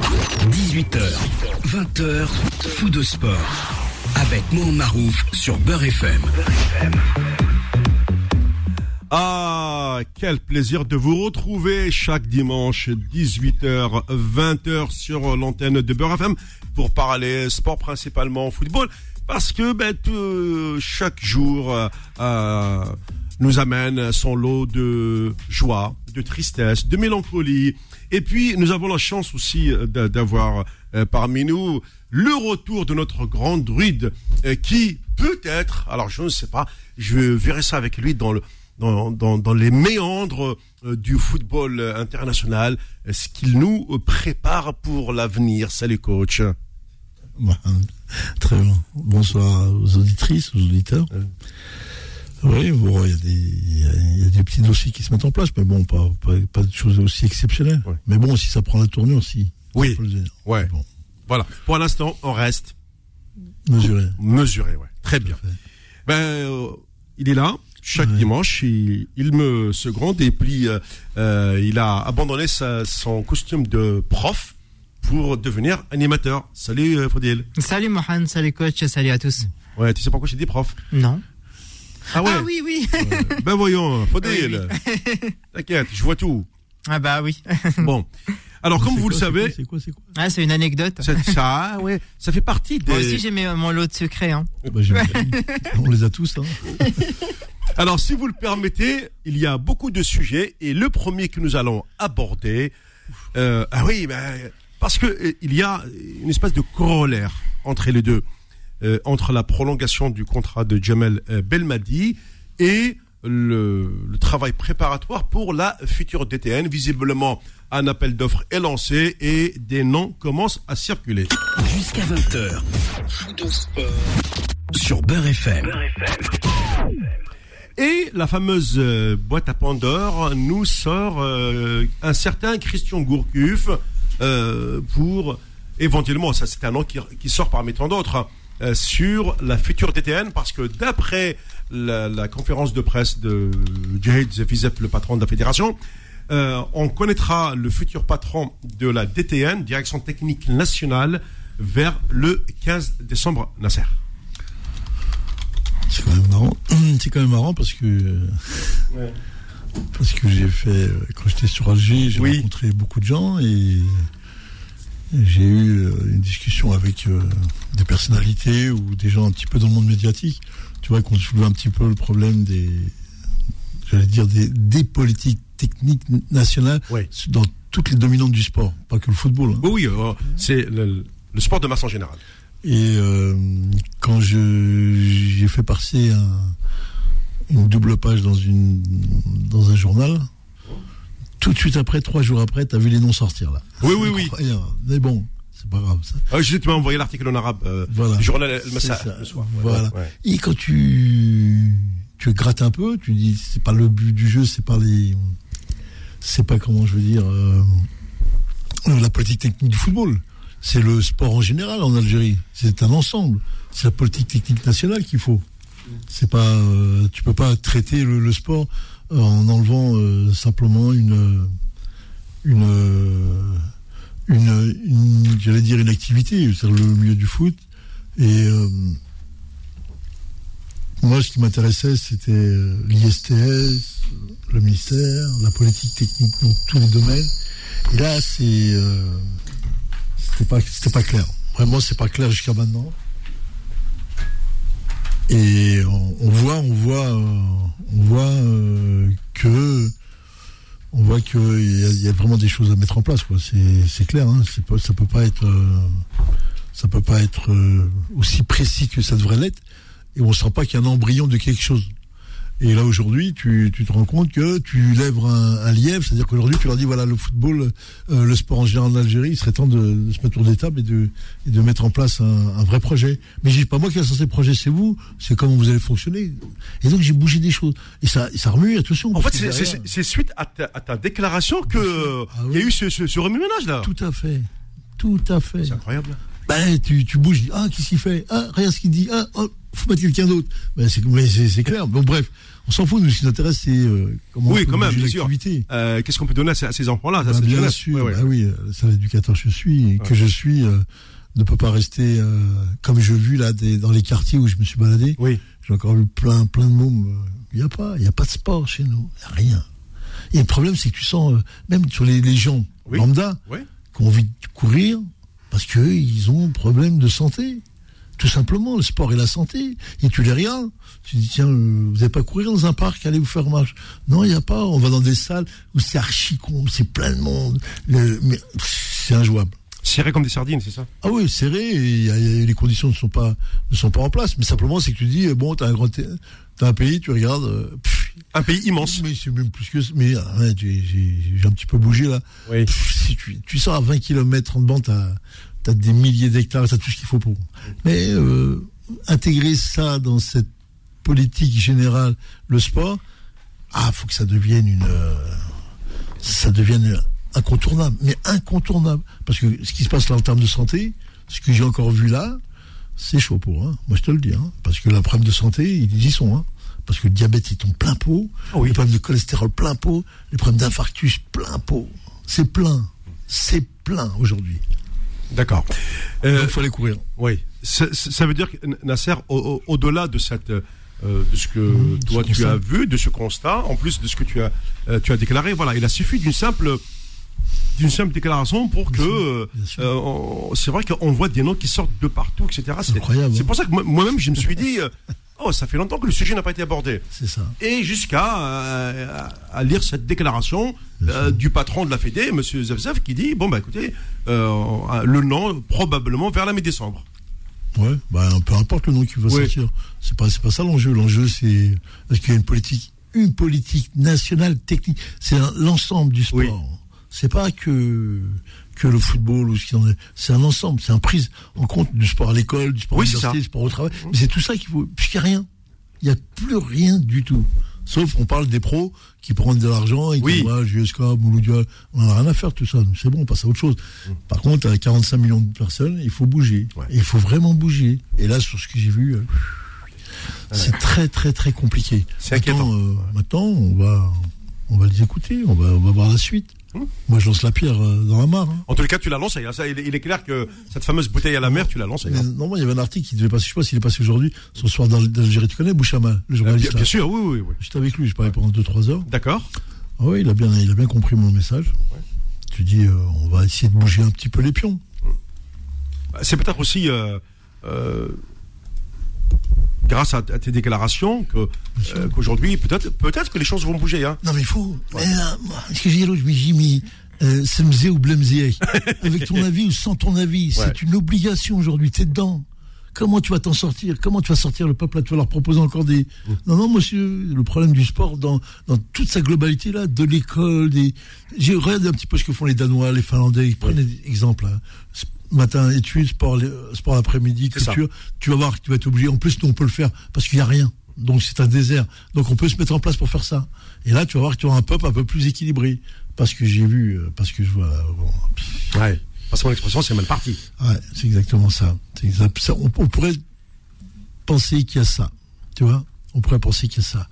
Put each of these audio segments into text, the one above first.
18h, 20h, fou de sport. Avec Mohamed Marouf sur Beurre FM. Ah, quel plaisir de vous retrouver chaque dimanche 18h, 20h sur l'antenne de Beurre FM pour parler sport principalement football parce que ben, tout- chaque jour euh, euh, nous amène son lot de joie, de tristesse, de mélancolie. Et puis nous avons la chance aussi euh, d'a- d'avoir euh, parmi nous le retour de notre grand druide euh, qui peut-être, alors je ne sais pas, je verrai ça avec lui dans le dans, dans, dans les méandres du football international, ce qu'il nous prépare pour l'avenir. Salut coach. Bah, très bien. Bonsoir aux auditrices, aux auditeurs. Oui, bon, il y, a des- il y a- il y a des petits dossiers qui se mettent en place, mais bon, pas, pas, pas de choses aussi exceptionnelles. Ouais. Mais bon, si ça prend la tournure, si. Oui. Ouais. Bon, Voilà. Pour l'instant, on reste mesuré. mesuré. Ouais. Très bien. Ben, euh, il est là. Chaque Ouais. dimanche, il, il me seconde et puis euh, euh, il a abandonné sa- son costume de prof pour devenir animateur. Salut Faudil. Salut Mohan, salut coach, salut à tous. Ouais, tu sais pourquoi j'ai dit prof? Non. Ah ouais. Ah oui, oui. Ben voyons, Faudil. Oui, T'inquiète, je vois tout. ah bah oui. Bon. Alors, comme vous quoi, le savez, C'est quoi, c'est quoi Ah, c'est une anecdote. ça, ça, ouais, ça fait partie des. Moi aussi, j'ai mes- mon lot de secrets. Hein. Bah, j'imagine. On les a tous, hein. Alors, si vous le permettez, il y a beaucoup de sujets et le premier que nous allons aborder, euh, ah oui, ben, parce que euh, il y a une espèce de corollaire entre les deux, euh, entre la prolongation du contrat de Jamel euh, Belmadi et le, le travail préparatoire pour la future DTN. Visiblement, un appel d'offres est lancé et des noms commencent à circuler. Jusqu'à 20h. Fou de sport. Sur Beurre FM. Et la fameuse euh, boîte à Pandore nous sort euh, un certain Christian Gourcuff euh, pour éventuellement, ça c'est un nom qui, qui sort parmi tant d'autres, hein, euh, sur la future DTN parce que d'après la, la conférence de presse de Jahid Zefizef, le patron de la fédération, euh, on connaîtra le futur patron de la DTN, Direction Technique Nationale, vers le 15 décembre, Nasser. C'est quand même marrant. C'est quand même marrant parce que. euh, Parce que j'ai fait. Quand j'étais sur Alger, j'ai Oui. rencontré beaucoup de gens et. J'ai eu euh, une discussion avec euh, des personnalités ou des gens un petit peu dans le monde médiatique. Tu vois, qu'on soulevait un petit peu le problème des. J'allais dire des, des politiques techniques nationales Oui. dans toutes les dominantes du sport, pas que le football. hein. Oui, oui, euh, c'est le, le sport de masse en général. Et euh, quand j'ai fait passer un- une double page dans une dans un journal, tout de suite après, trois jours après, t'as vu les noms sortir là. Oui, oui, oui. Mais bon, c'est pas grave ça. Ah, je m'as envoyé l'article en arabe euh, Voilà. journal ça. le soir. Voilà. ouais. Et quand tu tu grattes un peu, tu dis c'est pas le but du jeu, c'est pas les c'est pas comment je veux dire euh, la politique technique du football. C'est le sport en général en Algérie. C'est un ensemble. C'est la politique technique nationale qu'il faut. C'est pas euh, tu peux pas traiter le, le sport en enlevant euh, simplement une une une, j'allais dire une activité, c'est le milieu du foot et euh, moi, ce qui m'intéressait, c'était euh, l'ISTS, le ministère, la politique technique dans tous les domaines. Et là, c'est, pas, c'était pas clair. Vraiment, c'est pas clair jusqu'à maintenant. Et on, voit, on voit, euh, on voit euh, que, on voit que il y, a- vraiment des choses à mettre en place. C'est, c'est clair. Hein. Pas, ça peut pas être, euh, ça peut pas être euh, aussi précis que ça devrait l'être et on sent pas qu'il y a un embryon de quelque chose. Et là aujourd'hui, tu, tu te rends compte que tu lèves un, un lièvre, c'est-à-dire qu'aujourd'hui tu leur dis voilà le football, euh, le sport en général en Algérie, il serait temps de, de se mettre autour des tables et de, et de mettre en place un, un vrai projet. Mais je dis pas moi qui ai censé projet, c'est vous, c'est comment vous allez fonctionner. Et donc j'ai bougé des choses et ça, ça remue, attention. En fait, c'est- suite à ta, à ta déclaration que Ah il y a eu ce, ce, ce remue-ménage là. tout à fait, tout à fait. C'est incroyable. Ben, tu, tu bouges, dis, ah, qu'est-ce qu'il fait? Ah, regarde ce qu'il dit. Ah, oh, faut mettre quelqu'un d'autre. Ben, c'est, mais c'est, c'est clair. Bon, bref, on s'en fout. Nous, ce qui nous intéresse, c'est euh, comment Oui, on quand même, bien sûr. Euh, Qu'est-ce qu'on peut donner à ces, enfants-là? C'est bien jeunesse. sûr. Ouais, ouais. Bah oui, euh, c'est l'éducateur que je suis, et que je suis, euh, ne peut pas rester euh, comme je vu là des, dans les quartiers où je me suis baladé. Oui. J'ai encore vu plein, plein de mômes. euh, Il n'y a pas, il y a pas de sport chez nous, Il a rien. Et le problème, c'est que tu sens, euh, même sur les, les gens Oui. lambda, Oui. qui ont envie de courir parce qu'ils ont problème de santé. Tout simplement, le sport et la santé. Et tu les regardes, tu dis, tiens, euh, vous n'allez pas courir dans un parc, allez vous faire marche. Non, il n'y a pas. On va dans des salles où c'est archi con, c'est plein de monde. Le- mais c'est injouable. Serré comme des sardines, c'est ça? Ah oui, serré, et il y a- il y a- les conditions ne sont pas ne sont pas en place. Mais simplement, c'est que tu dis, bon, t'as un grand, t'as un pays, tu regardes, euh, pff, Un pays immense. mais c'est même plus que. Mais ah, j'ai un petit peu bougé là. Oui. Si tu, tu sors à 20 km en bande, t'as as des milliers d'hectares, t'as tout ce qu'il faut pour. Mais euh, intégrer ça dans cette politique générale, le sport, ah, faut que ça devienne une, euh, ça devienne incontournable, mais incontournable, parce que ce qui se passe là en termes de santé, ce que j'ai encore vu là, c'est chaud pour, hein. moi je te le dis, hein. parce que le problème de santé, ils y sont, hein. parce que le diabète il tombe plein pot, Ah oui. les problèmes de cholestérol plein pot, les problèmes d'infarctus plein pot, c'est plein, c'est plein aujourd'hui. D'accord. Donc Euh, il faut aller courir. oui. Ça, veut dire que Nasser, au- au- au-delà de cette, euh, de ce que Mmh, toi tu constat. as vu, de ce constat, en plus de ce que tu as, euh, tu as déclaré, voilà, il a suffi d'une simple, d'une simple déclaration pour que, euh, bien euh, c'est vrai qu'on voit des noms qui sortent de partout, etc. C'est incroyable, C'est hein. pour ça que moi- moi-même je me suis dit, euh, oh, ça fait longtemps que le sujet n'a pas été abordé. C'est ça. et jusqu'à euh, à, lire cette déclaration euh, du patron de la Fédé, M. Zevzev, qui dit bon bah écoutez, euh, le nom probablement vers la mi-décembre. Ouais, bah, peu importe le nom qui va Oui. sortir. C'est pas, pas ça l'enjeu. L'enjeu, c'est est-ce qu'il y a une politique, une politique nationale technique? C'est l'ensemble du sport. Oui. C'est pas que que le football ou ce qui en est. C'est un ensemble. C'est un prise en compte du sport à l'école, du sport à Oui, ça. du sport au travail. Mais c'est tout ça qu'il faut. Puisqu'il n'y a rien. Il n'y a plus rien du tout. Sauf on parle des pros qui prennent de l'argent et qui JSK, Mouloudia, on n'en a rien à faire de tout ça. C'est bon, on passe à autre chose. Par contre, à 45 millions de personnes, il faut bouger. Ouais. Et il faut vraiment bouger. Et là, sur ce que j'ai vu, euh, c'est très, très, très compliqué. C'est Maintenant, inquiétant. euh, maintenant, on va, on va les écouter. On va, on va voir la suite. Hum. Moi, je lance la pierre euh, dans la mare. hein. En tous les cas, tu l'as lancé. hein. Ça, il, est- il est clair que cette fameuse bouteille à la mer, tu l'as lancée. Mais hein. normalement, il y avait un article qui devait passer, je sais pas s'il est passé aujourd'hui, ce soir dans l'Algérie. Tu connais Bouchama, le Euh, bien, journaliste bien sûr, oui, oui, oui. J'étais avec lui, je parlais pendant 2-3 heures. D'accord. Ah oui, il a bien, il a bien compris mon message. Tu dis, euh, on va essayer de bouger un petit peu les pions. C'est peut-être aussi euh, grâce à, à tes déclarations que euh, qu'aujourd'hui peut-être peut-être que les choses vont bouger. Hein. Non, mais il faut. Mais là, moi, ce que j'ai dit euh, Semzé ou Blemzé, avec ton avis ou sans ton avis, Ouais. c'est une obligation aujourd'hui, t'es dedans. Comment tu vas t'en sortir? Comment tu vas sortir? Le peuple là Tu vas leur proposer encore des. Non, non, monsieur, le problème du sport dans, dans toute sa globalité là, de l'école, des. J'ai regardé un petit peu ce que font les Danois, les Finlandais, ils prennent des exemples. Là. Matin, études, sport, les- sport ça. culture. Tu vas voir que tu vas être obligé. En plus, nous, on peut le faire parce qu'il n'y a rien. Donc, c'est un désert. Donc, on peut se mettre en place pour faire ça. Et là, tu vas voir que tu auras un peuple un peu plus équilibré. Parce que j'ai vu, euh, parce que je vois. Bon, pff, Ouais. Parce que mon expression, c'est mal parti. Ouais, c'est exactement ça. Exact- ça. On, on pourrait penser qu'il y a ça. Tu vois? On pourrait penser qu'il y a ça.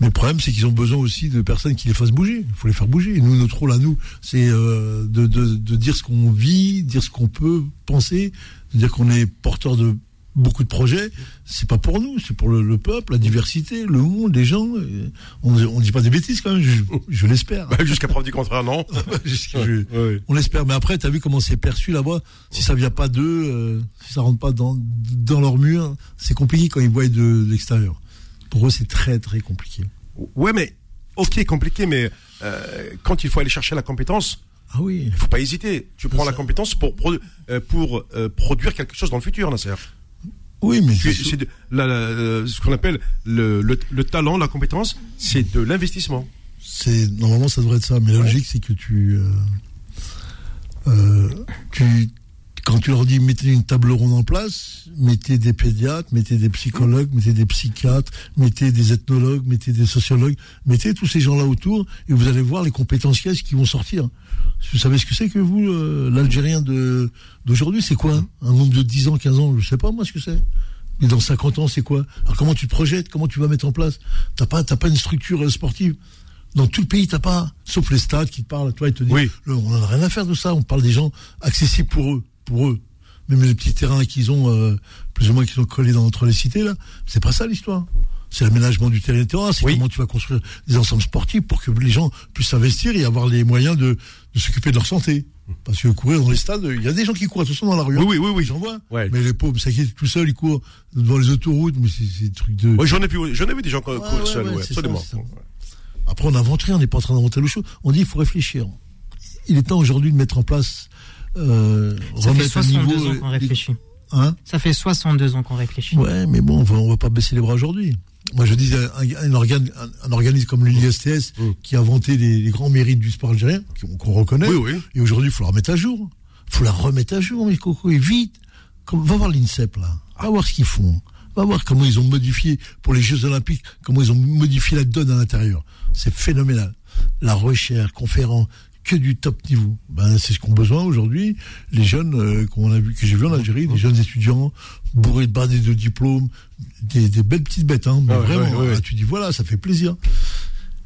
Mais le problème, c'est qu'ils ont besoin aussi de personnes qui les fassent bouger. Il faut les faire bouger. Et nous, notre rôle à nous, c'est euh, de, de, de dire ce qu'on vit, dire ce qu'on peut penser, de dire qu'on est porteur de beaucoup de projets. C'est pas pour nous, c'est pour le, le peuple, la diversité, le monde, les gens. On ne dit pas des bêtises quand même, je, je l'espère. Bah, Jusqu'à preuve du contraire, non. Je- on l'espère, mais après, tu as vu comment c'est perçu là-bas? Si ça vient pas d'eux, euh, si ça rentre pas dans, dans leur mur, c'est compliqué quand ils voient de, de l'extérieur. Pour eux, c'est très très compliqué. Ouais, mais ok, compliqué, mais euh, quand il faut aller chercher la compétence, Ah oui. il faut pas hésiter. Tu prends la compétence pour euh, pour euh, produire quelque chose dans le futur, Nasser. Oui, mais C'est c'est- c'est de- la- la- ce qu'on appelle le, le, le talent, la compétence, c'est de l'investissement. c'est normalement ça devrait être ça. Mais la logique, c'est que tu, tu quand tu leur dis mettez une table ronde en place, mettez des pédiatres, mettez des psychologues, mettez des psychiatres, mettez des ethnologues, mettez des sociologues, mettez tous ces gens-là autour et vous allez voir les compétences qui vont sortir. Vous savez ce que c'est que vous, euh, l'Algérien de d'aujourd'hui, c'est quoi? Hein Un nombre de 10 ans, 15 ans, je sais pas moi ce que c'est. Mais dans 50 ans, c'est quoi? Alors comment tu te projettes? Comment tu vas mettre en place? T'as pas, t'as pas une structure euh, sportive? Dans tout le pays, t'as pas, sauf les stades qui te parlent. Toi, ils te disent, Oui. On en a rien à faire de ça. On parle des gens accessibles pour eux, pour eux. Même les petits terrains qu'ils ont, euh, plus ou moins qu'ils ont collés dans, entre les cités là, c'est pas ça l'histoire. C'est l'aménagement du territoire. C'est Oui. comment tu vas construire des ensembles sportifs pour que les gens puissent s'investir et avoir les moyens de, de s'occuper de leur santé. Parce que courir dans les stades, il y a des gens qui courent attention dans la rue. hein. Oui, oui, oui, oui. J'en vois. Ouais. Mais les pauvres, ça qui est tout seul, ils courent devant les autoroutes, mais c'est des trucs de. Oui, j'en ai j'en ai vu des gens qui Ouais, seuls, ouais, absolument. ça. Après, on n'invente rien, on n'est pas en train d'inventer le show. On dit il faut réfléchir. Il est temps aujourd'hui de mettre en place, euh, Ça fait remettre au 62 niveau. ans qu'on réfléchit. Hein Ça fait 62 ans qu'on réfléchit. ouais, mais bon, on va, on va pas baisser les bras aujourd'hui. Moi, je dis un, un, organe, un, un organisme comme l'ISTS Mm. qui a inventé les, les grands mérites du sport algérien, qu'on reconnaît. Oui, oui. Et aujourd'hui, il faut la remettre à jour. Il faut la remettre à jour, mais Coco, et vite. Comme, va voir l'INSEP, là. Va voir ce qu'ils font. Va voir comment ils ont modifié, pour les Jeux Olympiques, comment ils ont modifié la donne à l'intérieur. C'est phénoménal. La recherche, conférence, que du top niveau. Ben, c'est ce qu'ont besoin aujourd'hui les jeunes euh, qu'on a vu, que j'ai vu en Algérie, des jeunes étudiants bourrés de badés de diplômes, des, des belles petites bêtes, hein. Mais Ah ouais, vraiment, ouais, ouais. hein, tu dis voilà, ça fait plaisir.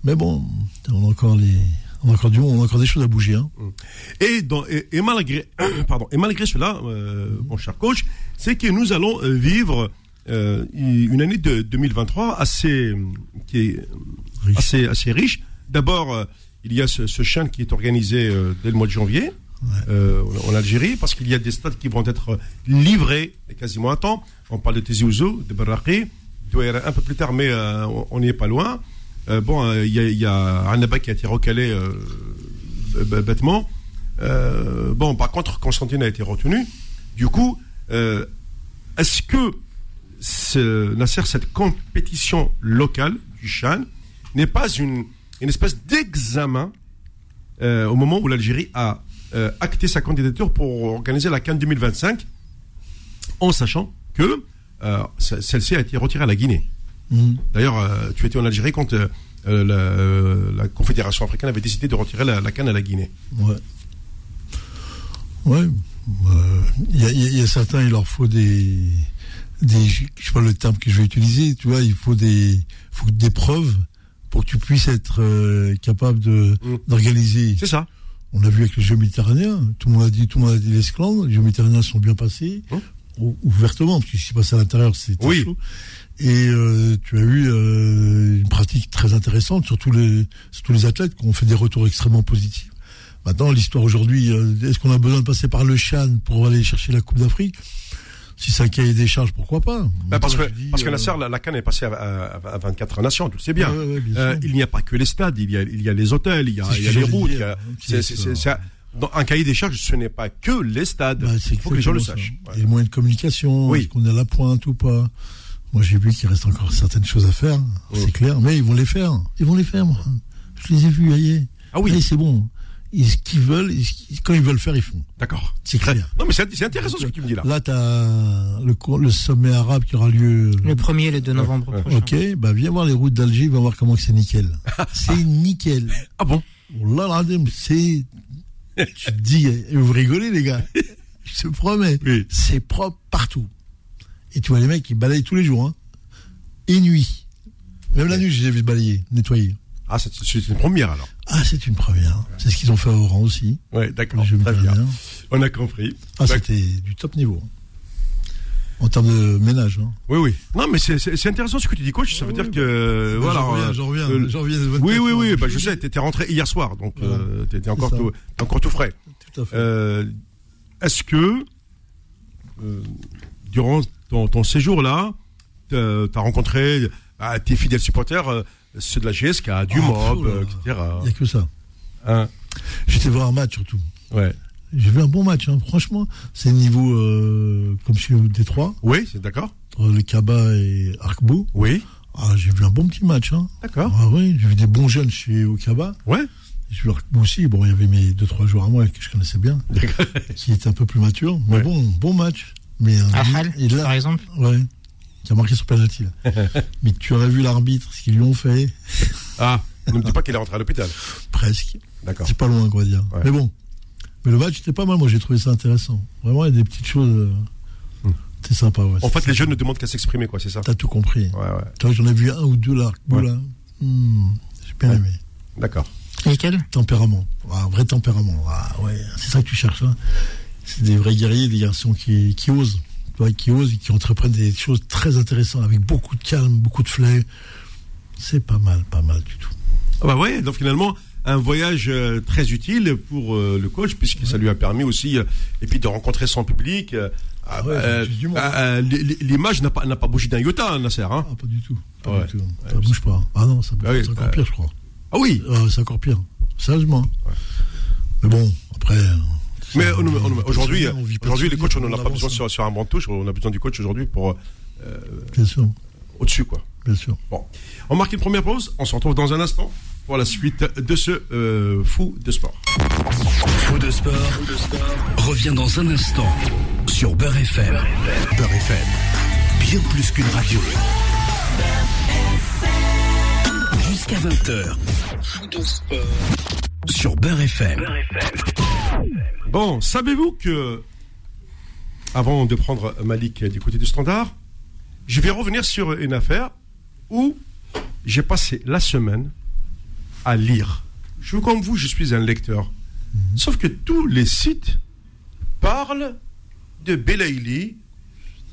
Mais bon, on a encore les, on a encore du monde, on a encore des choses à bouger, hein. Et, dans, et, et malgré, pardon, et malgré cela, euh, mon cher coach, c'est que nous allons euh, vivre euh, une année de 2023 assez, euh, qui est Riche. assez, assez riche. D'abord, euh, il y a ce, ce qui est organisé euh, dès le mois de janvier euh, en Algérie, parce qu'il y a des stades qui vont être livrés quasiment à temps. On parle de Tizi Ouzou, de Barraqi, un peu plus tard, mais euh, on- n'y est pas loin. Euh, bon, il y y a Annaba qui a été recalé bêtement. Bon, par contre, Constantine a été retenu. Du coup, est-ce que ce, Nasser, cette compétition locale du Chan n'est pas une, une espèce d'examen euh, au moment où l'Algérie a euh, acté sa candidature pour organiser la Cannes 2025, en sachant que euh, ce- celle-ci a été retirée à la Guinée. Mhm. D'ailleurs, tu étais en Algérie quand la, la Confédération africaine avait décidé de retirer la, la Cannes à la Guinée. Ouais. Ouais. y, y il y a certains, il leur faut des, des, je sais pas le terme que je vais utiliser, tu vois, il faut des, faut des preuves pour que tu puisses être euh, capable de Mm. d'organiser. C'est ça. On l'a vu avec les Jeux méditerranéens. Tout le monde a dit, tout le monde a dit l'esclandre. Les Jeux méditerranéens sont bien passés, ou- ouvertement, parce que ce qui s'est passé à l'intérieur, c'était Oui. chaud. Et euh, tu as eu euh, une pratique très intéressante, surtout les, surtout les athlètes qui ont fait des retours extrêmement positifs. Maintenant, l'histoire aujourd'hui, euh, est-ce qu'on a besoin de passer par le Chan pour aller chercher la Coupe d'Afrique? Si c'est un cahier des charges, pourquoi pas? Bah, parce que, dis, parce que euh, Nasser, la, la Cannes est passée à, à- à 24 nations, tu le sais bien. Ouais, ouais, bien Euh, il n'y a pas que les stades, il y a, il y a les hôtels, il y a, C'est ce il y a que les routes. dire. il y a- Ok, c'est- c'est- c'est- ça. c'est- dans un cahier des charges, ce n'est pas que les stades. Bah, il faut que les gens le sachent. ça. Ouais. Et les moyens de communication, Oui. est-ce qu'on est à la pointe ou pas? Moi, j'ai vu qu'il reste encore certaines choses à faire, c'est clair, mais ils vont les faire. Ils vont les faire, moi. Je les ai vus, aïe. Ah oui. Allez, c'est bon. Ils, ce qu'ils veulent, ils- quand ils veulent faire, ils font. D'accord. C'est clair. Non, mais c'est intéressant ce que tu me dis là. Là, tu as le, le sommet arabe qui aura lieu. Le 1er et le 2 novembre ouais. prochain. Ok, bah viens voir les routes d'Alger, va voir comment que c'est nickel. c'est nickel. Ah bon? Oh là là, c'est. Je te dis, vous rigolez, les gars. Je te promets. Oui. C'est propre partout. Et tu vois les mecs, ils balayent tous les jours. Hein. Et nuit. Même la nuit, je les ai vus balayer, nettoyer. Ah, c'est c'est une première alors. Ah, c'est une première. C'est ce qu'ils ont fait à Oran aussi. Ouais, d'accord. On a compris. Ah, c'était du top niveau. En termes de ménage. Hein. Oui, oui. Non, mais c'est- intéressant ce que tu dis, coach. Ça veut dire que voilà. J'en reviens, euh, j'en reviens. euh, Oui, oui, oui. Bah, je sais. T'étais rentré hier soir, donc Voilà. euh, encore tout, t'es encore tout frais. Tout à fait. Euh, Est-ce que durant ton, ton séjour là, tu as rencontré ah, tes fidèles supporters, euh, ceux de la GSK, du Ah, MOB, là euh, etc. Il n'y a que ça. Hein J'étais voir un match surtout. ouais. J'ai vu un bon match, hein. franchement. C'est niveau euh, comme chez Détroit, Oui, c'est d'accord. entre le Kaba et Arkbou. Oui, Ah, j'ai vu un bon petit match. Hein. d'accord. Ah oui, j'ai vu des bons jeunes chez Okaba. Ouais. Les joueurs aussi, bon, il y avait mes deux trois joueurs à moi que je connaissais bien, qui étaient un peu plus matures. Mais Ouais. bon, bon match. Mais euh, Ahal, il par a, exemple. ouais, qui a marqué son penalty. mais tu aurais vu l'arbitre, ce qu'ils lui ont fait, Ah, ne me dis pas qu'il est rentré à l'hôpital. presque. D'accord. C'est pas loin, quoi dire. Ouais. Mais bon, mais le match était pas mal. Moi, j'ai trouvé ça intéressant. Vraiment, il y a des petites choses. Hmm. C'est sympa, ouais. En fait, les jeunes ne demandent qu'à s'exprimer, quoi, c'est ça T'as tout compris. Ouais, ouais. Tu vois, j'en ai vu un ou deux là. Ouais. là. Hmm, j'ai bien Ouais. aimé. D'accord. Lesquels? Tempérament. Ah, un vrai tempérament. Ah, ouais, c'est ça que tu cherches. Hein. C'est des vrais guerriers, des garçons qui, qui osent. Qui osent et qui entreprennent des choses très intéressantes avec beaucoup de calme, beaucoup de flair. C'est pas mal, pas mal du tout. Ah bah ouais, donc finalement, un voyage euh, très utile pour euh, le coach, puisque ça lui a permis aussi, euh, et puis de rencontrer son public. Ah ouais, euh, euh, l- l'image n'a pas, pas bougé d'un iota, Nasser. Hein Ah, pas du tout. Pas Ouais. du tout. Ça bouge pas. Ah non, ça bouge Ah oui, c'est encore pire, je crois. ah oui Ah, c'est encore pire. Sérieusement. Mais bon, après. Mais ça, on- on- on vit pas de aujourd'hui, de aujourd'hui les coachs, on n'en a pas besoin sur, sur un banc de touche, on a besoin du coach aujourd'hui pour euh, Bien sûr, au-dessus, quoi. bien sûr. Bon, on marque une première pause, on se retrouve dans un instant pour la suite de ce euh, fou de sport. Faux de sport, revient dans un instant sur Beurre FM. Beurre FM, bien plus qu'une radio. Jusqu'à 20h, fou de sport sur Beurre FM. Bon, savez-vous que, avant de prendre Malik du côté du standard, je vais revenir sur une affaire où j'ai passé la semaine à lire. Je, comme vous, je suis un lecteur. Sauf que tous les sites parlent de Belaïli,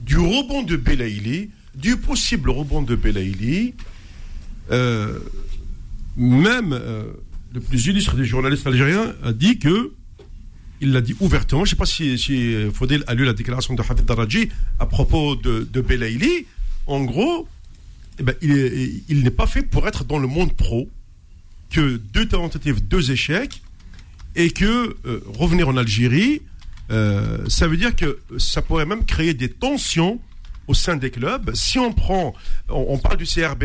du rebond de Belaïli, du possible rebond de Belaïli. Euh, même euh, le plus illustre des journalistes algériens a dit que il l'a dit ouvertement. Je ne sais pas si, si a lu la déclaration de Hafid Daraji à propos de, de. En gros, eh ben, il est- il n'est pas fait pour être dans le monde pro. Que deux tentatives, deux échecs, et que euh, revenir en Algérie, euh, ça veut dire que ça pourrait même créer des tensions au sein des clubs. Si on prend, on parle du CRB,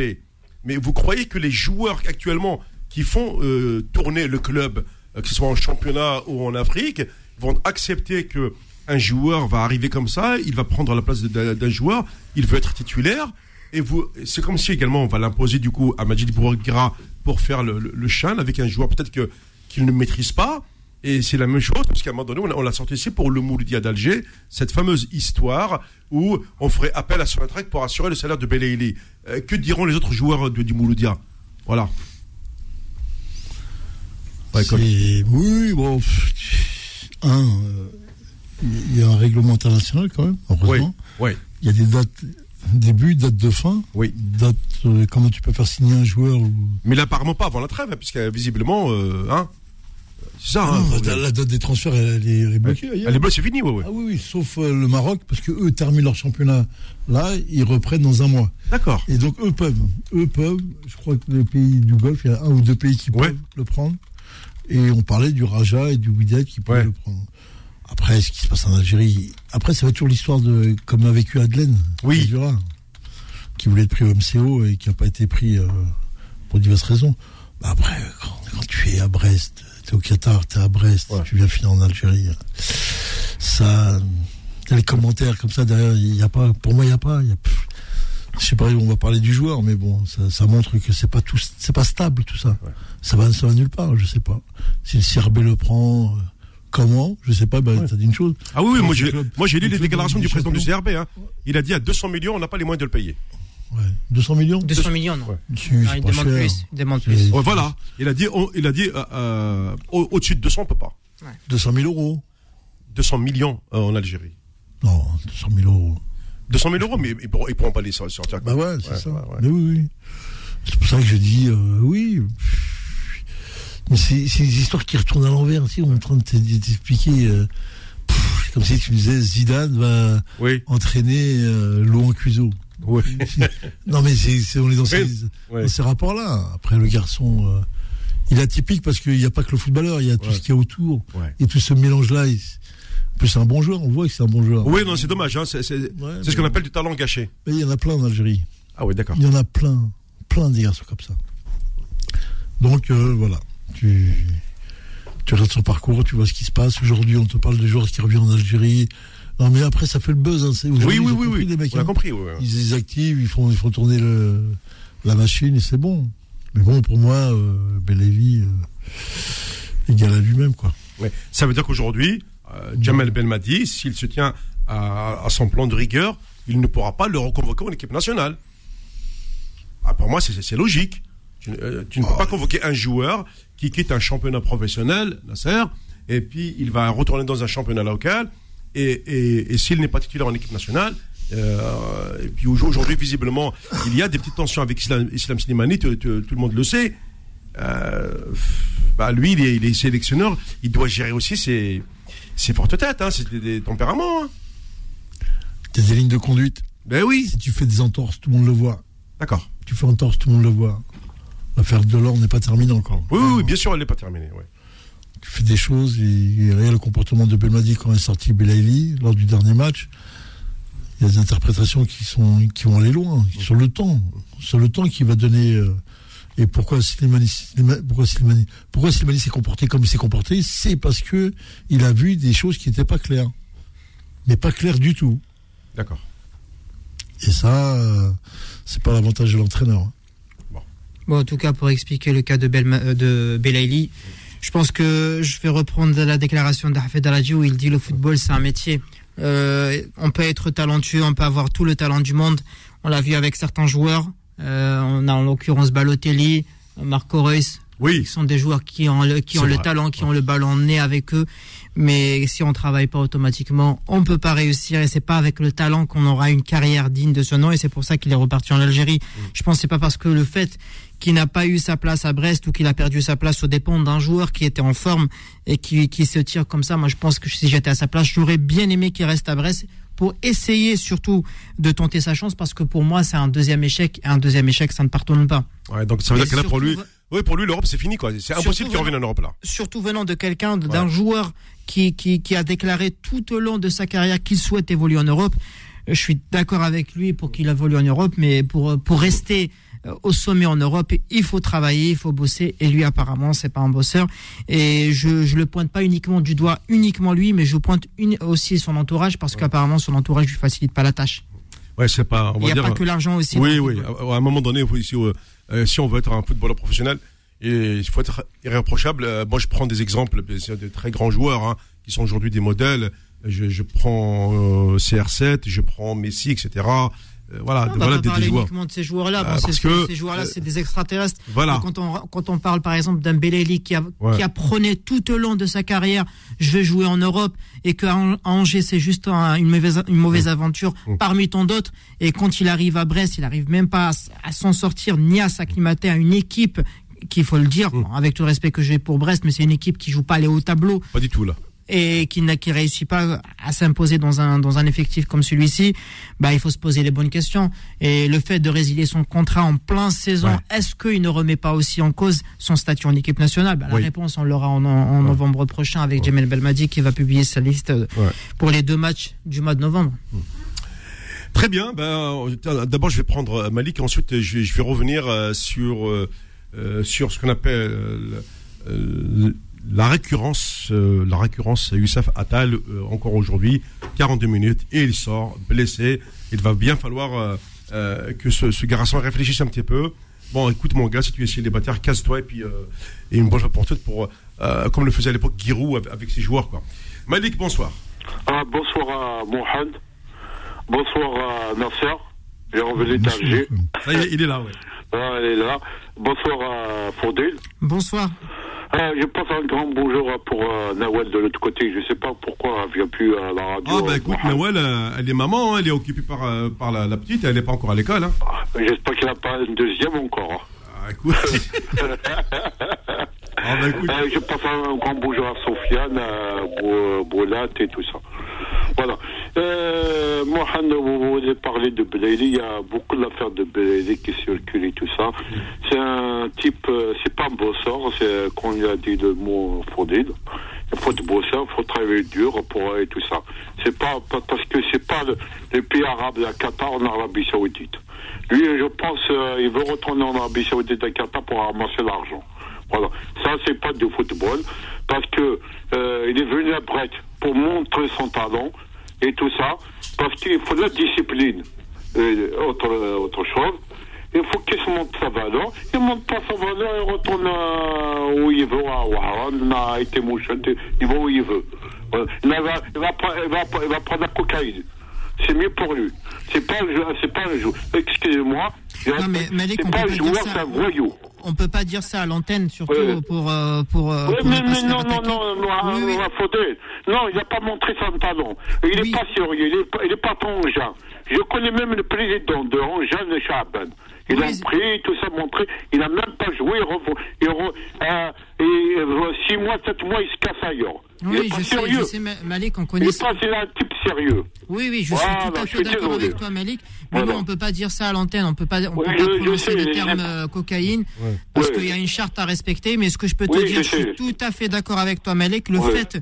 mais vous croyez que les joueurs actuellement qui font euh, tourner le club, euh, que ce soit en championnat ou en Afrique, vont accepter que un joueur va arriver comme ça, il va prendre la place d'un joueur, il veut être titulaire, et vous, c'est comme si également on va l'imposer du coup à Majid Bougra pour faire le, le, le chan avec un joueur peut-être que qu'il ne maîtrise pas. Et c'est la même chose, parce qu'à un moment donné, on, l'a sorti ici pour le Mouloudia d'Alger, cette fameuse histoire où on ferait appel à Sonatrach pour assurer le salaire de Belaïli. Euh, que diront les autres joueurs de, du Mouloudia Voilà. Ouais, comme- oui, bon. Un, euh, il y a un règlement international quand même, Oui, heureusement. oui, Il y a des dates début, date de fin. oui. Date, euh, comment tu peux faire signer un joueur ou... Mais là, apparemment pas avant la trêve, hein, puisque visiblement, euh, hein, ça. hein, Non, la, la date des transferts, elle, est ailleurs. Elle est bleue, c'est fini, ouais, ouais. Ah oui, oui, sauf euh, le Maroc, parce que eux terminent leur championnat là, ils reprennent dans un mois. D'accord. Et donc eux peuvent, eux peuvent, je crois que les pays du Golfe, il y a un ou deux pays qui Ouais. peuvent le prendre. Et on parlait du Raja et du Wydad qui Ouais. le prendre. Après, ce qui se passe en Algérie, après, ça va toujours l'histoire de, comme a vécu Adelaine, Oui. Qui voulait être pris au MCO et qui n'a pas été pris euh, pour diverses raisons. Bah après, quand, quand tu es à Brest, tu es au Qatar, tu es à Brest, Ouais. tu viens finir en Algérie, ça, il y a les commentaires comme ça derrière, il y a pas, pour moi, il n'y a pas, y a, je sais pas, on va parler du joueur, mais bon, ça, ça montre que c'est pas tout, c'est pas stable tout ça. Ouais. Ça va, ça va nulle part, je sais pas. Si le CRB le prend, euh, comment, je sais pas, bah, Ouais. t'as dit une chose. Ah oui, oui, moi j'ai, club- moi j'ai lu le les déclarations du président du. CRB. Hein. Il a dit à 200 millions, on n'a pas les moyens de le payer. Ouais. 200 millions 200 millions, non. Ouais. Il demande cher. plus. Il demande plus. Ouais, voilà. Il a dit, on- il a dit euh, euh, au- au-dessus de 200, on peut pas. 200 000 euros. 200 millions euh, en Algérie. Non, 200 000 euros. 200 000 euros, mais ils pourront, ils pourront pas les sor- sortir. Bah ouais, c'est Ouais, ça. ouais, ouais. Mais oui, oui. C'est pour ça que je dis euh, oui. Mais c'est des histoires qui retournent à l'envers. Tu sais, on est en train de t'expliquer. euh, comme si tu me disais Zidane va Oui, entraîner euh, Laurent Cuiseau. Oui. Non, mais c'est c'est- on est dans ces, ouais. dans ces rapports-là. Après, le garçon, euh, il est atypique parce qu'il n'y a pas que le footballeur, il y a tout Ouais. ce qu'il y a autour. Ouais. Et tout ce mélange-là. En plus, c'est un bon joueur, on voit que c'est un bon joueur. Oui, non, c'est dommage. Hein. C'est, ce qu'on appelle du talent gâché. Mais il y en a plein en Algérie. Ah oui, d'accord. Il y en a plein, plein des garçons comme ça. Donc euh, voilà. Tu, tu regardes son parcours, tu vois ce qui se passe. Aujourd'hui, on te parle de joueurs qui reviennent en Algérie. Non, mais après, ça fait le buzz. Hein. Oui, oui, oui, compris, oui. les mecs, On a hein. compris. ouais. Ils activent, ils font, ils font tourner le, la machine et c'est bon. Mais bon, pour moi, euh, Belaïli, euh, égal à lui-même, quoi. Ouais. Ça veut dire qu'aujourd'hui, euh, Jamel Belmadi, s'il se tient à, à son plan de rigueur, il ne pourra pas le reconvoquer en équipe nationale. Ah, pour moi, c'est- logique. Tu, euh, tu ne peux pas convoquer un joueur qui quitte un championnat professionnel, Nasser, et puis il va retourner dans un championnat local, et, et- et s'il n'est pas titulaire en équipe nationale, euh, et puis aujourd'hui, visiblement, il y a des petites tensions avec Islam, Islam Slimani, tout le monde le sait. Euh, bah lui, il est, il est sélectionneur, il doit gérer aussi ses, ses fortes têtes, hein, c'est des, des tempéraments. hein. Des lignes de conduite. Ben oui, Si tu fais des entorses, tout le monde le voit. d'accord. Tu fais entorse, tout le monde le voit. L'affaire Delors n'est pas terminée encore. Oui, oui, oui, bien sûr, elle n'est pas terminée. Ouais. Tu fais des choses, et, et regarde le comportement de Belmadi quand est sorti Belaïli lors du dernier match. Il y a des interprétations qui sont qui vont aller loin, sur le temps. Sur le temps qui va donner. euh, et pourquoi Slimani, Slima- pourquoi Slimani, pourquoi Slimani s'est comporté comme il s'est comporté C'est parce que il a vu des choses qui n'étaient pas claires. Mais pas claires du tout. D'accord. Et ça, euh, c'est pas l'avantage de l'entraîneur. hein. Bon, en tout cas, pour expliquer le cas de, Belma- euh, de Belaïli, je pense que je vais reprendre la déclaration d'Ahmed Aladji où il dit le football, c'est un métier. Euh, on peut être talentueux, on peut avoir tout le talent du monde. On l'a vu avec certains joueurs. Euh, on a en l'occurrence Balotelli, Marco Reus, Oui, qui sont des joueurs qui ont le, qui talent, qui ont le ballon né avec eux. Mais si on travaille pas automatiquement, on peut pas réussir. Et c'est pas avec le talent qu'on aura une carrière digne de ce nom. Et c'est pour ça qu'il est reparti en Algérie. Je pense que c'est pas parce que le fait qu'il n'a pas eu sa place à Brest ou qu'il a perdu sa place au dépend d'un joueur qui était en forme et qui, qui se tire comme ça. Moi, je pense que si j'étais à sa place, j'aurais bien aimé qu'il reste à Brest pour essayer surtout de tenter sa chance parce que pour moi, c'est un deuxième échec. Et un deuxième échec, ça ne pardonne pas. ouais, donc ça veut Et dire que là, pour lui, oui, pour lui, l'Europe, c'est fini, quoi. C'est impossible qu'il revienne en Europe, là. surtout venant de quelqu'un, d'un Ouais. joueur qui, qui, qui a déclaré tout au long de sa carrière qu'il souhaite évoluer en Europe. Je suis d'accord avec lui pour qu'il évolue en Europe, mais pour, pour rester au sommet en Europe, il faut travailler, il faut bosser. Et lui, apparemment, c'est pas un bosseur. Et je, je le pointe pas uniquement du doigt, uniquement lui, mais je pointe une, aussi son entourage parce qu'apparemment son entourage lui facilite pas la tâche. Ouais, c'est pas, on Il n'y a dire. pas que l'argent aussi. Oui, le oui. À, à un moment donné, il faut- si, euh, euh, si on veut être un footballeur professionnel, et il faut être irréprochable. Euh, moi, je prends des exemples de très grands joueurs hein, qui sont aujourd'hui des modèles. Je, je prends euh, CR7, je prends Messi, etc. Euh, voilà, On va voilà pas des, des parler joueurs. uniquement de ces joueurs-là. Euh, Bon, parce que, ces joueurs-là, c'est des extraterrestres. Voilà. Quand on, quand on parle par exemple d'un Beleli qui, a, Ouais. qui apprenait tout au long de sa carrière, je vais jouer en Europe, et qu'à Angers c'est juste un- une mauvaise, une mauvaise aventure Mm. parmi tant d'autres, et quand il arrive à Brest, il arrive même pas à, s'en sortir ni à s'acclimater à une équipe qu'il faut le dire, Mm. avec tout le respect que j'ai pour Brest, mais c'est une équipe qui joue pas les hauts tableaux Pas du tout là. Et qui n'a qui réussit pas à s'imposer dans un dans un effectif comme celui-ci, bah il faut se poser les bonnes questions. Et le fait de résilier son contrat en plein saison, Ouais. est-ce qu'il ne remet pas aussi en cause son statut en équipe nationale? Bah, La Oui. réponse on l'aura en, en Ouais. novembre prochain avec Jamel Belmadi qui va publier sa liste euh, Ouais. pour les deux matchs du mois de novembre. Très bien. Ben, euh, d'abord, je vais prendre euh, Malik, et ensuite je vais, je vais revenir sur euh, sur ce qu'on appelle le- euh, la récurrence, euh, la récurrence. Youssef Attal euh, encore aujourd'hui, 42 minutes et il sort blessé. Il va bien falloir euh, euh, que ce, ce garçon réfléchisse un petit peu. Bon, écoute mon gars, si tu es célibataire, casse-toi et puis euh, et une bonne fois pour toutes pour euh, comme le faisait à l'époque Giroud avec, avec ses joueurs quoi. Malik, bonsoir. Ah, bonsoir à Mohamed. Bonsoir à Nasser. J'ai revenu d'Alger. Ça y est, il est là, ouais. Ah, elle est là. Bonsoir à Faudel. Bonsoir. Ah, je passe un grand bonjour pour euh, Nawel de l'autre côté. Je sais pas pourquoi elle vient plus à la radio. Ah bah écoute, Mohamed. Noël, euh, elle est maman, hein, elle est occupée par, euh, par la, la petite, elle n'est pas encore à l'école. Hein. J'espère qu'elle n'a pas une deuxième encore. Ah écoute. ah bah. Euh, je passe un grand bonjour à Sofiane, à Bou- Boulat et tout ça. Voilà. Euh, Mohamed, vous voulez parler de Belaïli. Il y a beaucoup d'affaires de Belaïli qui circulent et tout ça. C'est un type, euh, c'est pas un bosseur, c'est qu'on lui a dit le mot Faudil. Il faut être bosseur, il faut travailler dur pour et tout ça. C'est pas, parce que c'est pas le, les pays arabes, la Qatar en Arabie Saoudite. Lui, je pense, euh, il veut retourner en Arabie Saoudite à Qatar pour ramasser l'argent. Voilà. Ça, c'est pas du football. Parce que euh, il est venu à Brest pour montrer son talent et tout ça. Parce qu'il faut de la discipline. Et autre, autre chose. Il faut qu'il se montre sa valeur. Il monte pas sa valeur et retourne euh, où il veut, à Ouahan, à il va où il veut. Il, va, il, va, il, va, il va prendre la cocaïne. C'est mieux pour lui. C'est pas c'est pas un jeu. Excusez-moi. Non, mais Malik, c'est on peut pas dire ça. un voyou. On peut pas dire ça à l'antenne, surtout pour euh, pour. euh, Oui, pour mais, mais non, non, non, non, Oui, oui. non, il n'a pas montré son talent. Il n'est pas sérieux, il n'est pas, pas ton. Je connais même le président de Jean de Chaban. Il a pris, tout ça montré. Il n'a même pas joué. Il revo- il re- euh, et euh, six mois, sept mois, il se casse ailleurs. il Oui, n'est pas je sais, sérieux. je sais, Ma- Malik, on Il connaît. n'est pas c'est un type sérieux. Oui, oui, je Voilà, suis tout à fait d'accord avec toi, Malik. Mais Voilà. bon, on peut pas dire ça à l'antenne. On peut pas, on Oui, peut pas je prononcer sais, le terme euh, cocaïne parce Oui. qu'il y a une charte à respecter. Mais ce que je peux te Oui, dire, je je suis sais. tout à fait d'accord avec toi, Malik. Le fait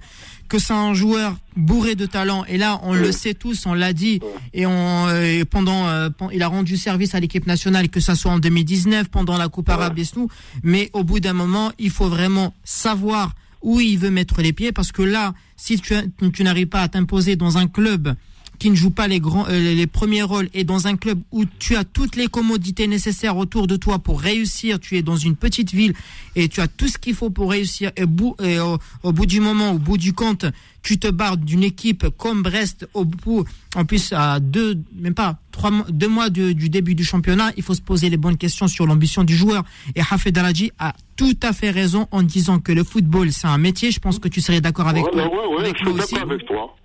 que c'est un joueur bourré de talent, et là, on le sait tous, on l'a dit, et, on, euh, et pendant, euh, il a rendu service à l'équipe nationale, que ça soit en 2019, pendant la Coupe arabe des Snous. Mais au bout d'un moment, il faut vraiment savoir où il veut mettre les pieds, parce que là, si tu, tu n'arrives pas à t'imposer dans un club qui ne joue pas les grands, euh, les- premiers rôles et dans un club où tu as toutes les commodités nécessaires autour de toi pour réussir, tu es dans une petite ville et tu as tout ce qu'il faut pour réussir et, bout, et au, au bout du moment, au bout du compte, tu te barres d'une équipe comme Brest au bout, en plus à deux, même pas trois, mois- deux mois du, du début du championnat, il faut se poser les bonnes questions sur l'ambition du joueur. Et Hafed Aladji a tout à fait raison en disant que le football c'est un métier. Je pense que tu serais d'accord avec toi. ouais, ouais, avec je moi suis aussi. d'accord avec toi.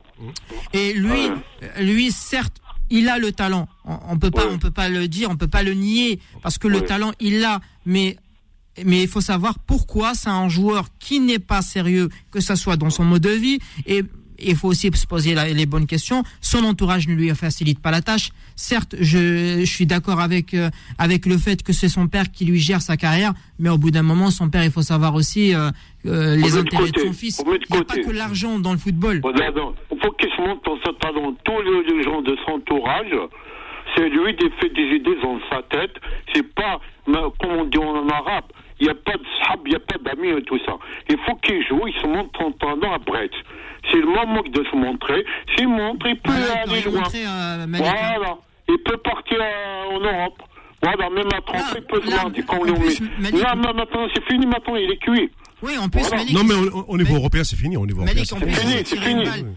Et lui, lui, certes, il a le talent. On, on peut pas, on peut pas le dire, on peut pas le nier parce que le talent, il l'a. Mais mais il faut savoir pourquoi c'est un joueur qui n'est pas sérieux, que ça soit dans son mode de vie. Et il faut aussi se poser la- les bonnes questions. Son entourage ne lui facilite pas la tâche. Certes, je, je suis d'accord avec euh, avec le fait que c'est son père qui lui gère sa carrière, mais au bout d'un moment, son père, il faut savoir aussi euh, euh, les de intérêts de son fils. Il n'y a pas que l'argent dans le football. Il faut qu'il se montre dans. Tous les, gens de son entourage, c'est lui qui fait des idées dans sa tête. C'est pas, comme on dit en arabe, il n'y a pas de sahab, il n'y a pas d'amis et tout ça. Il faut qu'il joue, il se montre son talent à Brest. C'est le moment de se montrer. S'il montre, il peut Voilà, aller loin. montrer, euh. Voilà. Il peut partir euh, en Europe. Voilà, même à 30 Là, il peut se mentir quand on est Là, maintenant, c'est fini, maintenant, il est cuit. Oui, en plus, Voilà. Malik, Non, mais au, au niveau européen, c'est fini. Au niveau européen, Malik, c'est en fini. plus, il fini, s'est c'est tiré une fini. balle.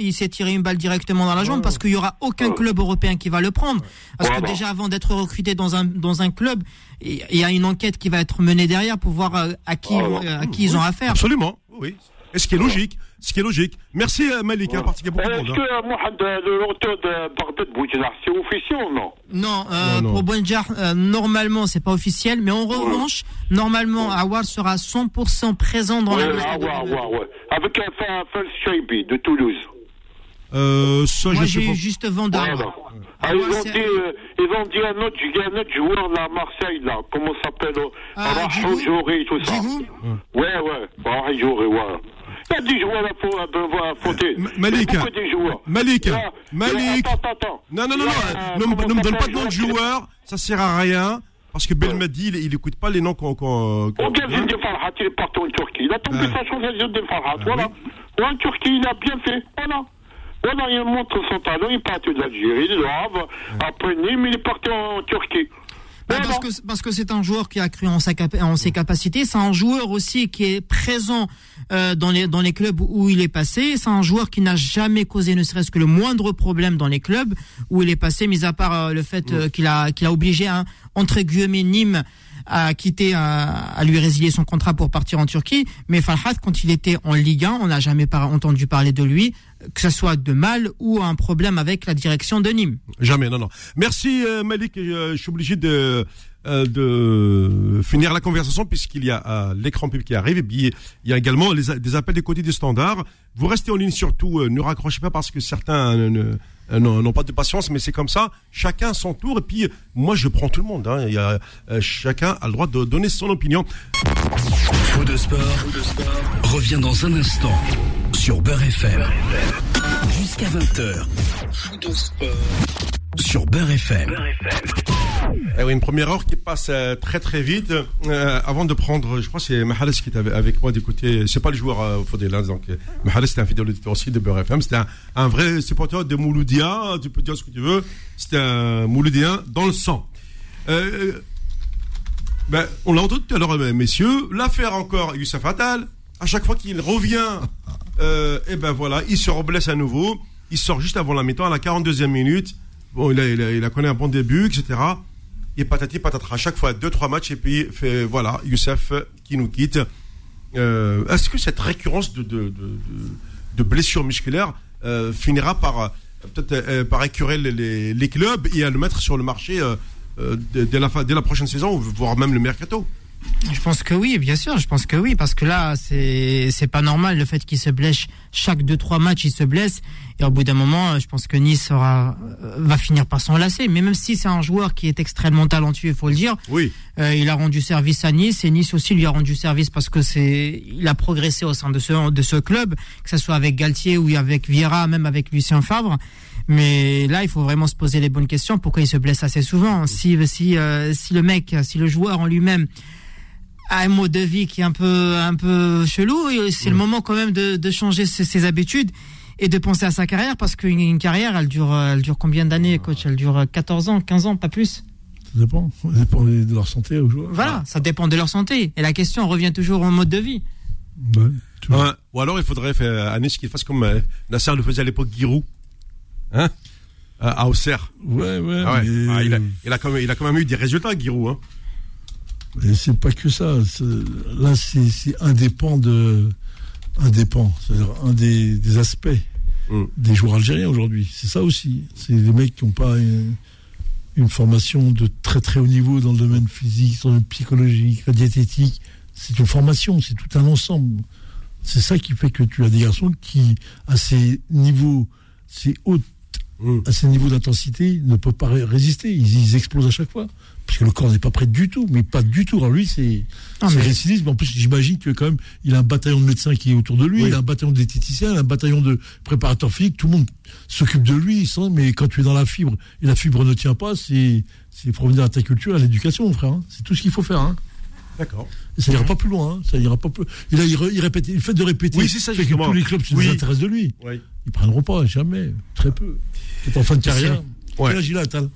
Il s'est, tiré une balle directement dans la jambe parce qu'il y aura aucun club européen qui va le prendre. Parce que déjà, avant d'être recruté dans un, dans un club, il y a une enquête qui va être menée derrière pour voir euh, à qui, Voilà. à qui ils ont affaire. Absolument, oui. Et ce qui est logique, ce qui est logique. Merci euh, Malik, hein, parce qu'il y a beaucoup de Est-ce monde. hein. que euh, Mohamed, euh, le retour de Bagdad Boujela, c'est officiel ou non? Non, euh, Non, non. pour Bonjar, euh, normalement, c'est pas officiel, mais en revanche, normalement, Awar sera 100% présent dans Ouais, la liste de ouais, Bonjar. ouais, ouais. Avec un fan Fels Shaibi de Toulouse. Euh, ça, Moi, j'ai eu juste Vanda. Voilà. Ah, Ah, ils, ouais, ont c'est- dit, euh, ils ont dit un autre, il y a un autre joueur là à Marseille, là. Comment ça s'appelle euh, Ah, Djigou Rahou Jory, tout ça. Ouais, ouais. Rahou Jory, ouais. Il y a des joueurs à affronter. Malik, de. Malik, Malik. Attends, attends. Non, non, non, non, euh, ne, me- donne pas de nom de joueur, ça sert à rien. Parce que Belmadi, il, il écoute pas les noms qu'on. On vient de Farhat, il est parti en Turquie. Il a tombé sa chance de Farhat. Ah voilà. En Turquie, il a bien fait. Voilà. Voilà, il montre son talent. Il est parti d'Algérie, de Havre, après Nîmes, il est parti en Turquie. Bah, Voilà. parce que parce que c'est un joueur qui a cru en, sa en ses capacités. C'est un joueur aussi qui est présent euh, dans les dans les clubs où il est passé. C'est un joueur qui n'a jamais causé ne serait-ce que le moindre problème dans les clubs où il est passé, mis à part euh, le fait euh, qu'il a qu'il a obligé hein, entre guillemets Nîmes à quitter à, lui résilier son contrat pour partir en Turquie. Mais Farhat, quand il était en Ligue 1, on n'a jamais entendu parler de lui, que ce soit de mal ou un problème avec la direction de Nîmes. Jamais, non, non. Merci euh, Malik. Euh, je suis obligé de, euh, de finir la conversation puisqu'il y a euh, l'écran pub qui arrive et puis il y a également les, des appels des côtés des standards. Vous restez en ligne surtout, euh, ne raccrochez pas parce que certains euh, ne- n'ont pas de patience, mais c'est comme ça. Chacun son tour et puis moi je prends tout le monde. Hein. Il y a, euh, chacun a le droit de donner son opinion. Faux de sport, revient dans un instant sur Beurre FM. Jusqu'à 20h. Faux de sport. Sur Beurre FM. Eh oui, une première heure qui passe euh, très très vite. Euh, avant de prendre, je crois que c'est Mahales qui est avec- moi d'écouter. C'est pas le joueur euh, Faudel, hein, donc euh, Mahales c'était un fidèle auditeur aussi de Beurre FM. C'était un, un vrai supporter de Mouloudia. Tu peux dire ce que tu veux. C'était un Mouloudien dans le sang. Ben, on l'a entendu tout à l'heure, messieurs. L'affaire encore Youssef Attal. À chaque fois qu'il revient, et ben voilà, il se reblesse à nouveau. Il sort juste avant la mi-temps, à la 42e minute. Bon, il a, connu un bon début, etc. Et patati patatra. Chaque fois, deux, trois matchs, et puis fait, voilà, Youssef qui nous quitte. Euh, Est-ce que cette récurrence de, blessures musculaires euh, finira par euh, peut-être par les, clubs et à le mettre sur le marché dès, la dès la prochaine saison, voire même le mercato? Je pense que oui, bien sûr, je pense que oui, parce que là, c'est c'est pas normal le fait qu'il se blesse chaque deux trois matchs, il se blesse et au bout d'un moment, je pense que Nice aura, euh, va finir par s'enlacer. Mais même si c'est un joueur qui est extrêmement talentueux, il faut le dire, Oui, euh, il a rendu service à Nice et Nice aussi lui a rendu service parce que c'est il a progressé au sein de ce de ce club, que ce soit avec Galtier ou avec Vieira, même avec Lucien Favre. Mais là, il faut vraiment se poser les bonnes questions. Pourquoi il se blesse assez souvent? Si si euh, si le mec, si le joueur en lui-même un mode de vie qui est un peu un peu chelou, et c'est le moment quand même de, de changer ses, ses habitudes et de penser à sa carrière parce qu'une une carrière, elle dure elle dure combien d'années, coach? Elle dure 14 ans, 15 ans, pas plus? Ça dépend. Ça dépend de leur santé aux joueurs. Voilà, ça dépend de leur santé. Et la question revient toujours au mode de vie. Ouais, ou alors il faudrait faire à Nice qu'il fasse comme euh, Nasser le faisait à l'époque Giroud, hein? À à Auxerre. Ouais, ouais. Ah ouais. mais- Ah, il, a, il, a quand même, il a quand même eu des résultats, Giroud. Hein. C'est pas que ça. Là, c'est c'est indépend de. Indépend. C'est-à-dire un des, des aspects Mm. des joueurs algériens aujourd'hui. C'est ça aussi. C'est des mecs qui n'ont pas une, une formation de très très haut niveau dans le domaine physique, dans le domaine psychologique, la diététique. C'est une formation, c'est tout un ensemble. C'est ça qui fait que tu as des garçons qui, à ces niveaux, ces hautes Mm. à ces niveaux d'intensité ne peuvent pas ré- résister. Ils, ils explosent à chaque fois. Parce que le corps n'est pas prêt du tout, mais pas du tout. Alors lui, c'est c'est mais- récidivisme. En plus, j'imagine que quand même, il a un bataillon de médecins qui est autour de lui, Oui. il a un bataillon de diététiciens, il a un bataillon de préparateurs physiques. Tout le monde s'occupe de lui. sans- mais quand tu es dans la fibre et la fibre ne tient pas, c'est revenir à ta culture, à l'éducation, mon frère. hein. C'est tout ce qu'il faut faire. hein. D'accord. Et ça ira pas plus loin. hein. Ça ira pas plus. Et là, il, il répète. Le fait de répéter, Oui, c'est ça, fait que tous les clubs se Oui. désintéressent de lui. Oui. Ils prendront pas, jamais. Très peu. C'est en fin de carrière. Ouais. Quel âge il a, Tal?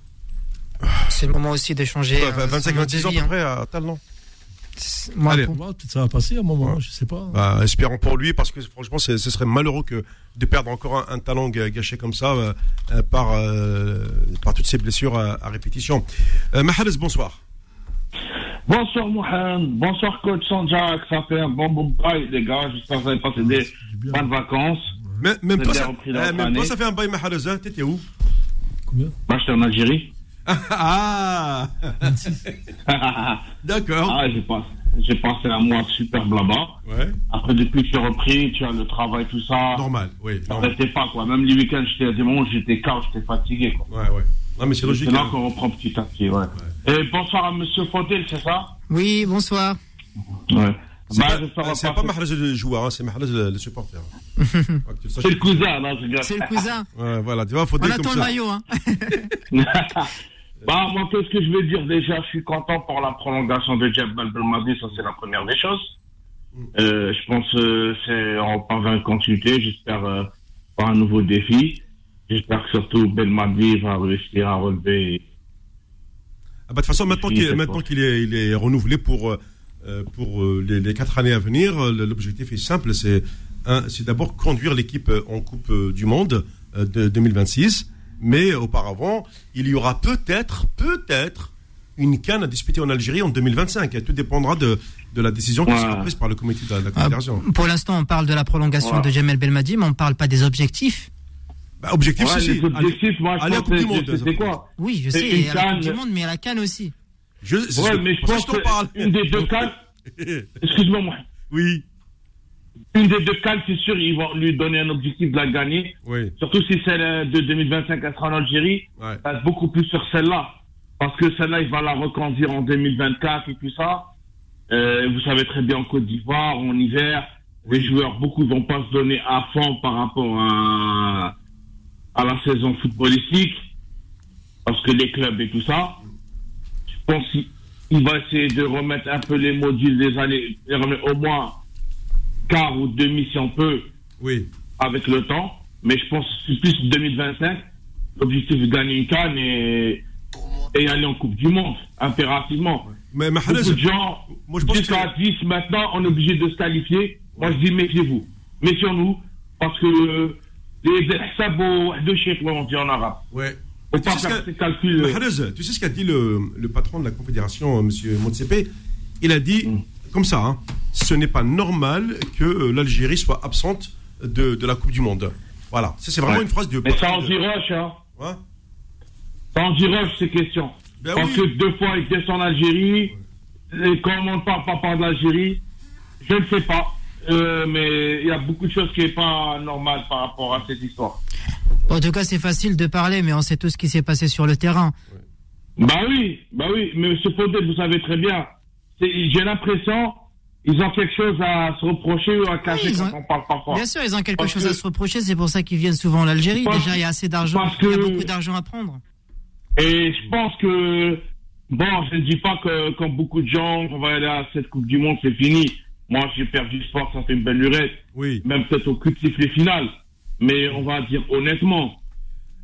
C'est le moment aussi d'échanger. Ouais, 25-26 ans à peu près à Tal, non Moi, Allez. ça va passer à un moment, Ouais. je sais pas. Bah, espérons pour lui, parce que franchement, ce serait malheureux que de perdre encore un, un talent gâché comme ça euh, euh, par, euh, par toutes ces blessures à, à répétition. Euh, Mahrez, bonsoir. Bonsoir Mohamed, bonsoir coach Sanjak, ça fait un bon bon bail les gars, j'espère que vous avez passé des bonnes vacances. Mais, même Vous pas ça, eh, même pas ça fait un bail Mahrez, hein T'étais où? Combien? Moi j'étais en Algérie. Ah D'accord. ah j'ai passé, j'ai passé un mois super blabla. Ouais. Après depuis que j'ai repris, tu as le travail, tout ça. Normal, oui. Restait pas quoi, même les week-ends j'étais à des moments où j'étais KO, j'étais fatigué quoi. Ouais, ouais. Non, mais c'est logique. C'est là hein. qu'on reprend petit à petit, ouais. Et bonsoir à monsieur Fautel, c'est ça? Oui, bonsoir. Ouais. C'est Bah, pas, euh, c'est pas- Mahrez le joueur, hein, c'est Mahrez le, le supporter. C'est le cousin, là, je regarde. C'est le cousin. Ouais, voilà, tu vois, faut On dire attend comme le ça. maillot. Hein. Bah, moi, qu'est-ce que je vais dire déjà? Je suis content pour la prolongation de Jebel Belmadi, ça c'est la première des choses. Euh, je pense que c'est on va une continuité, j'espère euh, pas un nouveau défi. J'espère que surtout Belmadi va réussir à relever. Ah bah, de toute façon, maintenant qu'il est, il est renouvelé pour, euh, euh, pour euh, les, les quatre années à venir, euh, l'objectif est simple, c'est d'abord conduire l'équipe euh, en Coupe euh, du Monde euh, de 2026, mais auparavant, il y aura peut-être, peut-être, une canne à disputer en Algérie en 2025. Et tout dépendra de, de la décision qui sera prise par le comité de la, Ah, Confédération. pour l'instant, on parle de la prolongation Ouais. de Jamel Belmadi, mais on ne parle pas des objectifs. Bah, objectif, Ouais, c'est les objectifs, moi, je allez à pense Coupe que du Monde, c'est- quoi Oui, je sais, une il y a la Coupe canne. du Monde, mais a la Cannes aussi. Je, Ouais, que- mais je pense que parle. que une des deux cannes, excuse-moi, moi, Oui, une des deux cannes, c'est sûr, ils vont lui donner un objectif de la gagner. oui, Surtout si celle de 2025 elle sera en Algérie, ouais. être beaucoup plus sur celle-là. Parce que celle-là, il va la reconduire en 2024 et tout ça. Euh, vous savez très bien, en Côte d'Ivoire, en hiver, les joueurs, beaucoup vont pas se donner à fond par rapport à, à la saison footballistique. que les clubs et tout ça. Je pense qu'il va essayer de remettre un peu les modules des années, au moins quart ou demi si on peut, Oui. avec le temps. Mais je pense que c'est plus 2025. L'objectif de gagner une canne et, et aller en Coupe du Monde, impérativement. Mais Mahrez, Beaucoup de gens, moi, je pense jusqu'à 10 maintenant, on est obligé de se qualifier. Moi, je dis méfiez-vous. Méfions-nous, parce que les sabot de chez on dit en arabe. ouais. Tu sais ce calculs. Mahrez, tu sais ce qu'a dit le, le patron de la Confédération, M. Motsepe? Il a dit, Mm. Comme ça, hein, ce n'est pas normal que euh, l'Algérie soit absente de, de la Coupe du Monde. Voilà. Ça, c'est vraiment Ouais. une phrase de. Mais ça en de- dit roche, hein. Ouais. Ça en dit roche, ces questions. Ben parce oui. que deux fois, ils descendent en Algérie. Et comme on ne parle pas par de l'Algérie, je ne sais pas. Euh, mais il y a beaucoup de choses qui n'est pas normales par rapport à cette histoire. En tout cas, c'est facile de parler, mais on sait tout ce qui s'est passé sur le terrain. Bah oui, bah oui, mais M. Faudet, vous savez très bien. J'ai l'impression ils ont quelque chose à se reprocher ou à cacher Oui, quand ont- on parle parfois. Bien sûr, ils ont quelque Parce chose que- à se reprocher, c'est pour ça qu'ils viennent souvent en Algérie. Parce- Déjà, il y a assez d'argent, parce il y a que- beaucoup d'argent à prendre. Et je pense que, bon, je ne dis pas que quand beaucoup de gens, on va aller à cette Coupe du Monde, c'est fini. Moi, j'ai perdu sport, ça fait une belle lurette. Oui. Même peut-être au cul de sifflet final. Mais on va dire honnêtement,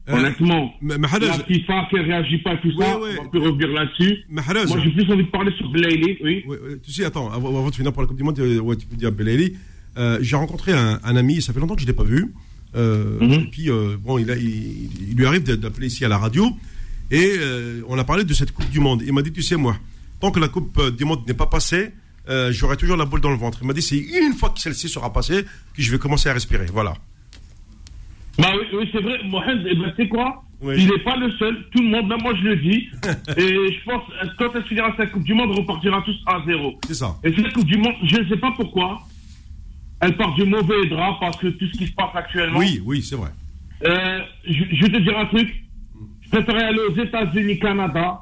honnêtement, Ma- Mahrez, la FIFA qui ne réagit pas à tout ça, Oui, oui. on peut revenir là-dessus. Mahrez. Moi, j'ai plus envie de parler sur Blayley, oui. Ouais, ouais, tu sais, attends, avant, avant de finir pour la Coupe du Monde, euh, ouais, tu peux dire Belaïli. Euh, j'ai rencontré un, un ami, ça fait longtemps que je ne l'ai pas vu. Euh, Mhm. Et puis, euh, bon, il, a, il, il lui arrive d'appeler ici à la radio. Et euh, on a parlé de cette Coupe du Monde. Il m'a dit, tu sais, moi, tant que la Coupe euh, du Monde n'est pas passée, euh, j'aurai toujours la boule dans le ventre. Il m'a dit, c'est une fois que celle-ci sera passée que je vais commencer à respirer. Voilà. Bah oui, oui, c'est vrai, Mohamed, eh ben, c'est quoi Oui. Il n'est pas le seul, tout le monde, même moi je le dis. et je pense, quand elle finira cette Coupe du Monde, on repartira tous à zéro. C'est ça. Et cette Coupe du Monde, je ne sais pas pourquoi, elle part du mauvais drap parce que tout ce qui se passe actuellement. Oui, oui, c'est vrai. Euh, je, je vais te dire un truc. Je préférerais aller aux États-Unis, Canada.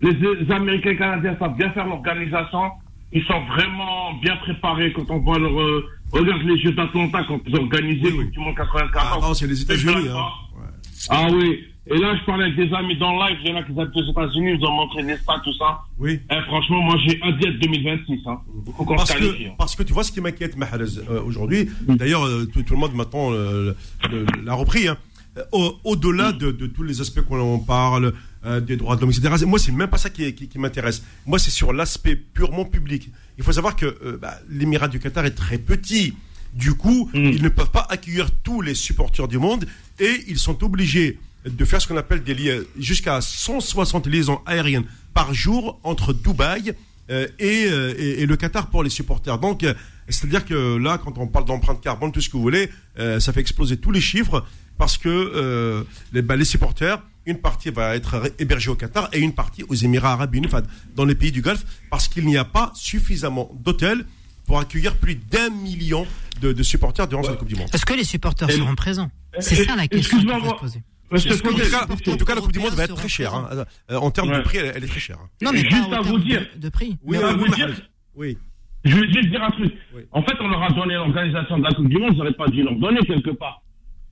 Les, les Américains et Canadiens savent bien faire l'organisation. Ils sont vraiment bien préparés quand on voit leur. euh, regarde les Jeux d'Atlanta quand ils ont organisé Oui, du Monde Ah, 94. non, c'est les États-Unis. Hein. Ouais. Ah oui. Et là, je parlais avec des amis dans le live. Il y en a qui habitent aux États-Unis. Ils ont montré des stats, tout ça. Oui. Et franchement, moi, j'ai un diète 2026. Hein. Faut qu'on Parce que, hein. parce que tu vois ce qui m'inquiète, Mahrez, euh, aujourd'hui, d'ailleurs, euh, tout, tout le monde maintenant euh, le- le- l'a repris, hein. Euh, au- au-delà de, de tous les aspects qu'on en parle, euh, des droits de l'homme, etc., moi, c'est même pas ça qui, qui- qui m'intéresse. Moi, c'est sur l'aspect purement public. Il faut savoir que euh, bah, l'Émirat du Qatar est très petit. Du coup, ils ne peuvent pas accueillir tous les supporters du monde et ils sont obligés de faire ce qu'on appelle des liens jusqu'à 160 liaisons aériennes par jour entre Dubaï euh, et, euh, et- et le Qatar pour les supporters. Donc, euh, c'est-à-dire que là, quand on parle d'empreinte carbone, tout ce que vous voulez, euh, ça fait exploser tous les chiffres parce que euh, les, bah, les supporters, une partie va être hébergée au Qatar et une partie aux Émirats Arabes Unis, enfin, dans les pays du Golfe, parce qu'il n'y a pas suffisamment d'hôtels pour accueillir plus d'un million de, de supporters durant cette Coupe du Monde. Est-ce que les supporters Et- seront présents C'est et- ça la question qu'il faut se poser. En tout, cas, en tout cas, la Coupe du Monde va être très chère. hein. En termes de Ouais. prix, elle, elle est très chère. hein. Non, mais Juste à vous dire. de, de prix. Oui, Mais à vous oui, dire- Mahrez. oui. Je veux juste dire un truc. Oui. En fait, on leur a donné l'organisation de la Coupe du Monde, j'aurais pas dû leur donner quelque part.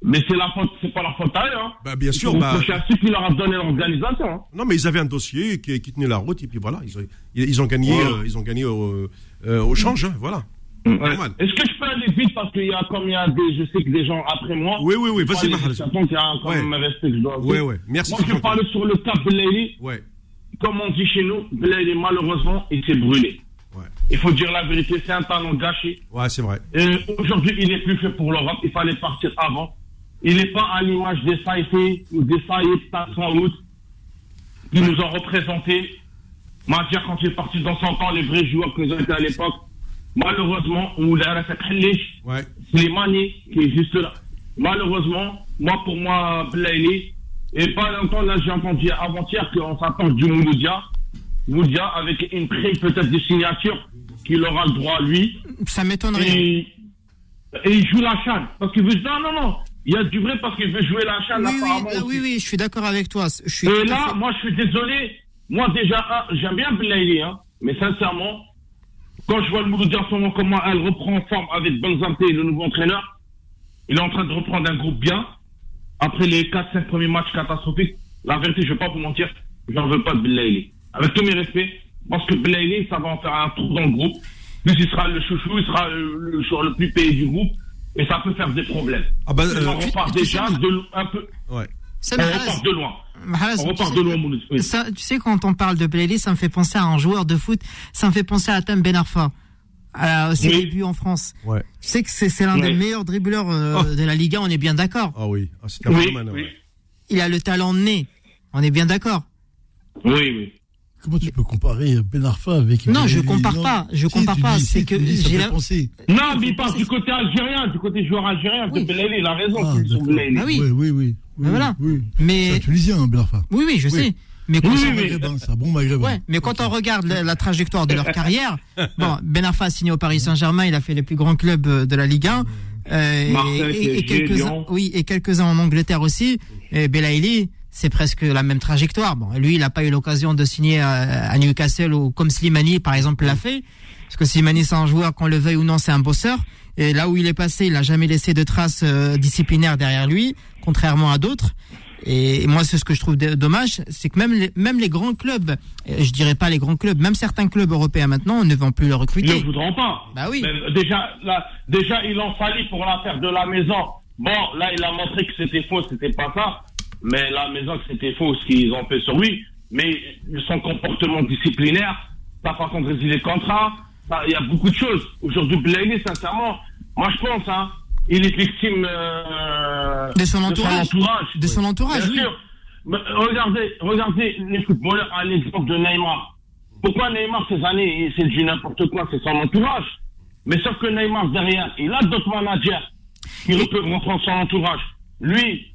Mais c'est la faute, c'est pas leur faute à eux, hein. Bah, bien sûr, bah- à ceux qui leur a donné l'organisation, hein. Non, mais ils avaient un dossier qui, qui tenait la route et puis voilà, ils ont, ils, ont gagné, Ouais. euh, ils ont gagné au, euh, au change, hein, voilà. Est-ce que je peux aller vite parce qu'il y a comme il y a des, je sais que des gens après moi? Oui, oui, oui, vas-y, Mahrez. Je pense qu'il y a quand même un respect que je dois avoir. Ouais, ouais, merci. Moi, je parle sur le cas Blairi. Ouais, Comme on dit chez nous, Blairi, malheureusement, il s'est brûlé. ouais, Il faut dire la vérité, c'est un talent gâché. ouais, c'est vrai. Aujourd'hui, il n'est plus fait pour l'Europe. Il fallait partir avant. Il n'est pas à l'image des Saïfé ou des Saïd sans route qui nous ont représentés. Madia, quand il est parti dans son temps, les vrais joueurs que été à l'époque, malheureusement, ou la Ouais, Slimani, qui est juste là. Malheureusement, moi, pour moi, Blaili, et pas longtemps, là, j'ai entendu avant-hier qu'on s'attend du Mouloudia. Mouloudia, avec une prime peut-être de signature, qu'il aura le droit, lui. Ça m'étonnerait. Et, et il joue la chaîne. Parce qu'il veut non, non, non. Il y a du vrai parce qu'il veut jouer la chaîne, Oui, oui, oui, oui, je suis d'accord avec toi. Je suis Et là, fait- moi, je suis désolé. Moi, déjà, un, j'aime bien Blaili, hein. Mais sincèrement, quand je vois le Mouloudia en ce moment, comment elle reprend forme avec Benzante, le nouveau entraîneur, il est en train de reprendre un groupe bien. Après les 4-5 premiers matchs catastrophiques, la vérité, je ne vais pas vous mentir, j'en veux pas de Belaïli. Avec tous mes respects, parce que Belaïli, ça va en faire un trou dans le groupe. Plus il sera le chouchou, il sera le joueur le plus payé du groupe, et ça peut faire des problèmes. Ah bah, on euh, repart déjà de, un peu, ouais. Ça, on repart de loin. On repart de loin, mon oui. Ça, tu sais, quand on parle de Blayley, ça me fait penser à un joueur de foot, ça me fait penser à Tam Ben Arfa, à ses Oui. débuts en France. Ouais. Tu sais que c'est l'un des meilleurs dribbleurs euh, Oh. de la Liga, on est bien d'accord. Ah oui, ah, un Oui, ouais. Il a le talent né, on est bien d'accord. oui, oui. Comment tu peux comparer Ben Arfa avec Non, je compare Non. pas, je Si, compare pas, c'est si, que j'ai la-. Non, mais il parle du côté algérien, du côté joueur algérien, Oui. de Belaïli, il a raison, Ah. Ah oui. Oui, oui, oui. Ben voilà. oui. C'est Mais un Tunisien, hein, Ben Arfa. oui, oui, je Oui. sais. Mais quand Oui, C'est un oui. maghrébin, c'est un bon maghrébin. Ouais, mais quand on regarde la, la trajectoire de leur carrière, bon, Ben Arfa a signé au Paris Saint-Germain, il a fait les plus grands clubs euh, de la Ligue 1, euh, Marseille, et, et quelques oui, et quelques-uns en Angleterre aussi. Et Belaïli, c'est presque la même trajectoire. Bon, lui, il n'a pas eu l'occasion de signer à, à Newcastle ou comme Slimani, par exemple, l'a fait, parce que Slimani, c'est un joueur, qu'on le veuille ou non, c'est un bosseur. Et là où il est passé, il n'a jamais laissé de traces euh, disciplinaires derrière lui, contrairement à d'autres. Et moi, c'est ce que je trouve dommage, c'est que même les, même les grands clubs, euh, je dirais pas les grands clubs, même certains clubs européens maintenant ne vont plus le Ils ne recruter. voudront pas. Bah oui. Mais déjà, là, déjà, il en fallit pour l'affaire de la maison. Bon, là, il a montré que c'était faux, c'était pas ça. Mais la maison, que c'était faux, ce qu'ils ont fait sur lui. Mais son comportement disciplinaire, sa façon de résilier le contrat, il y a beaucoup de choses. Aujourd'hui, Blaney, sincèrement, moi, je pense, hein, il est victime euh, De son entourage. entourage. De son entourage, Bien oui. sûr. Mais regardez, regardez les footballeurs à l'exemple de Neymar. Pourquoi Neymar, ces années, c'est du n'importe quoi, c'est son entourage? Mais sauf que Neymar, derrière, il a d'autres managers qui peuvent reprendre son entourage. Lui,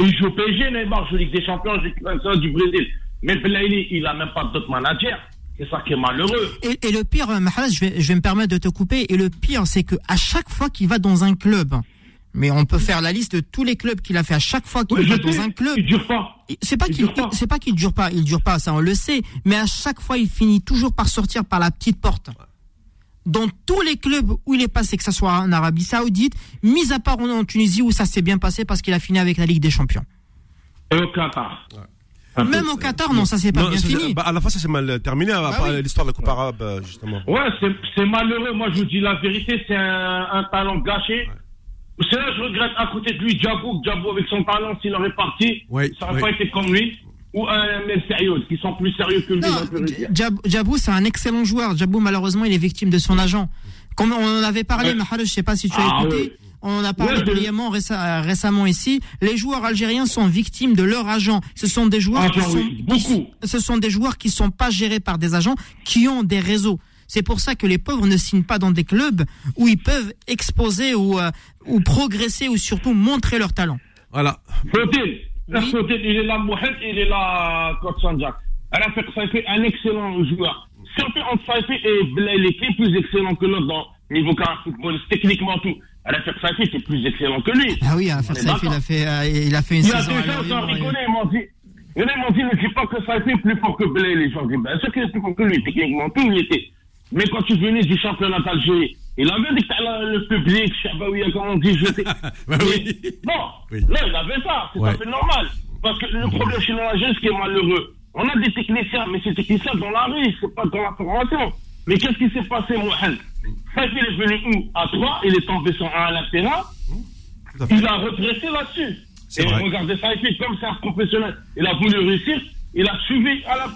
il joue au PSG, Neymar joue Ligue des Champions, du Brésil. Mais Belaïli, il a même pas d'autres managers. C'est ça qui est malheureux. Et, et le pire, euh, Mahalas, je vais, je vais me permettre de te couper. Et le pire, c'est que à chaque fois qu'il va dans un club, mais on peut faire la liste de tous les clubs qu'il a fait à chaque fois qu'il Oui, va dans sais, un club. il dure pas. C'est pas Il qu'il, dure pas. c'est pas qu'il dure pas, il dure pas, ça on le sait. Mais à chaque fois, il finit toujours par sortir par la petite porte. Dans tous les clubs où il est passé, que ce soit en Arabie Saoudite, mis à part en, en Tunisie où ça s'est bien passé parce qu'il a fini avec la Ligue des Champions. Et au Qatar. Même au Qatar, non, ça s'est pas Non, bien ça, fini. bah, à la fin, ça s'est mal terminé, à part oui. l'histoire de la Coupe arabe, euh, justement. Ouais, c'est c'est malheureux. Moi, je vous dis la vérité, c'est un, un talent gâché. C'est là que je regrette à côté de lui Djabou. Djabou, avec son talent, s'il aurait parti, ça n'aurait pas été comme lui. Ou un mec sérieux, qui sont plus sérieux que lui. Djab- Djabou, c'est un excellent joueur. Djabou, malheureusement, il est victime de son agent. Comme on en avait parlé, Ouais. Mahal, je sais pas si tu as Ah, écouté. ouais. On en a parlé Ouais, je- euh, récemment ici. Les joueurs algériens sont victimes de leur agent. Ce sont des joueurs Ah, qui sont, oui, qui- beaucoup. ce sont des joueurs qui sont pas gérés par des agents, qui ont des réseaux. C'est pour ça que les pauvres ne signent pas dans des clubs où ils peuvent exposer ou, euh, ou progresser ou surtout montrer leur talent. Voilà. Faudil, il est là, Mohamed, il est là, Coach Sanjak. Rafik Saifi, un excellent joueur. Fait entre Saifi et est plus excellent que l'autre dans niveau football, techniquement tout. Rafik Saifi, c'est plus excellent que lui. Ah oui, faire est ça, il a fait, euh, il a fait une Il y a saison. des gens qui ont Lorient, rigolé, ils m'ont dit, il en a, ils m'ont dit, ne dis pas que Saifi est plus fort que Blaili. J'en dis, bien sûr qu'il est plus fort que lui, techniquement tout, il était. Mais quand tu venais du championnat d'Algérie, il avait dit que le public, Chabaouia, comme on dit, jeté. Bah oui. Non, Oui. là, il avait ça, c'est tout à fait normal. Parce que le problème chez l'Algérie, ce qui est malheureux, on a des techniciens, mais ces techniciens dans la rue, c'est pas dans la formation. Mais qu'est-ce qui s'est passé, Mohamed Saifi, il est venu où? À 3, il est tombé sur un à la terrain, il a repressé là-dessus. C'est Et vrai. regardez Saifi, comme c'est un professionnel, il a voulu réussir, il a suivi à la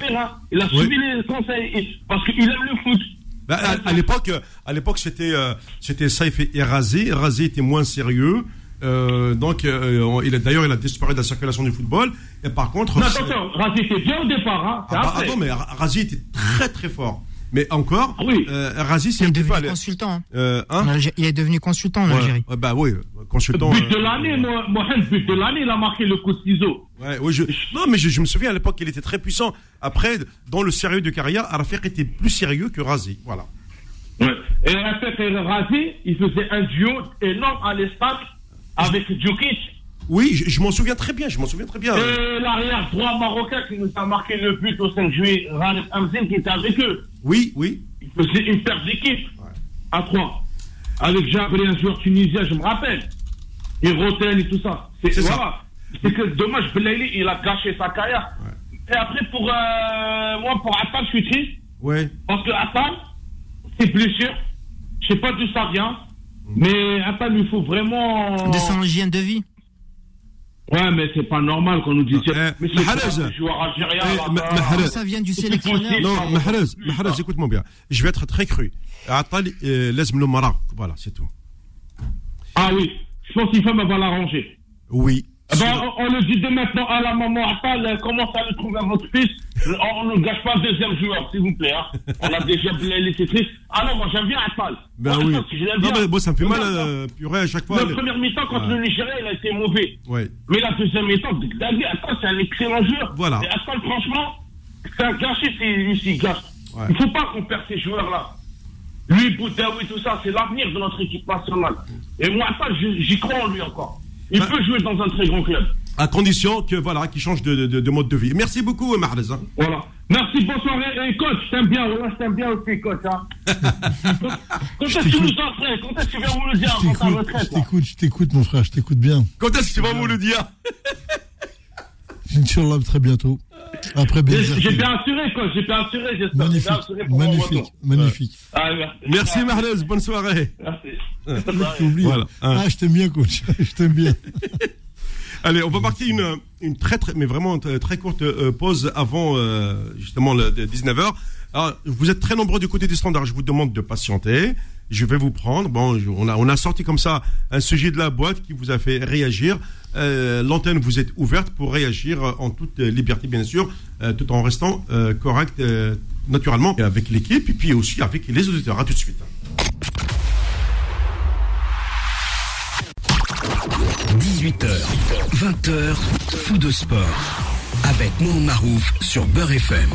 il a Oui. suivi les conseils, et- parce qu'il aime le foot. Bah, à à l'époque, à l'époque, c'était euh, c'était Saïf et Razé. Razé était moins sérieux. Euh, donc, euh, il a d'ailleurs, il a disparu de la circulation du football. Et par contre, Non, attention, Razi était bien au départ, hein. Ah bah, attends, mais Ra- Razé était très très fort. Mais encore, Ah oui. euh, Razé, Il c'est est un allé- consultant. hein. Euh, hein Il est devenu consultant en Ouais, Algérie. ouais, bah oui, consultant. But de euh, l'année, moi, Mohamed, but de l'année, il a marqué le coup de ciseau. Ouais, oui, je, non, mais je, je me souviens à l'époque qu'il était très puissant. Après, dans le sérieux de carrière, Arafek était plus sérieux que Razé. Voilà. Ouais. Et Rafik et Razi, il faisait un duo énorme à l'espace avec Djukic. Oui, je, je m'en souviens très bien. Je m'en souviens très bien. Et l'arrière droit marocain qui nous a marqué le but au 5 juillet, Ralef Hamzin, qui était avec eux. Oui, oui. Il faisait une paire d'équipe à trois. Avec Jabri, un joueur tunisien, je me rappelle. Et Roten et tout ça. C'est ça. voilà. c'est que dommage, Belaïli, il a gâché sa carrière. Et après, pour euh, moi, pour Attal, je suis triste. Ouais. Parce que Attal, c'est blessure. Je sais pas d'où ça vient. Mais Attal, il faut vraiment. De son hygiène de vie. Ouais, mais c'est pas normal qu'on nous dise. Eh, mais c'est Mahrez. pas un joueur algérien. Ça vient du sélectionneur. Non, Mahrez, Mahrez, écoute-moi bien. Je vais être très cru. Attal, euh, laisse-moi le mara. Voilà, c'est tout. Ah oui, je pense qu'une femme elle va l'arranger. Oui. Eh ben, on, on le dit dès maintenant à la maman Attal, euh, commence à le trouver à votre fils? On, ne gâche pas deuxième joueur, s'il vous plaît. Hein. On a déjà laissé triste. Ah non, moi j'aime bien Attal. Ben Moi, oui. Non, bien. mais moi, ça me fait mal, euh, purée, à chaque fois. Le le- premier mi-temps contre le Nigeria, il a été mauvais. Ouais. Mais la deuxième mi-temps, Attal, c'est un excellent joueur. Voilà. Et Attal, franchement, c'est un gâchis s'il s'il gâche. Ouais. Il ne faut pas qu'on perde ces joueurs-là. Lui, Boudaoui, tout ça, c'est l'avenir de notre équipe nationale. Et moi, Attal, j'y crois en lui encore. Il peut jouer dans un très grand club. À condition que, voilà, qu'il change de, de- de mode de vie. Merci beaucoup, Mahrez. hein. Voilà. Merci, bonsoir. Et, et coach, je t'aime bien. Voilà, je t'aime bien aussi, coach. Hein. quand est-ce que tu nous en ferais Quand est-ce que tu viens nous le dire Je avant ta je retraite là? t'écoute, je t'écoute, mon frère, je t'écoute bien. Quand est-ce que tu vas me le dire? Inch'Allah, très bientôt. Après bien assuré, coach. J'ai bien assuré, j'espère. Magnifique, assuré pour mon magnifique, magnifique. Ah, merci. Merci. Bonne soirée. Merci. Tu oublies. Voilà. Hein. Ah, je t'aime bien, coach. Je t'aime bien. Allez, on va marquer une, une très, très, mais vraiment très, très courte euh, pause avant euh, justement le 19h. Alors, vous êtes très nombreux du côté des standards. Je vous demande de patienter. Je vais vous prendre. Bon, on a, sorti comme ça un sujet de la boîte qui vous a fait réagir. Euh, L'antenne vous est ouverte pour réagir en toute euh, liberté, bien sûr, euh, tout en restant euh, correct, euh, naturellement, avec l'équipe et puis aussi avec les auditeurs. À tout de suite. 18h, 20h, fou de sport. Avec Mohamed Marouf sur Beurre FM.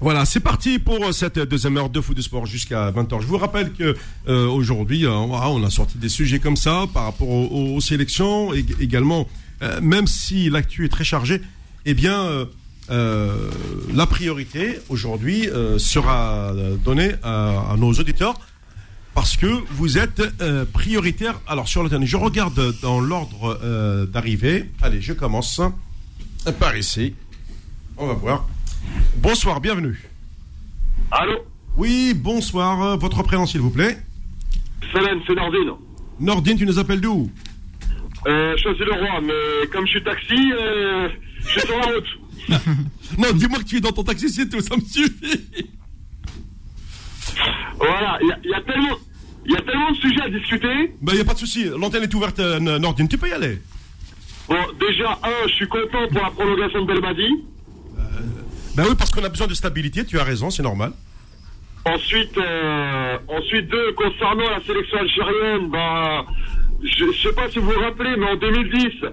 Voilà, c'est parti pour cette deuxième heure de foot de sport jusqu'à 20h. Je vous rappelle que euh, aujourd'hui, euh, voilà, on a sorti des sujets comme ça par rapport aux, sélections également, euh, même si l'actu est très chargée, eh bien, euh, euh, la priorité aujourd'hui euh, sera donnée à, nos auditeurs parce que vous êtes euh, prioritaire. Alors sur le je regarde dans l'ordre euh, d'arrivée. Allez, je commence par ici. On va voir. Bonsoir, bienvenue. Allô Oui, bonsoir. euh, Votre prénom, s'il vous plaît. Salam, c'est Nordine. Nordine, tu nous appelles d'où Euh, choisis le roi, mais comme je suis taxi, euh, je suis sur la route. Non, dis-moi que tu es dans ton taxi, c'est tout, ça me suffit. Voilà, il y, a- il y a tellement... Il y a tellement de sujets à discuter. Ben, y a pas de souci. L'antenne est ouverte, euh, Nordine. Tu peux y aller. Bon, déjà, un, je suis content pour la prolongation de Belmadi. Ben oui, parce qu'on a besoin de stabilité. Tu as raison, c'est normal. Ensuite, euh, ensuite deux, concernant la sélection algérienne, bah, je, je sais pas si vous vous rappelez, mais en 2010,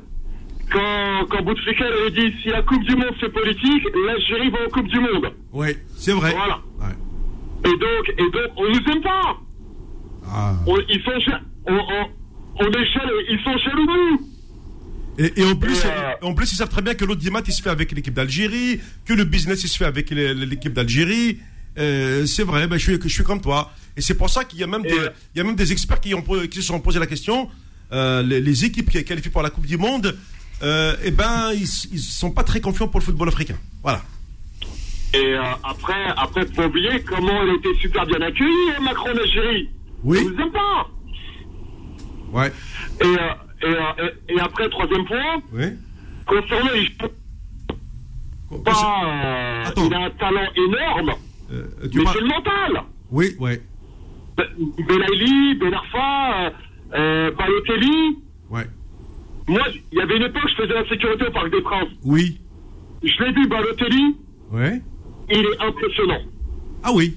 quand, quand Bouteflika avait dit si la Coupe du Monde c'est politique, l'Algérie va en Coupe du Monde. Oui, c'est vrai. Voilà. Ouais. Et donc, et donc, on nous aime pas. Ah. On- ils sont, on, on, on est jaloux, ils sont jaloux de nous. Et, et en plus, Et, en plus, ils savent très bien que l'audimat il se fait avec l'équipe d'Algérie, que le business il se fait avec l'équipe d'Algérie. Euh, c'est vrai, ben, je, suis, je suis comme toi. Et c'est pour ça qu'il y a même des, euh, il y a même des experts qui, ont, po- qui se sont posé la question. euh, les, les équipes qui qualifiées pour la Coupe du Monde, euh, eh ben, ils, ils sont pas très confiants pour le football africain. Voilà. Et après, après, faut oublier comment elle a été super bien accueillie, hein, Macron en Algérie. Oui. On nous aime pas. Ouais. Et, et, euh, et, et après, troisième point, Oui. concernant les pas, euh, il a un talent énorme, Euh, tu mais c'est le mental. Oui, ouais, Be- Belaïli, Benarfa, euh, euh, Balotelli. ouais. Moi, il y avait une époque, je faisais la sécurité au Parc des Princes. Oui. Je l'ai vu, Balotelli, Ouais. il est impressionnant. Ah oui.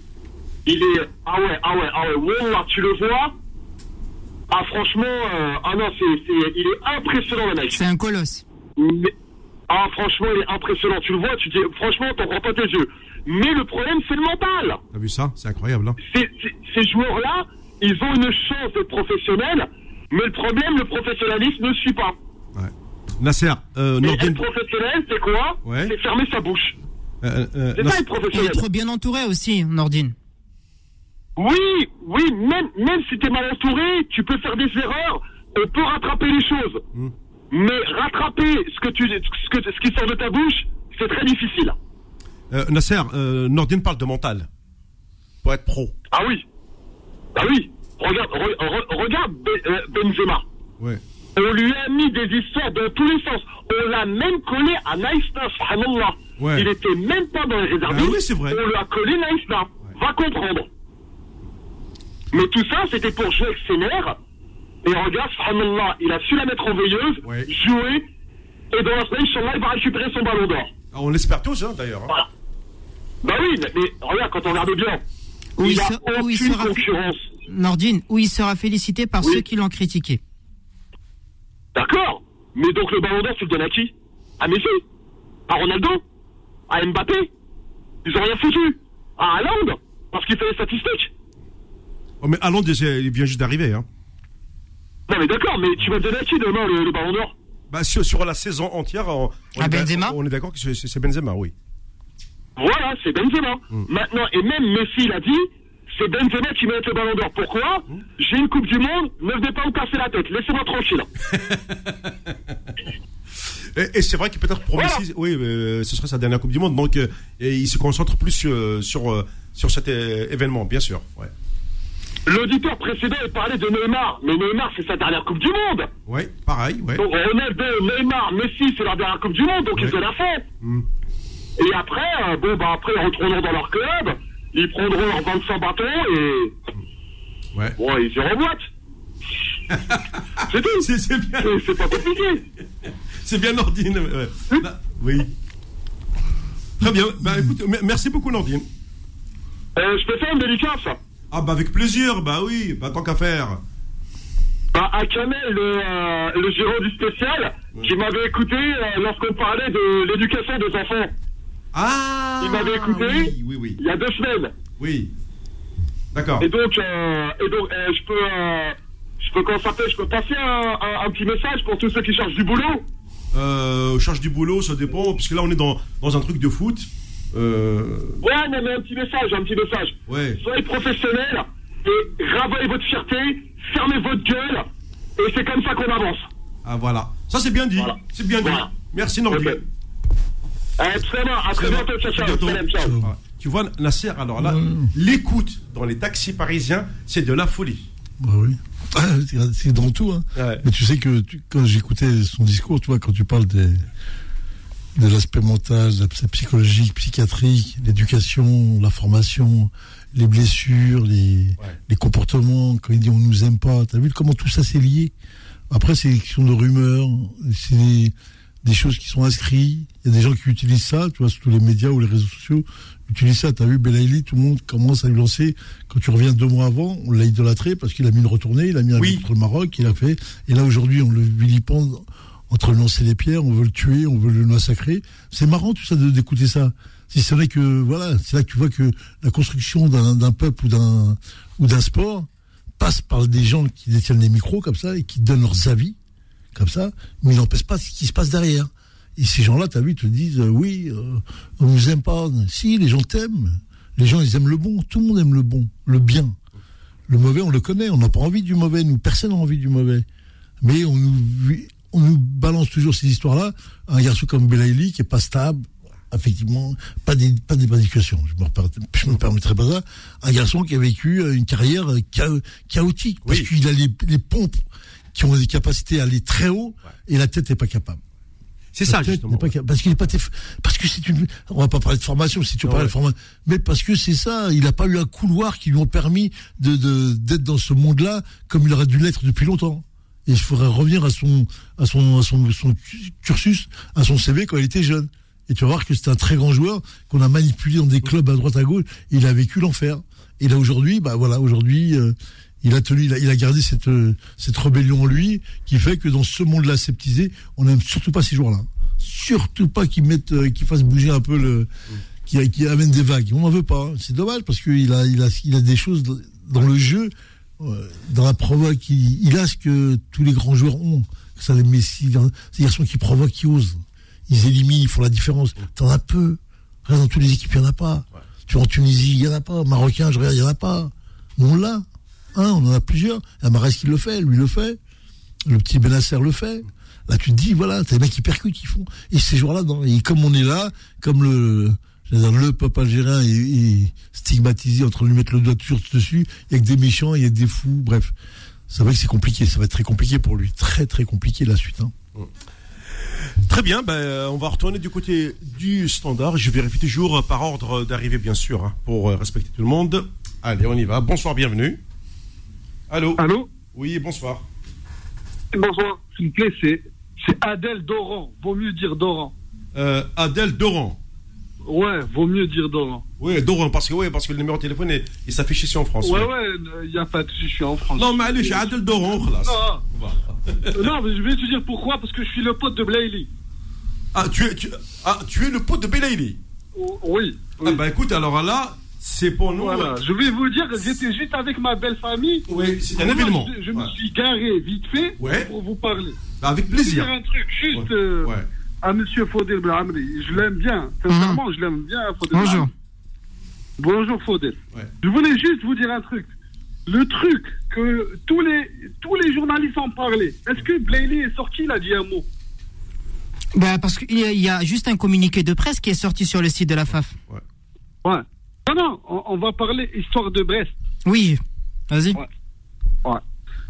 Il est. Ah ouais, ah ouais, ah ouais, Wallah, tu le vois. Ah, franchement, euh, ah non, c'est, c'est, il est impressionnant, le mec. C'est un colosse. Mais- ah, franchement, il est impressionnant. Tu le vois, tu dis, franchement, t'en prends pas tes yeux. Mais le problème, c'est le mental. T'as vu ça? C'est incroyable, hein Ces, ces- ces joueurs-là, ils ont une chance d'être professionnels, mais le problème, le professionnalisme ne suit pas. Ouais. Nasser, euh, Et Nordine. être professionnel, c'est quoi? Ouais. C'est fermer sa bouche. Euh, euh, C'est Nas- ça être Il est professionnel. trop bien entouré aussi, Nordine. Oui, oui, même, même si t'es mal entouré, tu peux faire des erreurs, on peut rattraper les choses. Hmm. Mais rattraper ce que tu, ce que, ce qui sort de ta bouche, c'est très difficile. euh, Nasser, euh, Nordine parle de mental. Pour être pro. Ah oui. Ah oui. Regarde, re- re- regarde euh, Benzema. Ouais. On lui a mis des histoires dans tous les sens. On l'a même collé à Naïsna, subhanallah. Ouais. Il était même pas dans les réservistes. Ah oui, c'est vrai. On lui a collé Naïsna. Va comprendre. Mais tout ça, c'était pour jouer avec ses nerfs. Et regarde, subhanallah, il a su la mettre en veilleuse, Ouais. jouer. Et dans la semaine, Inch'Allah, il va récupérer son ballon d'or. On l'espère tous, hein, d'ailleurs. hein. Voilà. Bah oui, mais, mais regarde, quand on regarde bien, Où il a se- il sera- concurrence. Nordine, où il sera félicité par Oui. ceux qui l'ont critiqué. D'accord. Mais donc le ballon d'or, tu le donnes à qui? À Messi? À Ronaldo? À Mbappé? Ils ont rien foutu. À Haaland? Parce qu'il fait les statistiques. Oh, mais Allons, il vient juste d'arriver. Hein. Non mais d'accord, mais tu vas donner à qui demain le, le ballon d'or? Bah, sur, sur la saison entière, on, on À est d'a- Benzema? on est d'accord que c'est- Benzema, oui. Voilà, c'est Benzema. Hmm. Maintenant, et même Messi l'a dit, c'est Benzema qui mérite le ballon d'or. Pourquoi? Hmm. J'ai une Coupe du Monde, ne venez pas me casser la tête, laissez-moi tranquille. Et, et c'est vrai qu'il peut-être pour Voilà. Messi, oui, euh, ce serait sa dernière Coupe du Monde, donc euh, et il se concentre plus sur, sur, euh, sur cet euh, événement, bien sûr. Ouais. L'auditeur précédent, il parlait de Neymar. Mais Neymar, c'est sa dernière Coupe du Monde. Ouais, pareil, ouais. Donc Ronaldo, Neymar, Messi, c'est leur dernière Coupe du Monde, donc Ouais. ils se la font. Hmm. Et après, euh, bon, bah après, ils retourneront dans leur club, ils prendront leurs 25 bâtons et Ouais. bon, ils iront en boîte. c'est tout. C'est bien, C'est- pas compliqué. c'est bien Nordine. ouais. Là, oui. Très bien. Bah, écoute, me- merci beaucoup Nordine. Euh, je peux faire une dédicace? Ah bah avec plaisir, bah oui, bah tant qu'à faire. bah, à Kamel, le, euh, le gérant du spécial, qui m'avait écouté euh, lorsqu'on parlait de l'éducation des enfants. Ah Il m'avait écouté Oui, oui, oui. Il y a deux semaines. Oui. D'accord. Et donc, euh, et donc euh, je peux, je peux s'appelle, je peux passer un, un- un petit message pour tous ceux qui cherchent du boulot. Euh, charge du boulot, ça dépend, puisque là on est dans, dans un truc de foot. Euh, Ouais, non, mais un petit message, un petit message. ouais. Soyez professionnels et ravalez votre fierté, fermez votre gueule, et c'est comme ça qu'on avance. Ah voilà. Ça c'est bien dit. Voilà. C'est bien dit. Voilà. Merci Nordine. Ok. Allez, très bien, à très Très bien. bientôt, ciao, ciao, ciao. Ah, Tu vois, Nasser, alors là, l'écoute dans les taxis parisiens, c'est de la folie. Bah oui. C'est- C'est dans tout. Hein. Ouais. Mais tu sais que tu- quand j'écoutais son discours, tu vois, quand tu parles des, de l'aspect mental, de l'aspect psychologique, psychiatrique, l'éducation, la formation, les blessures, les, les comportements, quand il dit on nous aime pas, t'as vu comment tout ça c'est lié? Après, c'est des questions de rumeurs, c'est des, des choses qui sont inscrites. Il y a des gens qui utilisent ça, tu vois, surtout les médias ou les réseaux sociaux, utilisent ça. T'as vu Belaïli, tout le monde commence à lui lancer. Quand tu reviens deux mois avant, on l'a idolâtré parce qu'il a mis une retournée, il a mis un Oui. contre le Maroc, il a fait. Et là, aujourd'hui, on le vilipende entre lancer les pierres, on veut le tuer, on veut le massacrer. C'est marrant tout ça d'écouter ça. C'est vrai que voilà, c'est là que tu vois que la construction d'un peuple ou d'un ou d'un sport passe par des gens qui détiennent les micros comme ça et qui donnent leurs avis comme ça, mais ils n'empêchent pas ce qui se passe derrière. Et ces gens-là, tu as vu, te disent euh, oui, euh, on nous aime pas. Si, les gens t'aiment. Les gens, ils aiment le bon. Tout le monde aime le bon, le bien. Le mauvais, on le connaît. On n'a pas envie du mauvais. Nous, personne n'a envie du mauvais. Mais on nous, on nous balance toujours ces histoires-là. Un garçon comme Belaïli, qui est pas stable, effectivement, pas des, pas d'éducation. Je me, je me permettrai pas ça. Un garçon qui a vécu euh, une carrière euh, chao- chaotique. Parce Oui. qu'il a les, les pompes qui ont des capacités à aller très haut et la tête n'est pas capable. C'est ça, justement. pas parce qu'il est pas parce que c'est une on va pas parler de formation si tu Ouais. parles de formation mais parce que c'est ça il n'a pas eu un couloir qui lui ont permis de- d'être dans ce monde-là comme il aurait dû l'être depuis longtemps et il faudrait revenir à son à son à son, cursus à son CV quand il était jeune et tu vas voir que c'est un très grand joueur qu'on a manipulé dans des clubs à droite à gauche et il a vécu l'enfer et là aujourd'hui bah voilà aujourd'hui euh, il a tenu, il a, gardé cette, euh, cette rébellion en lui, qui fait que dans ce monde-là aseptisé, on n'aime surtout pas ces joueurs-là. Surtout pas qu'ils mettent, euh, fassent bouger un peu le, qui, amènent des vagues. On n'en veut pas. hein. C'est dommage parce qu'il a, il a, il a des choses dans- le jeu, dans la provoque. Il, il a ce que tous les grands joueurs ont. Que ça les Messi, hein. ces garçons qui provoquent, qui osent. Ils éliminent, ils font la différence. T'en as peu. Dans toutes les équipes, il n'y en a pas. Tu vois, en Tunisie, il n'y en a pas. Marocain, je regarde, il n'y en a pas. Nous, on l'a. Hein, on en a plusieurs. Il y a Marès qui le fait, lui le fait. Le petit Benasser le fait. Là, tu te dis, voilà, t'as des mecs qui percutent, qui font. Et ces joueurs-là, et comme on est là, comme le, le peuple algérien est, est stigmatisé entre lui mettre le doigt dessus, il y a que des méchants, il y a des fous, bref. C'est vrai que c'est compliqué, ça va être très compliqué pour lui. Très, très compliqué la suite. Hein. Très bien, ben, euh, on va retourner du côté du standard. Je vérifie toujours par ordre d'arrivée, bien sûr, hein, pour euh, respecter tout le monde. Allez, on y va. Bonsoir, bienvenue. Allô? Allô? Oui, bonsoir. Bonsoir, s'il vous plaît, c'est, c'est Adèle Doran. Vaut mieux dire Doran. Euh, Adèle Doran. Ouais, vaut mieux dire Doran. Oui, Doran, parce que, parce que le numéro de téléphone, il s'affiche ici en France. Ouais, ouais, il n'y euh, a pas de je suis en France. Non, mais allez, j'ai Adel Doran, là. Euh, non. mais je vais te dire pourquoi, parce que je suis le pote de Blayley. Ah, tu es, ah, tu es le pote de Blayley oh, oui. Ah, bah écoute, alors là, c'est pour nous. Je vais vous dire, j'étais juste avec ma belle famille. Oui, c'est un événement. Je, me suis garé vite fait pour vous parler. Bah, avec plaisir. Je vais dire un truc, juste. Euh, à Monsieur Faudel Blamri. Je l'aime bien. Sincèrement, je l'aime bien, Faudel Bonjour. Bonjour Faudel. Ouais. Je voulais juste vous dire un truc. Le truc que tous les, tous les journalistes en parlaient, est-ce que Blayley est sorti, il a dit un mot? Bah, parce qu'il y, a- il y a juste un communiqué de presse qui est sorti sur le site de la FAF. Ouais. Non, non, on, on va parler histoire de Brest. Oui, vas-y. Ouais. Ouais.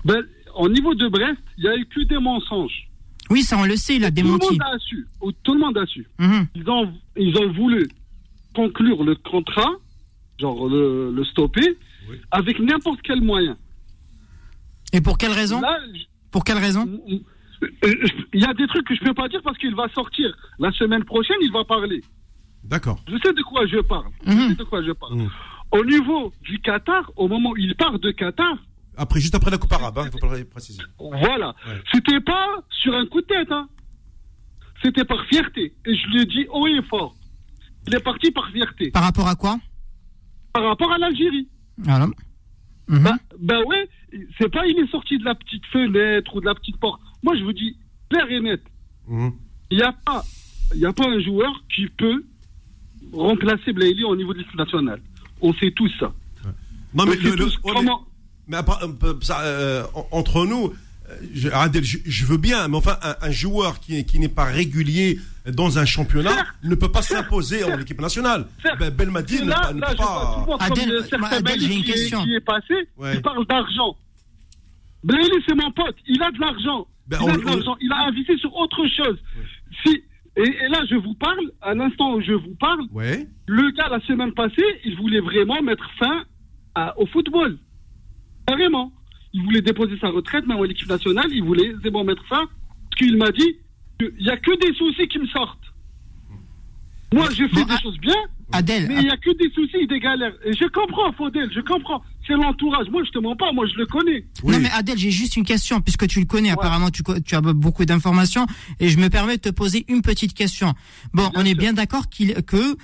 Ben, au niveau de Brest, il n'y a eu que des mensonges. Oui, ça on le sait, il a Tout le démenti. monde a su. Ou Tout le monde a su. Ils ont, ils ont voulu conclure le contrat, genre le, le stopper, Oui. avec n'importe quel moyen. Et pour quelle raison Là, Pour quelle raison je- euh, il y a des trucs que je peux pas dire parce qu'il va sortir. La semaine prochaine, il va parler. D'accord. Je sais de quoi je parle. Je Mhm. sais de quoi je parle. Mhm. Au niveau du Qatar, au moment où il part de Qatar, Après, juste après la Coupe arabe, il faut pas le préciser. voilà. Ouais. C'était pas sur un coup de tête, hein. C'était par fierté. Et je le dis haut et fort. Il est parti par fierté. Par rapport à quoi? Par rapport à l'Algérie. Voilà. Mhm. Bah, bah ouais, c'est pas il est sorti de la petite fenêtre ou de la petite porte. Moi, je vous dis clair et net. Mhm. Il n'y a pas, il y a pas un joueur qui peut remplacer Blayley au niveau de l'équipe nationale. On sait tous ça. Non, mais le- le- on est-. Mais euh, ça, euh, en- entre nous, euh, je, Adel, je, je veux bien, mais enfin, un, un joueur qui, qui n'est pas régulier dans un championnat Certes, ne peut pas s'imposer en équipe nationale. Ben, Belmadi ne, là, pas- ne là, peut pas. Bailly j'ai une qui est- question. qui est passé, Ouais. il parle d'argent. Blayley, c'est mon pote. Il a de l'argent. Ben, il on- a de on- l'argent. Il a investi sur autre chose. Si, et, et là, je vous parle, à l'instant où je vous parle, Ouais. le gars, la semaine passée, il voulait vraiment mettre fin à- au football. Carrément. Il voulait déposer sa retraite, même à l'équipe nationale, il voulait c'est bon mettre fin. Parce qu'il m'a dit qu'il n'y a que des soucis qui me sortent. Moi, je fais Bon, des choses bien, Adèle, mais il n'y a que des soucis et des galères. Et je comprends, Faudel, je comprends. C'est l'entourage. Moi, je te mens pas, moi, je le connais. Oui. Non mais Adèle, j'ai juste une question puisque tu le connais. Apparemment, tu as beaucoup d'informations et je me permets de te poser une petite question. Bon, on est bien d'accord qu'il que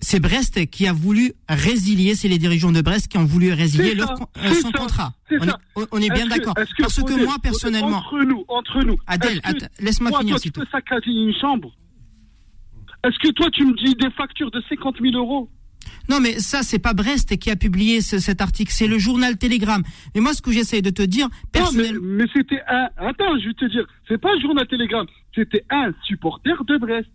c'est Brest qui a voulu résilier, c'est les dirigeants de Brest qui ont voulu résilier leur ça, euh, son ça, contrat. On est, on- bien d'accord. que, Parce que moi personnellement, Entre nous, entre nous. Adèle, est-ce que- att- laisse-moi Moi, finir toi, tu peux saccager une chambre? Est-ce que toi, tu me dis des factures de 50 000 euros? Non, mais ça, c'est pas Brest qui a publié ce- cet article, c'est le journal Télégramme. Mais moi, ce que j'essaie de te dire, Non, mais, personnellement. mais c'était un. Attends, je vais te dire, c'est pas un journal Télégramme, c'était un supporter de Brest.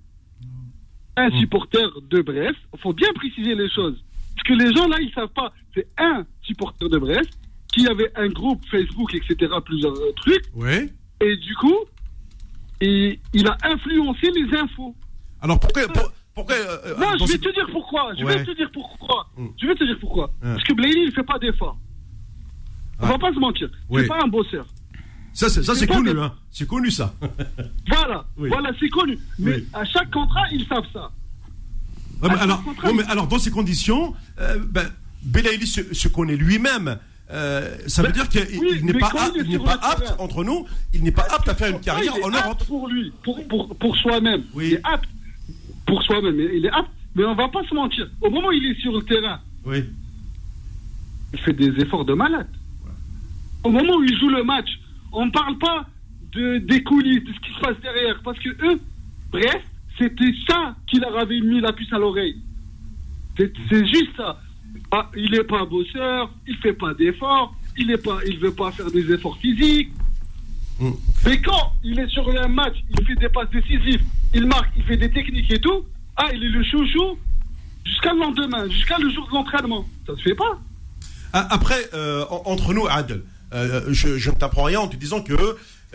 Un supporter de Brest, faut bien préciser les choses. Parce que les gens là, ils savent pas. C'est un supporter de Brest qui avait un groupe Facebook, etc., plusieurs euh, trucs, Ouais. et du coup, et, il a influencé les infos. Alors pourquoi. pour- pourquoi euh, euh, Non, je vais te dire pourquoi. Je Ouais. vais te dire pourquoi. Je vais te dire pourquoi. Ouais. Parce que Blayley, il fait pas d'efforts. On Ah. va pas se mentir. Ouais. C'est pas un bosseur. Ça, c'est connu, hein. C'est connu, ça. Voilà, Oui. voilà, c'est connu. Mais Oui. à chaque contrat, ils savent ça. Ouais, mais alors, contrat, ouais, il- mais alors, dans ces conditions, euh, ben, Belaïli se, se connaît lui-même. Euh, ça veut Ben, dire qu'il oui, n'est pas, apte, il pas entre nous, il n'est pas apte à faire une carrière en Europe. Pour lui, pour, pour, pour soi-même? Oui. Il est apte pour soi-même. Il est apte. Mais on va pas se mentir. Au moment où il est sur le terrain, il fait des efforts de malade. Au moment où il joue le match, on ne parle pas de, des coulisses, de ce qui se passe derrière. Parce que eux, bref, c'était ça qui leur avait mis la puce à l'oreille. C'est juste ça. Ah, il n'est pas bosseur, il fait pas d'efforts, il est pas, il veut pas faire des efforts physiques. Mm. Mais quand il est sur un match, il fait des passes décisives, il marque, il fait des techniques et tout, ah, il est le chouchou jusqu'à le lendemain, jusqu'à le jour de l'entraînement. Ça se fait pas. Ah, Après, euh, en- entre nous, Adel, je, je ne t'apprends rien en te disant que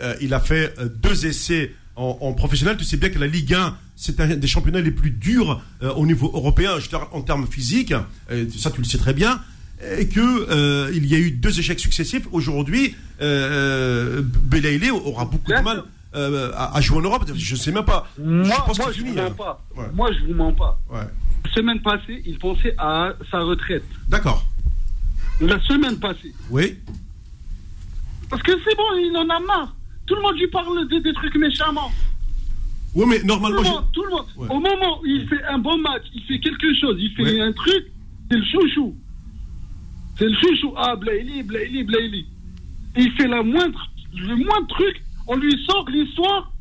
euh, il a fait euh, deux essais en, en professionnel. Tu sais bien que la Ligue 1, c'est un des championnats les plus durs euh, au niveau européen, en termes physiques. Euh, ça, tu le sais très bien. Et que euh, il y a eu deux échecs successifs. Aujourd'hui, euh, Belaïlé aura beaucoup de mal euh, à, à jouer en Europe. Je ne sais même pas. Moi, je pense moi, je vous mens hein. pas. Ouais. Moi, je vous mens pas. Ouais. Semaine passée, il pensait à sa retraite. D'accord. La semaine passée. Oui. Parce que c'est bon, il en a marre. Tout le monde lui parle des, des trucs méchamment. Oui, mais Tout normalement. je- tout le monde. Ouais. Au moment où il fait un bon match, il fait quelque chose, il fait Ouais. un truc, c'est le chouchou. C'est le chouchou. Ah, Blaili, Blaili, Blaili. Et il fait la moindre, le moindre truc, on lui sort l'histoire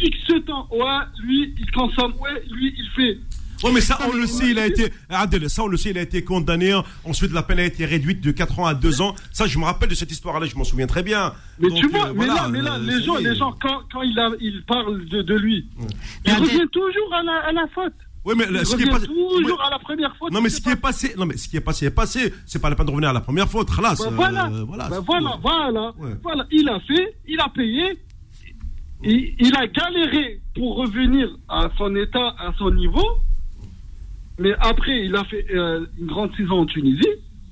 X temps. Ouais, lui, il consomme. Ouais, lui, il fait. Oui, mais ça, on le sait, il a été, Adel, ça, on le sait, il a été condamné. Ensuite, la peine a été réduite de 4 ans à 2 ans. Ça, je me rappelle de cette histoire-là, je m'en souviens très bien. Mais Donc, tu vois, euh, mais voilà, là, mais là, euh, les gens, les gens, quand, quand il, a, il parle de, de lui, il Mais Adel- revient toujours à la, à la faute. Oui, mais Il là, ce qui est passé. toujours à la première faute. Non, mais ce qui est passé, non, mais ce qui est passé est passé. C'est pas la peine de revenir à la première faute. Khalas, Bah, euh, voilà, voilà. Bah, voilà, voilà, Ouais. voilà. Il a fait, il a payé, il, il a galéré pour revenir à son état, à son niveau. Mais après, il a fait euh, une grande saison en Tunisie.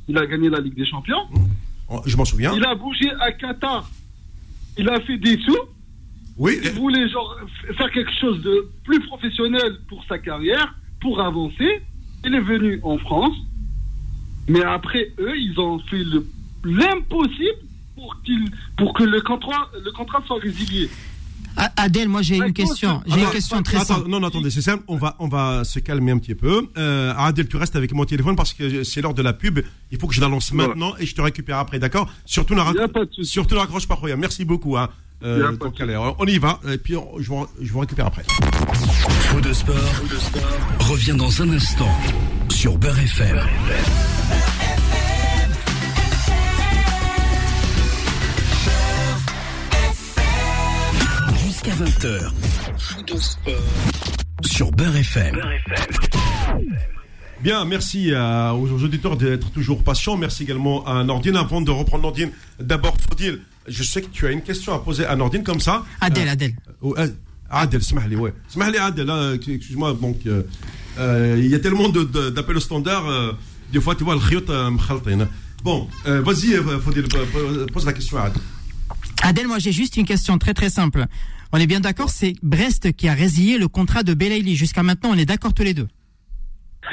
Il a gagné la Ligue des Champions. Oh, Je m'en souviens. Il a bougé à Qatar. Il a fait des sous. Oui, Il voulait genre faire quelque chose de plus professionnel pour sa carrière, pour avancer. Il est venu en France. Mais après, eux, ils ont fait le- l'impossible pour, pour que le contrat, le contrat soit résilié. Adèle, moi j'ai une question. J'ai une question très attends, simple. Non, non, attendez, c'est simple. On va, on va se calmer un petit peu. Euh, Adel, tu restes avec mon téléphone parce que c'est l'heure de la pub. Il faut que je la lance Voilà. maintenant et je te récupère après, d'accord? Surtout, ne raccroche pas Roya. Merci beaucoup. Hein. Euh, donc, allez, on y va. Et puis, on- je, vous, je vous récupère après. Faux de sport, revient dans un instant sur Beurre FM. Jusqu'à 20h. Faux de sport sur Beurre FM. Bien, merci à- aux auditeurs d'être toujours patients. Merci également à Nordine. Avant de reprendre Nordine, d'abord, Faudil, je sais que tu as une question à poser à Nordine comme ça. Adèle, Adèle. Oh, euh, Adel, smahli, ouais. Smahli, Adel, hein, excuse-moi, donc, euh, euh, il y a tellement d'appels au standard, euh, des fois, tu vois, le khiyot, euh, mkhaltin. Bon, euh, vas-y, euh, Faudil, euh, pose la question à Adel. Adèle, moi j'ai juste une question très très simple. On est bien d'accord, c'est Brest qui a résilié le contrat de Belaïli. Jusqu'à maintenant, on est d'accord tous les deux.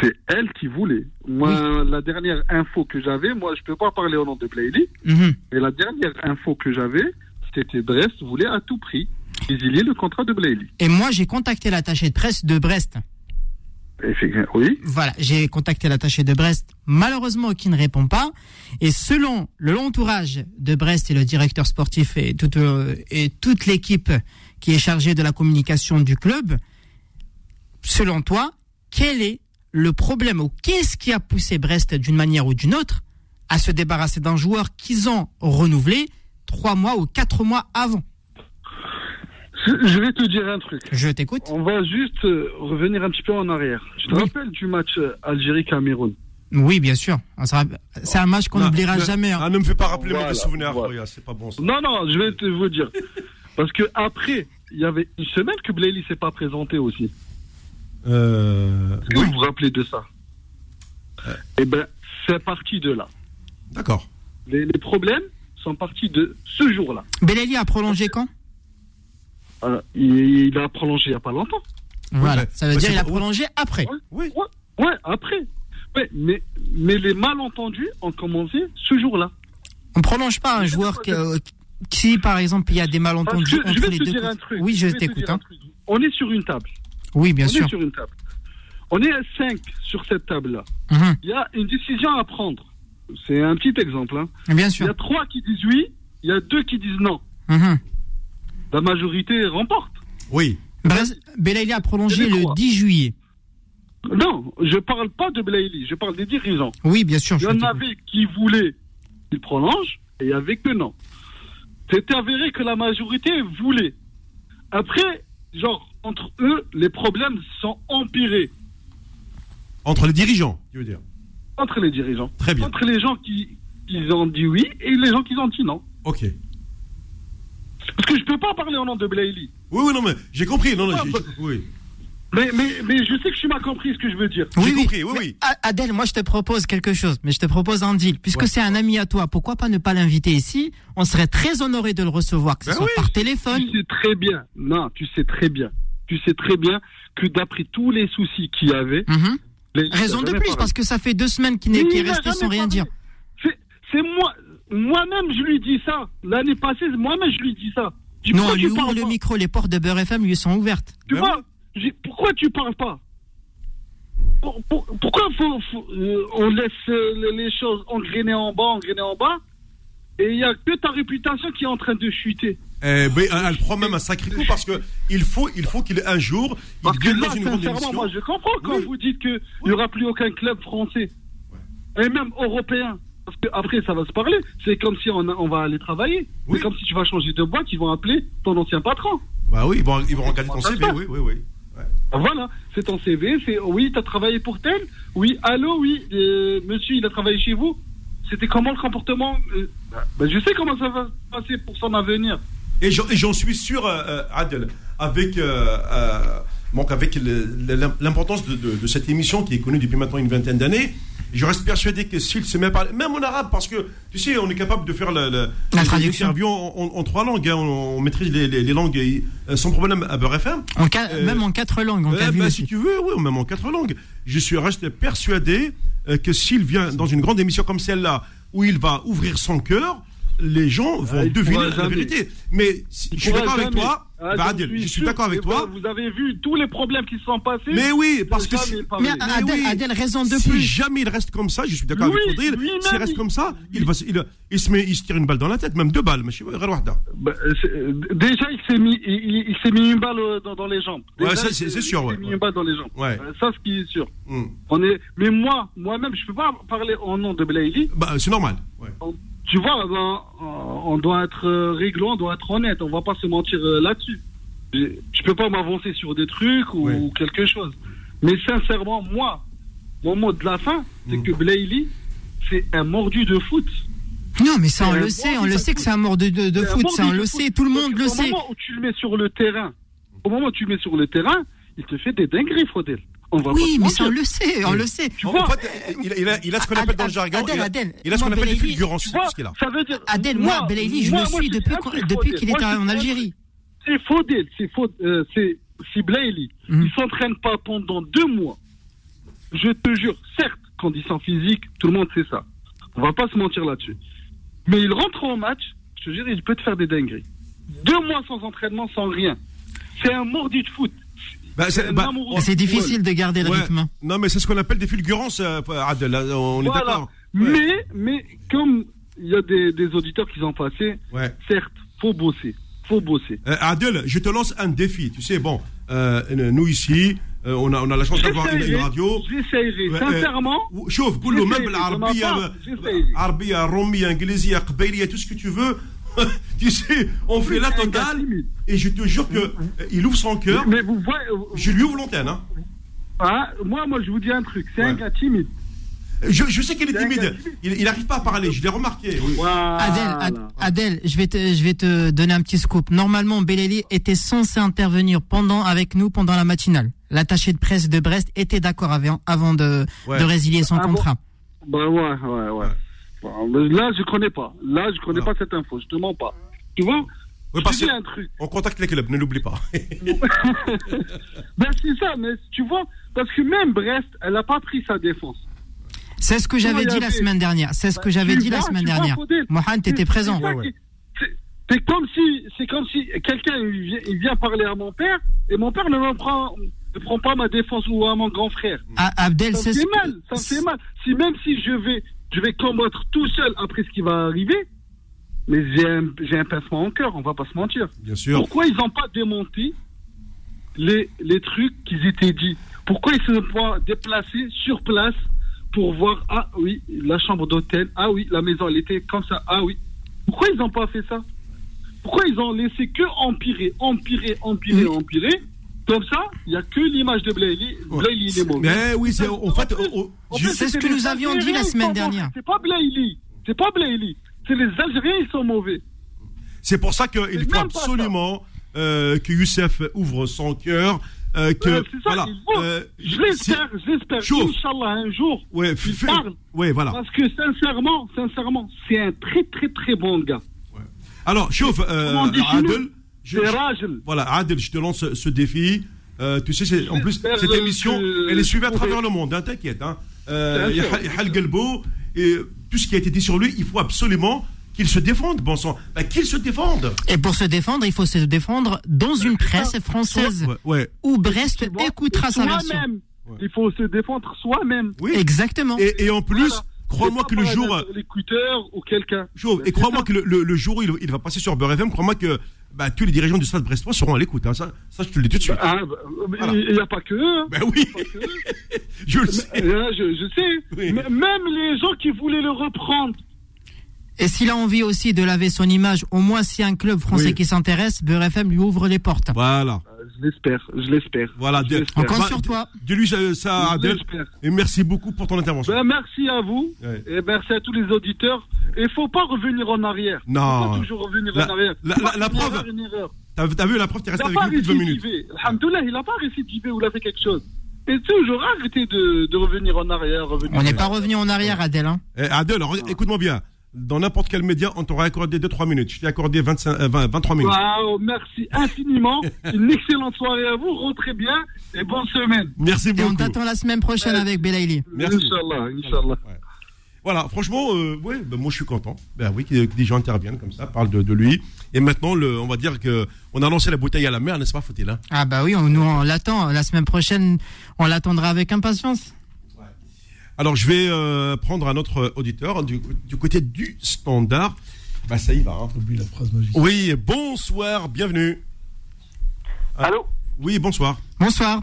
C'est elle qui voulait. Moi, la dernière info que j'avais, moi, je peux pas parler au nom de Blaili, Mhm. mais la dernière info que j'avais, c'était Brest voulait à tout prix résilier le contrat de Blaili. Et moi j'ai contacté l'attaché de presse de Brest. Voilà, j'ai contacté l'attaché de Brest, malheureusement qui ne répond pas. Et selon le entourage de Brest et le directeur sportif et toute, euh, et toute l'équipe qui est chargée de la communication du club, selon toi, quel est le problème ou qu'est-ce qui a poussé Brest d'une manière ou d'une autre à se débarrasser d'un joueur qu'ils ont renouvelé trois mois ou quatre mois avant? Je je vais te dire un truc. Je t'écoute. On va juste euh, revenir un petit peu en arrière. Tu te Oui. rappelles du match euh, Algérie-Cameroun? Oui, bien sûr. Rappelle- C'est un match qu'on n'oubliera jamais. hein. Ah, ne me fais pas rappeler Voilà, mauvais souvenirs, voilà. C'est pas bon ça. Non, non, je vais te vous dire. Parce que après, il y avait une semaine que Blaili s'est pas présenté aussi. Euh, oui, vous vous rappelez de ça? Eh ben, c'est parti de là. d'accord. Les, les problèmes sont partis de ce jour-là. Belaïli a prolongé quand? Euh, il, a prolongé il n'y a pas longtemps. Voilà, ça veut bah, dire c'est il a prolongé après. Oui. Ouais, ouais après. Ouais, mais, mais les malentendus ont commencé ce jour-là. On prolonge pas un joueur que, euh, si par exemple il y a des malentendus que je entre vais les te deux. dire un truc. Oui, je t'écoute. hein. On est sur une table. Oui, bien on sûr. est sur une table. On est à 5 sur cette table-là. Mhm. Il y a une décision à prendre. C'est un petit exemple. hein. Bien Il y sûr. a trois qui disent oui, il y a deux qui disent non. Mhm. La majorité remporte. Oui. Brest, Belaïli a prolongé C'est le quoi 10 juillet. Non, je parle pas de Blaili, je parle des dirigeants. Oui, bien sûr. Il y en avait qui voulaient qu'il prolonge et il y avait que non. C'était avéré que la majorité voulait. Après, genre, entre eux, les problèmes sont empirés. Entre les dirigeants, tu veux dire. Entre les dirigeants. Très bien. Entre les gens qui, qui ont dit oui et les gens qui ont dit non. Ok. Parce que je peux pas parler au nom de Blaili. Oui, oui, non, mais j'ai compris. Non, non, Ah, j'ai- bah- oui. Mais, mais, mais je sais que tu m'as compris ce que je veux dire. J'ai compris, oui, Mais, oui. A- Adèle, moi je te propose quelque chose, mais je te propose un deal. Puisque Ouais. c'est un ami à toi, pourquoi pas ne pas l'inviter ici? On serait très honoré de le recevoir, que ce Ben soit oui. par téléphone. Tu sais très bien, non, tu sais très bien, tu sais très bien que d'après tous les soucis qu'il y avait, Mhm. les- Raison de plus, parlé. parce que ça fait deux semaines qu'il qu'il est resté sans rien parlé. dire. C'est moi, moi-même je lui dis ça. L'année passée, moi-même je lui dis ça. Je dis, Non, lui tu ouvre parles le micro, les portes de Beurre FM lui sont ouvertes. Tu Ben vois, je dis, pourquoi tu parles pas Pour- pour- Pourquoi faut, faut- euh, on laisse euh, les- choses engrainer en bas, engrainer en bas, et il y a que ta réputation qui est en train de chuter. Eh ben, elle prend même un sacré coup parce que il faut, il faut qu'il un jour, Parce il que vienne là, dans une grande moi je comprends quand Oui. vous dites qu'il n'y aura plus aucun club français, et même européen. Parce que après, ça va se parler. C'est comme si on, on va aller travailler. Oui. C'est comme si tu vas changer de boîte, ils vont appeler ton ancien patron. Bah oui, ils vont, ils vont regarder ton CV, oui, oui, oui. Voilà, c'est ton CV, c'est oui, tu as travaillé pour tel, oui, allô, oui, euh, monsieur, il a travaillé chez vous. C'était comment le comportement? Euh, bah, bah, Je sais comment ça va se passer pour son avenir. Et j'en suis sûr, euh, Adel, avec, euh, euh, donc avec l'importance de, de- de cette émission qui est connue depuis maintenant une vingtaine d'années. Je reste persuadé que s'il se met à parler, même en arabe, parce que tu sais, on est capable de faire le- La les traduction. en, en- en trois langues, hein, on, on maîtrise les, les- les langues euh, sans problème à Beurre FM. En ca- Euh, même en quatre langues, ben, aussi. si tu veux, oui, même en quatre langues. Je suis resté persuadé euh, que s'il vient dans une grande émission comme celle-là, où il va ouvrir son cœur, les gens vont Ah, deviner la vérité. Mais si- je suis d'accord avec toi, ah, bah, Adil, je suis, d'accord avec toi. Vous avez vu tous les problèmes qui se sont passés. Mais oui, parce que. Si, mais, mais Adel, oui, Adel, raison de si plus. Si jamais il reste comme ça, je suis d'accord avec Faudril. S'il reste comme ça, il, va, il, se met, il se tire une balle dans la tête, même deux balles. Bah, déjà, il s'est mis, il, s'est mis une balle euh, dans, les jambes. Déjà, c'est, c'est sûr. Il s'est mis une balle dans les jambes. Ouais. Euh, ça, ce qui est sûr. Hmm. On est, mais moi, moi-même, je peux pas parler en nom de Blaïli. Bah, c'est normal. Tu vois, ben, on doit être euh, réglo, on doit être honnête. On va pas se mentir euh, là-dessus. Je, peux pas m'avancer sur des trucs ou, Oui. quelque chose. Mais sincèrement, moi, mon mot de la fin, c'est Mm. que Blaili, c'est un mordu de foot. Non, mais ça, on le sait, on le sait que c'est un mort de, foot, mordu ça, on le foot. sait, tout le monde le au sait. moment où tu le mets sur le terrain, au moment où tu le mets sur le terrain, il te fait des dingueries, Faudel. On va pas Oui, mais ça, on le sait, on le sait. Tu En vois, fait, il, il a, il a ce qu'on appelle dans le jargon. Adèle, il a- Adèle, il a ce qu'on moi, appelle des fulgurances. ce qu'il a. ça veut dire. Adèle, moi, Belaïli, je moi, le moi, suis depuis, qu'il Moi, je en Algérie. C'est Faudel, c'est Faudel, euh, c'est Mhm. il s'entraîne pas pendant deux mois. Je te jure, certes, conditions physiques, tout le monde sait ça. On va pas se mentir là-dessus. Mais il rentre en match, je te jure, il peut te faire des dingueries. Deux mois sans entraînement, sans rien. C'est un mordu de foot. Bah, c'est euh, bah, oh, difficile de garder le ouais. rythme. Non, mais c'est ce qu'on appelle des fulgurances, euh, Adel. Hein, on est d'accord. Ouais. Mais, mais comme il y a des, des auditeurs qui sont passés, ouais. certes, faut bosser. Faut bosser. Euh, Adel, je te lance un défi. Tu sais, bon, euh, euh, nous ici, euh, on, a, on a la chance d'avoir une, radio. J'essayerai, sincèrement. Chauffe, Goulou, même l'Arabie, Arabie, Romi, Anglaise, tout ce que tu veux. tu sais on fait la totale et je te jure que euh, il ouvre son cœur Mais vous voyez, euh, je lui ouvre l'antenne hein. hein, moi, moi, je vous dis un truc. C'est un gars timide. je, je sais qu'il est timide il, il arrive pas à parler je l'ai remarqué oui. Voilà. Adèle, Ad- Adèle, je vais te, je vais te donner un petit scoop. Normalement, Belali était censé intervenir pendant, avec nous pendant la matinale. L'attaché de presse de Brest était d'accord avant, avant de, Ouais. de résilier son Ah bon contrat. Bah ouais, ouais, ouais. Là, je connais pas. Là, je connais Non. pas cette info. Je te mens pas. Tu vois Oui, parce un truc. on contacte les clubs ne l'oublie pas Ben, c'est ça, mais tu vois, parce que même Brest, elle a pas pris sa défense. C'est ce que j'avais dit la semaine dernière. C'est ce que j'avais Tu dit la semaine dernière. Mohamed, t'étais présent. c'est Ouais, comme si, c'est comme si quelqu'un il vient, il vient parler à mon père et mon père ne me prend, ne prend pas ma défense ou à mon grand frère. Ah, Abdel, Ça me fait mal, ça me fait mal. Si même si je vais, je vais combattre tout seul après ce qui va arriver, mais j'ai un, pincement en cœur, on va pas se mentir. bien sûr Pourquoi ils n'ont pas démonté les, les trucs qui étaient dits? Pourquoi ils se sont pas déplacés sur place pour voir, ah oui, la chambre d'hôtel, ah oui, la maison, elle était comme ça, ah oui. Pourquoi ils n'ont pas fait ça? Pourquoi ils ont laissé que empirer, empirer, empirer, empirer Comme ça, il n'y a que l'image de Blaili. Blaili, il est mauvais. Mais oui, c'est en fait. C'est ce que nous avions dit la semaine dernière. C'est pas Blaili. C'est pas Blaili. C'est les Algériens, ils sont mauvais. C'est pour ça qu'il faut absolument euh, que Youssef ouvre son cœur. euh, que Euh, c'est ça, voilà. euh, je si- l'espère, je l'espère. Chauffe. Inch'Allah, un jour, Ouais, il parle. ouais, voilà. Parce que sincèrement, sincèrement, c'est un très très très bon gars. Alors, chauffe, euh, Adel. Je- je-. Voilà, Adel, je te lance ce, ce défi. Euh, tu sais, en plus, cette que- émission, elle est suivie à travers le monde, hein, t'inquiète. Hein. Euh, Yahya Gelbo, et tout ce qui a été dit sur lui, il faut absolument qu'il se défende, bon sang. Bah, qu'il se défende. Et pour se défendre, il faut se défendre dans une presse française Ouais, ouais. où Brest écoutera sa version. Il faut se défendre soi-même. Oui. Exactement. Et, et en plus, Voilà. Crois-moi que le jour. un écouteur ou quelqu'un. Chauve, et crois-moi que le, le- le jour où il, il va passer sur Beurre FM, crois-moi que bah, tous les dirigeants du Stade Brestois seront à l'écoute. hein. Ça, ça, je te le dis tout de suite. Ah, bah, Voilà. Il n'y a pas que eux. hein. Ben oui, Pas que eux. je le sais. Je, je sais. Oui. Même les gens qui voulaient le reprendre. Et s'il a envie aussi de laver son image, au moins si un club français Oui. qui s'intéresse, Beurre FM lui ouvre les portes. Voilà. Euh, Je l'espère, je l'espère. Voilà. Je de-. On compte sur toi. Dis-lui ça, ça Je Adel. l'espère. Et merci beaucoup pour ton intervention. Ben, merci à vous Ouais. et merci à tous les auditeurs. Il faut pas revenir en arrière. Non. Faut pas toujours revenir La- en arrière. la- la- la preuve-. T'as vu la preuve, t'es resté avec pas nous plus de 20 minutes. récidivé. Alhamdoulilah, il n'a pas récidivé ou il a fait quelque chose. Et toujours arrêtez de, de revenir en arrière. Revenir On n'est pas revenu en arrière, Adèle. hein. Eh, Adel, alors, écoute-moi bien. Dans n'importe quel média, on t'aurait accordé 2-3 minutes. Je t'ai accordé 25, euh, 20, 23 minutes. Waouh, merci infiniment. Une excellente soirée à vous. Rentrez bien et bonne semaine. Merci Et on beaucoup. t'attend la semaine prochaine avec Belaïli. Merci. Inch'Allah, Inch'Allah. Voilà, franchement, euh, ouais, ben, moi je suis content. Ben oui, que, que des gens interviennent comme ça, parlent de, de lui. Et maintenant, le, on va dire que on a lancé la bouteille à la mer, n'est-ce pas, faut-il hein? Ah bah oui, on, nous on l'attend. La semaine prochaine, on l'attendra avec impatience. Alors, je vais euh, prendre un autre auditeur du, du côté du standard. Bah ça y va. Hein. Oublie la phrase magique. Oui, bonsoir, bienvenue. Ah. Allô Oui, bonsoir. Bonsoir.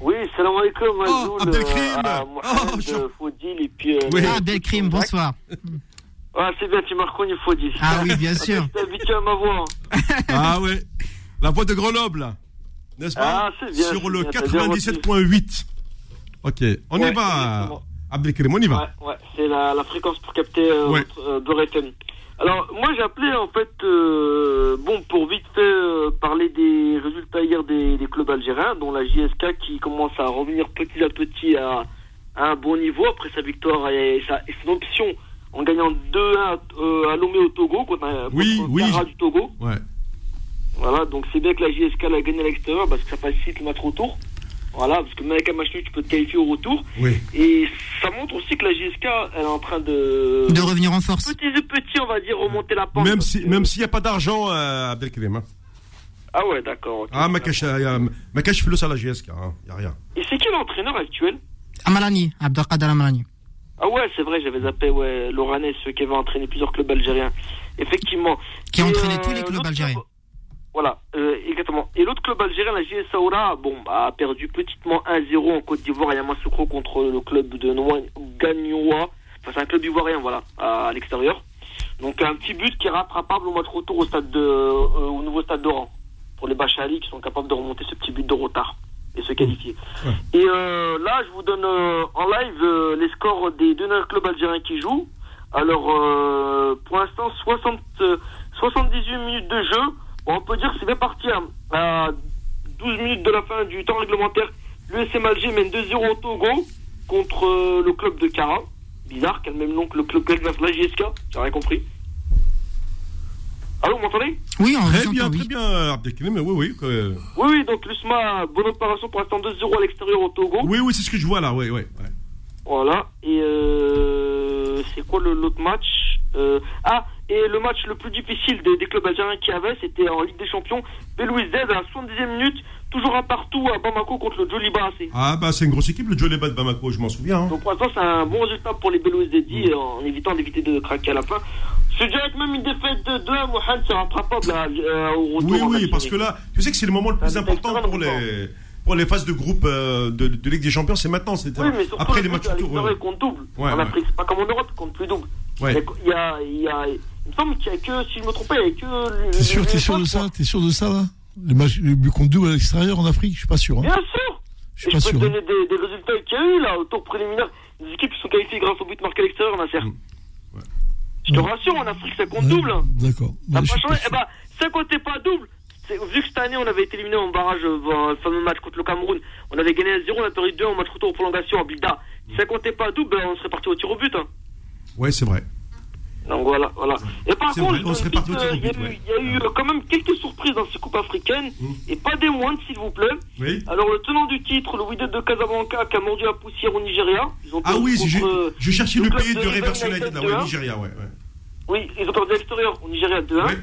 Oui, salam alaikum. Oh, Azoul, Abdelkrim. euh, à Oh, je- euh, Faudil et puis. euh, Oui. Ah, Belkrim, bonsoir. Ah, c'est bien, tu m'as reconnu, Faudil. Ah oui, bien sûr. T'es habitué à ma voix. hein. Ah ouais, la voix de Grenoble, n'est-ce pas Ah, c'est bien, Sur le bien, t'as bien 97.8. Ok, on y va. Abdelkrim, on y va. Ouais, ouais, c'est la, la fréquence pour capter euh, Ouais. votre, euh. Alors, moi, j'ai appelé, en fait, euh, bon, pour vite fait euh, parler des résultats hier des, des clubs algériens, dont la JSK qui commence à revenir petit à petit à, à un bon niveau après sa victoire et, sa, et son option en gagnant 2-1 euh, à Lomé au Togo contre, Oui, contre oui. Du Togo. Voilà, donc c'est bien que la JSK l'a gagné à l'extérieur parce que ça facilite le match retour. Voilà, parce que même avec un match nul, tu peux te qualifier au retour. Oui. Et ça montre aussi que la JSK, elle est en train de... De revenir en force. Petit à petit, on va dire, remonter la pente. Même s'il n'y a pas d'argent, euh, Abdelkrim. hein. Ah ouais, d'accord. ok. Ah, ma cache, euh, ma cache flou à la GSK, hein. y a rien. Et c'est qui l'entraîneur actuel Amalani, Abdelkader Amalani. Ah ouais, c'est vrai, j'avais zappé, ouais, Loranès, ceux qui avaient entraîné plusieurs clubs algériens. Effectivement. Qui a entraîné euh, tous les clubs l'autre algériens. Voilà, euh, exactement. Et l'autre club algérien, la JS Saoura, bon, bah, a perdu petitement 1-0 en Côte d'Ivoire à Yamoussoukro contre le club de Gagnoa. Enfin, c'est un club ivoirien, voilà, à, à l'extérieur. Donc, un petit but qui est rattrapable au match retour au, stade de, euh, au nouveau stade d'Oran. Pour les Bachali qui sont capables de remonter ce petit but de retard et se qualifier. Ouais. Et euh, là, je vous donne euh, en live euh, les scores des deux clubs algériens qui jouent. Alors, euh, pour l'instant, 60, euh, 78 minutes de jeu. On peut dire que c'est bien parti. hein. À 12 minutes de la fin du temps réglementaire, l'USM Alger mène 2-0 au Togo contre euh, le club de Cara. Bizarre, qui a le même nom que le club belge, la JSK. J'ai rien compris. Allô, vous m'entendez? Oui, on Très bien, très oui. bien, Abdelkrim, oui, oui. que- Oui, oui, donc l'USMA, bonne opération pour l'instant 2-0 à l'extérieur au Togo. Oui, oui, c'est ce que je vois là, oui, oui. ouais. Voilà. Et euh, c'est quoi le- l'autre match? Euh, Ah, et le match le plus difficile des, des clubs algériens qu'il y avait, c'était en Ligue des Champions. Belouiz Z à la 70e minute, toujours un partout à Bamako contre le Joliba AC. Ah, bah, c'est une grosse équipe, le Joleba de Bamako, je m'en souviens. hein. Donc pour l'instant, c'est un bon résultat pour les Belouiz Zeddy, en évitant d'éviter de craquer à la fin. Je dirais que même une défaite de 2 Mohamed, c'est rattrapable là, euh, au retour. Oui, oui, parce que là, tu sais que c'est le moment le plus important pour les, pour les phases de groupe euh, de, de Ligue des Champions, c'est maintenant. c'est Oui, mais surtout, après le les matchs retour. compte double. Ouais, en ouais. Afrique, c'est pas comme en Europe, compte plus double. Ouais. Il y a, il y a, il me semble qu'il y a que, si je me trompe pas, il y a que. le- T'es sûr, le- t'es le- sûr de le- ça T'es sûr de ça, là? Les matchs, les buts contre double à l'extérieur en Afrique Je suis pas sûr. hein. Bien sûr Je suis je pas peux sûr. te hein. donner des, des résultats qu'il y a eu là, au tour préliminaire. Des équipes qui sont qualifiées grâce au but marqué à l'extérieur, Nasser. Mm. Je te rassure, en Afrique, ça compte Ouais, double. hein. D'accord. Ça n'a je pas changé. Eh ben, ça comptait pas double. Vu que cette année, on avait été éliminé en barrage euh, dans le fameux match contre le Cameroun, on avait gagné 1-0, on a perdu 2 en match retour en prolongation à Bilda. Si ça comptait pas double, ben, on serait parti au tir au but. Hein. Ouais, c'est vrai. Donc voilà, voilà. Et par contre, euh, il y a eu- ouais. il y a eu euh, quand même quelques surprises dans ces coupes africaines, Mm. et pas des moindres, s'il vous plaît. Oui. Alors, le tenant du titre, le Wydad de Casablanca, qui a mordu la poussière au Nigeria. Ils ont Ah oui, contre, je, euh, je cherchais le pays de de Reverse United là, ouais. Nigeria, ouais. ouais. Oui, ils ont perdu à l'extérieur au Nigeria 2-1.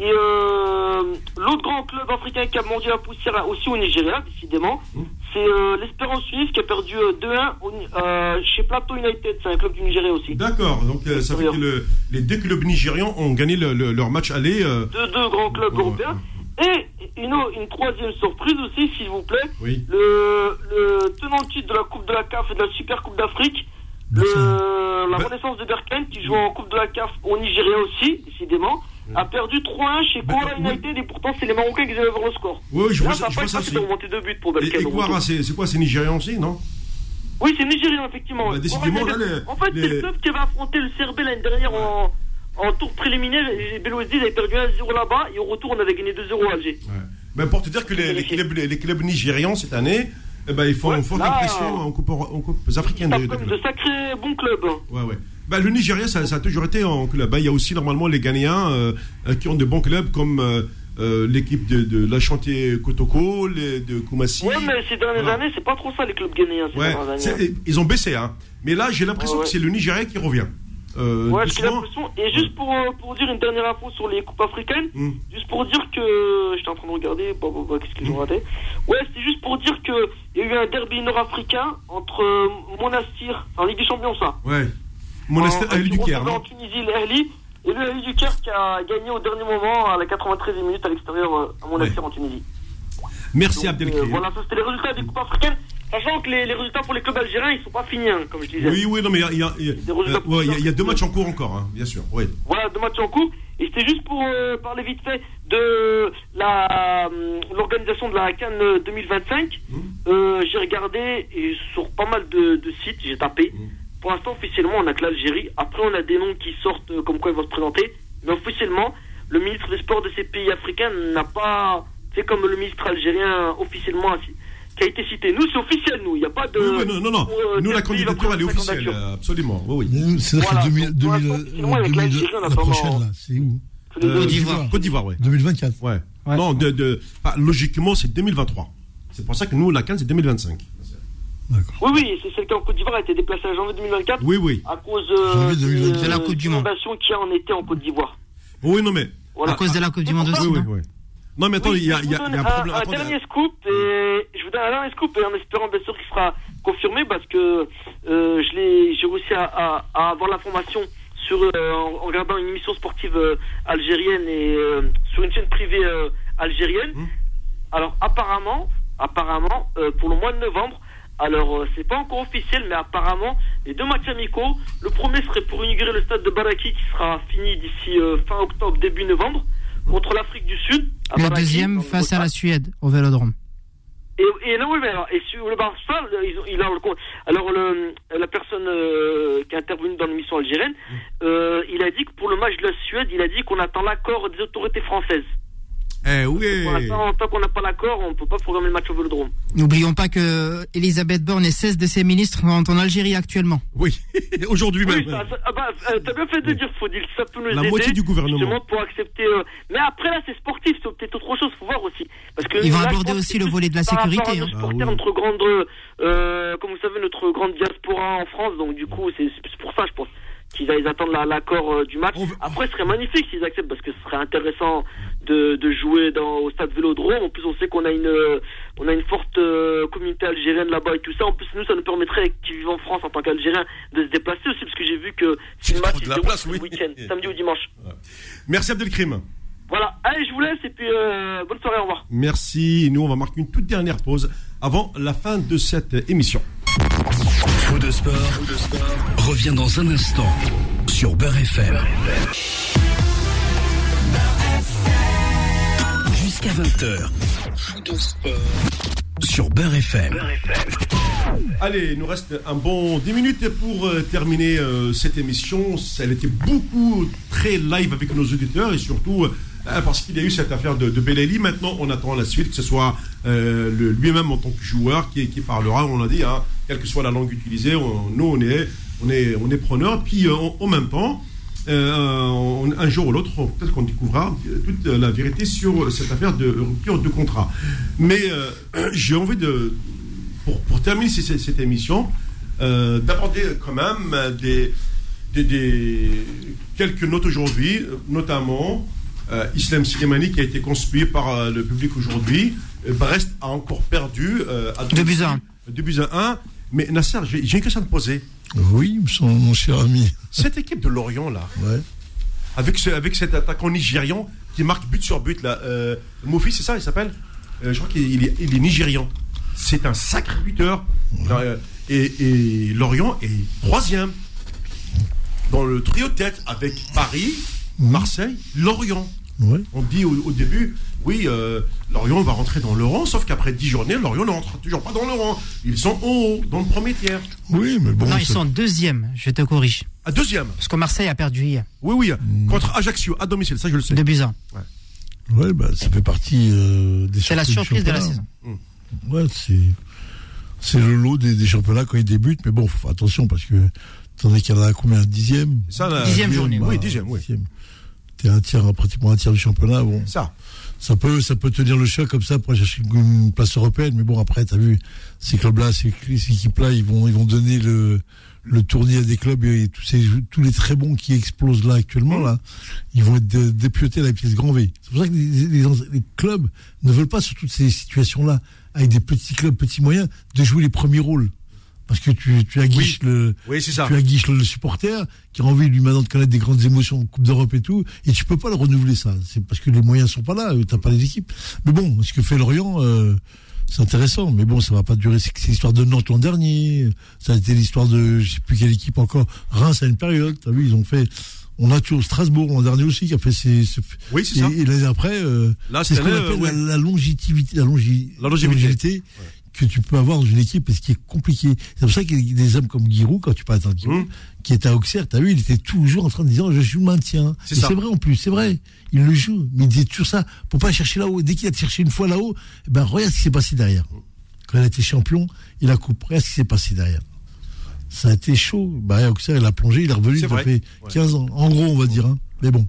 Et euh, l'autre grand club africain qui a mordu la poussière aussi au Nigeria, décidément, Mmh. c'est euh, l'Espérance Suisse qui a perdu euh, 2-1 au Ni- euh, chez Plateau United. C'est un club du Nigeria aussi. D'accord, donc euh, ça fait que le- les deux clubs nigérians ont gagné le- le- leur match aller. euh, Deux, deux grands clubs européens. Et une, une troisième surprise aussi, s'il vous plaît. Oui. Le, le tenant de titre de la Coupe de la CAF et de la Super Coupe d'Afrique, le, la Bah- Renaissance de Berkane, qui joue en Coupe de la CAF au Nigeria aussi, décidément, a perdu 3-1 chez Bah, Kouara oui. United et pourtant c'est les Marocains qui avaient le score. Oui, je Là, vois ça je vois ça de remonter deux buts pour Et, Berkane. et retour. c'est c'est quoi C'est nigérian aussi, non? Oui, c'est nigérian, effectivement. Bah, décidément, là, United- les- En fait, c'est les- le club qui avait affronté le CRB l'année dernière en, en tour préliminaire. Et Belouizdine avait perdu 1-0 là-bas et au retour, on avait gagné 2-0 à Alger. Ouais. Ben, pour te dire que les, les clubs, les clubs nigérians cette année, eh ben, ils font Ouais, une forte impression en coupe, en coupe africaine. Ça de- de de sacrés bons clubs. hein. Ouais, ouais. Ben, le Nigeria, ça, ça a toujours été en club. Ben, il y a aussi normalement les Ghanéens euh, euh, qui ont de bons clubs comme euh, l'équipe de, de la Chantier Kotoko, les, de Koumassi. Ouais, mais ces dernières Voilà. années, c'est pas trop ça les clubs ghanéens. Ces Ouais, dernières années. c'est- ils ont baissé, hein. Mais là, j'ai l'impression ouais. que c'est le Nigeria qui revient. Euh, Ouais, j'ai l'impression. Et juste pour, pour dire une dernière info sur les coupes africaines, Hmm. juste pour dire que. J'étais en train de regarder, bah, bah, bah, qu'est-ce que j'ai raté Ouais, c'était juste pour dire qu'il y a eu un derby nord-africain entre Monastir, en Ligue des Champions, ça. Ouais. Monastère Ahli du Caire, En Tunisie, l'Ahli. Et le Ahli du Caire qui a gagné au dernier moment à la 93e minute à l'extérieur euh, à Monastir en Tunisie. Merci Abdelkrim. euh, voilà, ça c'était les résultats des coupes africaines. Sachant que les, les résultats pour les clubs algériens, ils sont pas finis, hein, comme je disais. Oui, oui, non, mais il y a, y euh, ouais, y y deux matchs en cours encore, hein, bien sûr. Oui. Voilà, deux matchs en cours. Et c'était juste pour euh, parler vite fait de la l'organisation de la Cannes 2025. Mmh. J'ai regardé et sur pas mal de, de sites, j'ai tapé. Mmh. Pour l'instant, officiellement, on a que l'Algérie. Après, on a des noms qui sortent euh, comme quoi ils vont se présenter. Mais officiellement, le ministre des Sports de ces pays africains n'a pas fait comme le ministre algérien officiellement qui a été cité. Nous, c'est officiel, nous. Il n'y a pas de. Oui, oui, non, non, non. Euh, Nous, la candidature, elle est officielle, absolument. Oui, oui. C'est-à-dire Voilà, que 2000, donc, pour 2000, l'instant, sinon, avec 2000, l'Algérie, on la prochaine, là, c'est où Côte d'Ivoire. Côte d'Ivoire, ouais. 2024. Ouais. Ouais. Non, de, logiquement, c'est 2023. C'est pour ça que nous, la Cannes, c'est 2025. Oui, oui, c'est celle qui en Côte d'Ivoire a été déplacée à janvier 2024 Oui, oui. à cause euh, Janvier 2024. De la Coupe du Monde. y a en été en Côte d'Ivoire. Oui, non, mais. Voilà. À cause de la Coupe du Monde aussi. Oui, oui, non oui. Non, mais attends, Oui, il y a, je il y a- vous il y a un problème. Un, dernier scoop, et je vous donne un dernier scoop, et en espérant bien sûr qu'il sera confirmé, parce que euh, je l'ai, j'ai réussi à, à- à avoir l'information sur, euh, en, en regardant une émission sportive euh, algérienne et euh, sur une chaîne privée euh, algérienne. Hmm. Alors apparemment, apparemment, euh, pour le mois de novembre, alors euh, c'est pas encore officiel, mais apparemment les deux matchs amicaux, le premier serait pour inaugurer le stade de Baraki qui sera fini d'ici euh, fin octobre début novembre contre l'Afrique du Sud. à Le Baraki, deuxième face à la. Suède, au Vélodrome. Et, et non, oui, mais alors, et sur le Barça, ils ont- il a alors le, la personne euh, qui est intervenue dans l'émission algérienne, euh, il a dit que pour le match de la Suède, il a dit qu'on attend l'accord des autorités françaises. Eh oui. Tant qu'on n'a pas l'accord, on ne peut pas programmer le match au Vélodrome. N'oublions pas que Elisabeth Borne et 16 de ses ministres sont en Algérie actuellement. Oui. Aujourd'hui Oui, même. ça, ça- ah bah, euh, t'as bien fait de dire, Faudil, ça peut nous La aider. moitié du gouvernement. Pour accepter. euh, Mais après là, c'est sportif, c'est peut-être autre chose, faut voir aussi. Parce que Ils vont là, aborder aussi le volet de la sécurité, hein. supporters, Ah oui. notre grande, euh, comme vous savez, notre grande diaspora en France. Donc du coup, c'est pour ça, je pense qu'ils ils attendent la- l'accord euh, du match. Après, ce serait magnifique s'ils acceptent, parce que ce serait intéressant de, de jouer dans, au stade Vélodrome. En plus, on sait qu'on a une, euh, on a une forte euh, communauté algérienne là-bas et tout ça. En plus, nous, ça nous permettrait, qui vivent en France en tant qu'Algériens, de se déplacer aussi, parce que j'ai vu que Tu le match de la place, oui. week-end, samedi ou dimanche. Merci Abdelkrim. Voilà. Allez, je vous laisse et puis euh, bonne soirée, au revoir. Merci. Nous, on va marquer une toute dernière pause avant la fin de cette émission. Faux de sport, revient dans un instant sur Beurre FM. Jusqu'à 20h. Sur Beurre FM. Allez, il nous reste un bon 10 minutes pour euh, terminer euh, cette émission. Elle était beaucoup très live avec nos auditeurs et surtout euh, parce qu'il y a eu cette affaire de, de. Maintenant, on attend la suite, que ce soit lui-même en tant que joueur qui, parlera. On l'a dit, hein, quelle que soit la langue utilisée, on- nous on est, on est, on est preneurs. Puis en même temps, euh, un jour ou l'autre, peut-être qu'on découvrira euh, toute la vérité sur cette affaire de rupture de contrat. Mais euh, j'ai envie de, pour, terminer cette, émission, d'aborder quand même des, quelques notes aujourd'hui, notamment Islam Slimani qui a été conspué par le public aujourd'hui. Brest a encore perdu à 2 buts à 1. Mais Nasser, j'ai une question à te poser. Oui, son- mon cher ami. Cette équipe de Lorient là, Ouais. avec, ce, avec cet attaquant nigérian qui marque but sur but là, euh, Mofi, c'est ça, il s'appelle? Euh, Je crois qu'il il est, il est nigérian. C'est un sacré buteur. Euh, et, et Lorient est troisième dans le trio de tête avec Paris, Marseille, Lorient. Ouais. On dit au, au début, oui, euh, Lorient va rentrer dans le rang, sauf qu'après 10 journées, Lorient ne rentre toujours pas dans le rang. Ils sont en haut, dans le premier tiers. Oui, mais bon. non, ils sont deuxième, je te corrige. À deuxième. Parce que Marseille a perdu hier. Oui, oui, contre Ajaccio, à domicile, ça je le sais. Buts à un. Ouais, bah, ça fait partie euh, des C'est la surprise de la saison. Ouais, c'est c'est le lot des, des championnats quand ils débutent, mais bon, faut faire attention parce que t'en es qu'il y en a combien Dixième? Ça, là, Dixième journée, Oui, dixième, oui. dixième. T'es un tiers, pratiquement un tiers du championnat. Bon, Ça. Ça peut, ça peut tenir le choc comme ça pour aller chercher une, place européenne, mais bon, après, t'as vu, ces clubs-là, ces, équipes-là, ils vont, ils vont donner le, le tournis à des clubs et tous, ces, tous les très bons qui explosent là actuellement, là, ils vont être dé- dépiotés à la pièce grand V. C'est pour ça que les, les- les clubs ne veulent pas, sur toutes ces situations-là, avec des petits clubs, petits moyens, de jouer les premiers rôles. Parce que tu, tu aguiches le, Oui, c'est ça. tu aguiches le, le supporter qui a envie lui maintenant de connaître des grandes émotions en Coupe d'Europe et tout, et tu peux pas le renouveler ça. C'est parce que les moyens sont pas là, euh, t'as pas les équipes. Mais bon, ce que fait Lorient, euh, c'est intéressant, mais bon, ça va pas durer. C'est l'histoire de Nantes l'an dernier, ça a été l'histoire de je sais plus quelle équipe encore. Reims à une période, t'as vu, ils ont fait. On a toujours Strasbourg l'an dernier aussi qui a fait ses. ses- Oui, c'est ça. et l'année après, euh, c'est ce qu'on appelle euh, la, ouais. la longévité, la, longi- La longévité. longévité que tu peux avoir dans une équipe et ce qui est compliqué. C'est pour ça qu'il y a des hommes comme Giroud, quand tu parles d'un Giroud, Hum. qui était à Auxerre, t'as vu, il était toujours en train de dire je joue le maintien. C'est Et ça. c'est vrai en plus, c'est vrai. Il le joue, mais il disait toujours ça pour pas chercher là-haut. Dès qu'il a cherché une fois là-haut, eh ben regarde ce qui s'est passé derrière. Quand il a été champion, il a coupé. Regarde ce qui s'est passé derrière. Ça a été chaud. Bah, Auxerre, il a plongé, il est revenu, C'est il a vrai. fait 15 ans. En gros, on va dire. Hein. Mais bon,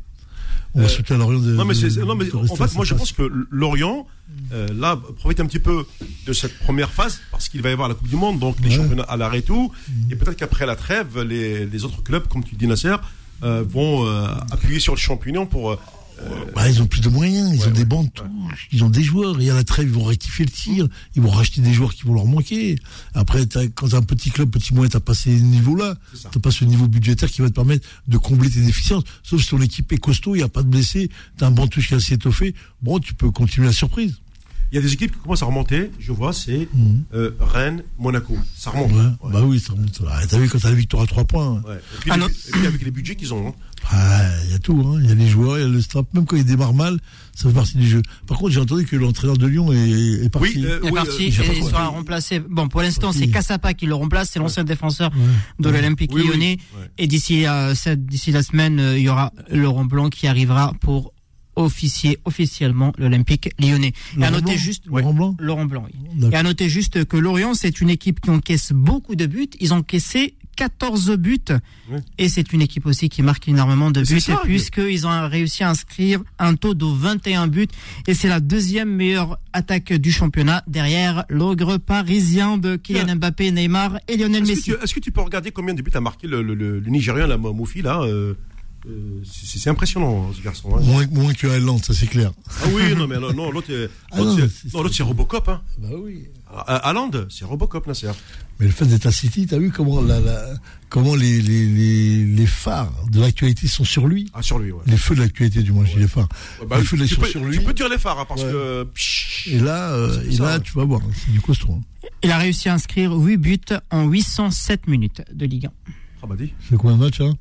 on va Euh, soutenir Lorient de. Non, mais, c'est- de- non, mais en fait, moi je pense que Lorient, euh, là, profite un petit peu de cette première phase, parce qu'il va y avoir la Coupe du Monde, donc les Ouais. championnats à l'arrêt et tout. Et peut-être qu'après la trêve, les, les autres clubs, comme tu dis, Nasser, euh, vont euh, appuyer sur le champignon pour. Euh, Bah, ils ont plus de moyens, ils Ouais, ont des ouais, bandes touches, ils ont des joueurs. Et à la trêve, ils vont rectifier le tir, ils vont racheter des joueurs qui vont leur manquer. Après, quand t'as un petit club, petit moyen, t'as pas ces niveaux-là. T'as pas ce niveau budgétaire qui va te permettre de combler tes déficiences. Sauf si ton équipe est costaud, il n'y a pas de blessés, t'as un banc de touche qui est assez étoffé. Bon, tu peux continuer la surprise. Il y a des équipes qui commencent à remonter, je vois, c'est euh, Rennes, Monaco. Ça remonte. Ouais, Ouais. Bah oui, ça remonte. Ah, T'as vu quand t'as la victoire à 3 points. Ouais. Et, puis, Ah les- et puis avec les budgets qu'ils ont. hein. Ah, Il y a tout, hein. il y a les joueurs, il y a le strap. Même quand ils démarrent mal, ça fait partie du jeu. Par contre, j'ai entendu que l'entraîneur de Lyon est, est parti. Oui, euh, Il est oui, parti euh, et il compris. sera remplacé. Bon, pour l'instant, Parti. c'est Cassapa qui le remplace. C'est l'ancien défenseur Ouais. de l'Olympique Oui, oui. lyonnais. Ouais. Et d'ici euh, d'ici la semaine, euh, il y aura Laurent Blanc qui arrivera pour officier officiellement l'Olympique lyonnais. Et à Laurent noter Blanc juste, Laurent Blanc Laurent Blanc. oui. Et à noter juste que Lorient, c'est une équipe qui encaisse beaucoup de buts. Ils ont encaissé 14 buts. Et c'est une équipe aussi qui marque énormément de buts, puisqu'ils ont réussi à inscrire un taux de 21 buts. Et c'est la deuxième meilleure attaque du championnat, derrière l'ogre parisien de Kylian Mbappé, Neymar et Lionel Messi. est-ce que tu peux regarder combien de buts a marqué le, le, le, le Nigérian, la Moufi, là euh, euh, c'est impressionnant, ce garçon. hein. Moins, moins que Haaland, ça c'est clair. Ah oui, non, mais alors, non, l'autre, est- Ah non, l'autre, c'est Robocop. Hein. Bah oui. Haaland, c'est Robocop, Nasser. Mais le fait d'être à City, t'as vu comment, la, la- comment les, les, les, les phares de l'actualité sont sur lui? Ah, sur lui, ouais. Les feux de l'actualité, du moins, je dis les phares. Ouais, bah, les feux de tu, peux, sont sur tu lui. peux dire les phares, hein, parce Ouais. que. Et là, euh, C'est et ça, là ouais. tu vas voir, c'est du costaud. hein. Il a réussi à inscrire 8 buts en 807 minutes de Ligue 1. Ah, bah, dis. C'est combien de matchs, hein?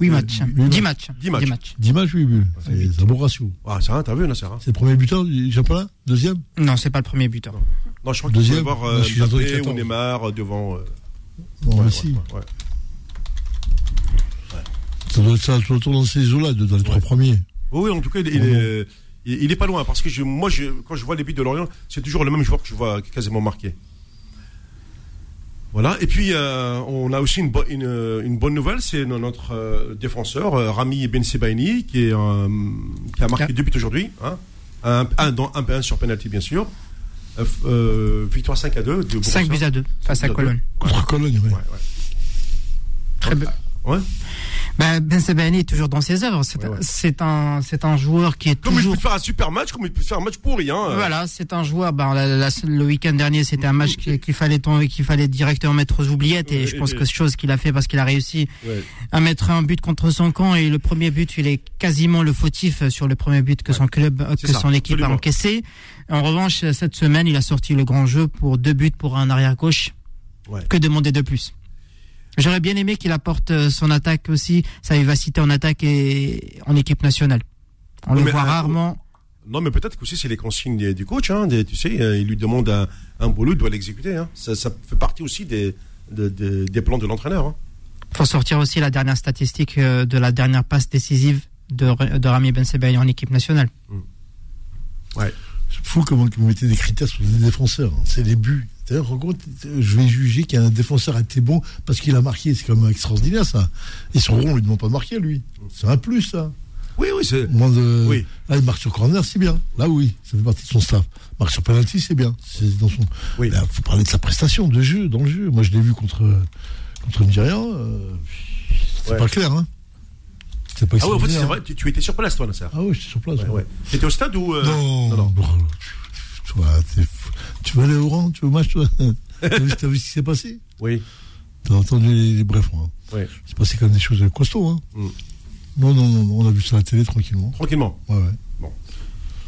8 Euh, matchs. huit 10 matchs. matchs. 10 matchs. 10 matchs, 8 buts. C'est c'est un bon ratio. Ah, ça, t'as vu, Nasser. Hein. C'est le premier buteur du championnat? Deuxième? Non, c'est pas le premier buteur. Non, je crois qu'il faut Deuxième, avoir euh, Mbappé ou 14. Neymar euh, devant. euh, Non, ouais. Ça doit être ça, doit dans ces eaux-là, dans les trois premiers. Oui, oui, en tout cas, il, il est, il, il est pas loin. Parce que je, moi, je, quand je vois les buts de Lorient, c'est toujours le même joueur que je vois quasiment marqué. Voilà. Et puis, euh, on a aussi une, bo- une, une bonne nouvelle c'est no- notre euh, défenseur, euh, Rami Ben Sebaini, qui, est, euh, qui a marqué deux buts aujourd'hui. Hein. Un, un, dans- un, un sur penalty, bien sûr. Euh, euh, victoire 5 à 2. de 5 buts à 2 face à Cologne. Contre Cologne. Ouais, ouais. Très bien. Ouais. Ben, ben Sebaini est toujours dans ses œuvres. C'est Ouais, ouais. c'est un, c'est un joueur qui est Comme il toujours. peut faire un super match, comme il peut faire un match pourri. Hein. Voilà, c'est un joueur. Ben, la- la- le week-end dernier, c'était un match qu'il fallait qu'il fallait directement mettre aux oubliettes. Et Ouais, je pense et- que c'est chose qu'il a fait parce qu'il a réussi Ouais. à mettre un but contre son camp. Et le premier but, il est quasiment le fautif sur le premier but que son club, que ça, son équipe absolument. a encaissé. En revanche, cette semaine, il a sorti le grand jeu pour deux buts pour un arrière gauche. Ouais. Que demander de plus? J'aurais bien aimé qu'il apporte euh, son attaque aussi, sa vivacité en attaque et en équipe nationale. On le voit euh, rarement. Non, mais peut-être qu'aussi c'est les consignes du coach. Hein, des- tu sais, euh, il lui demande un, un boulot, il doit l'exécuter. Hein. Ça, ça fait partie aussi des, de- de- des plans de l'entraîneur. Hein. faut sortir aussi la dernière statistique de la dernière passe décisive de, Ra- de Rami Ben Sebaï en équipe nationale. Ouais. C'est fou comment vous mettez des critères sur les défenseurs. hein. C'est les buts. D'ailleurs, compte, je vais juger qu'un défenseur a été bon parce qu'il a marqué. C'est quand même extraordinaire, ça. Et son rond, on lui demande pas de marquer, lui. C'est un plus, ça. Oui, oui, c'est. Moins de... Oui. Là, il marque sur corner, c'est bien. Là, oui, ça fait partie de son staff. Marque sur penalty, c'est bien. C'est dans son. Oui. Il faut parler de sa prestation de jeu, dans le jeu. Moi, je l'ai vu contre contre Nigérian. Euh, c'est Ouais. pas clair, hein. Pas Ah en fait, c'est vrai, tu, tu étais sur place, toi, Nasser. Ah oui, j'étais sur place. Ouais, ouais. T'étais au stade ou. euh, Non, non, non. Bon, toi, tu veux aller au rang, tu veux au match, toi T'as vu, ce qui s'est passé Oui. T'as entendu les, les brefs, hein. Ouais. C'est passé comme des choses costauds, hein. Mm. Non, non, non, non, on a vu ça à la télé tranquillement. Tranquillement. Ouais, ouais.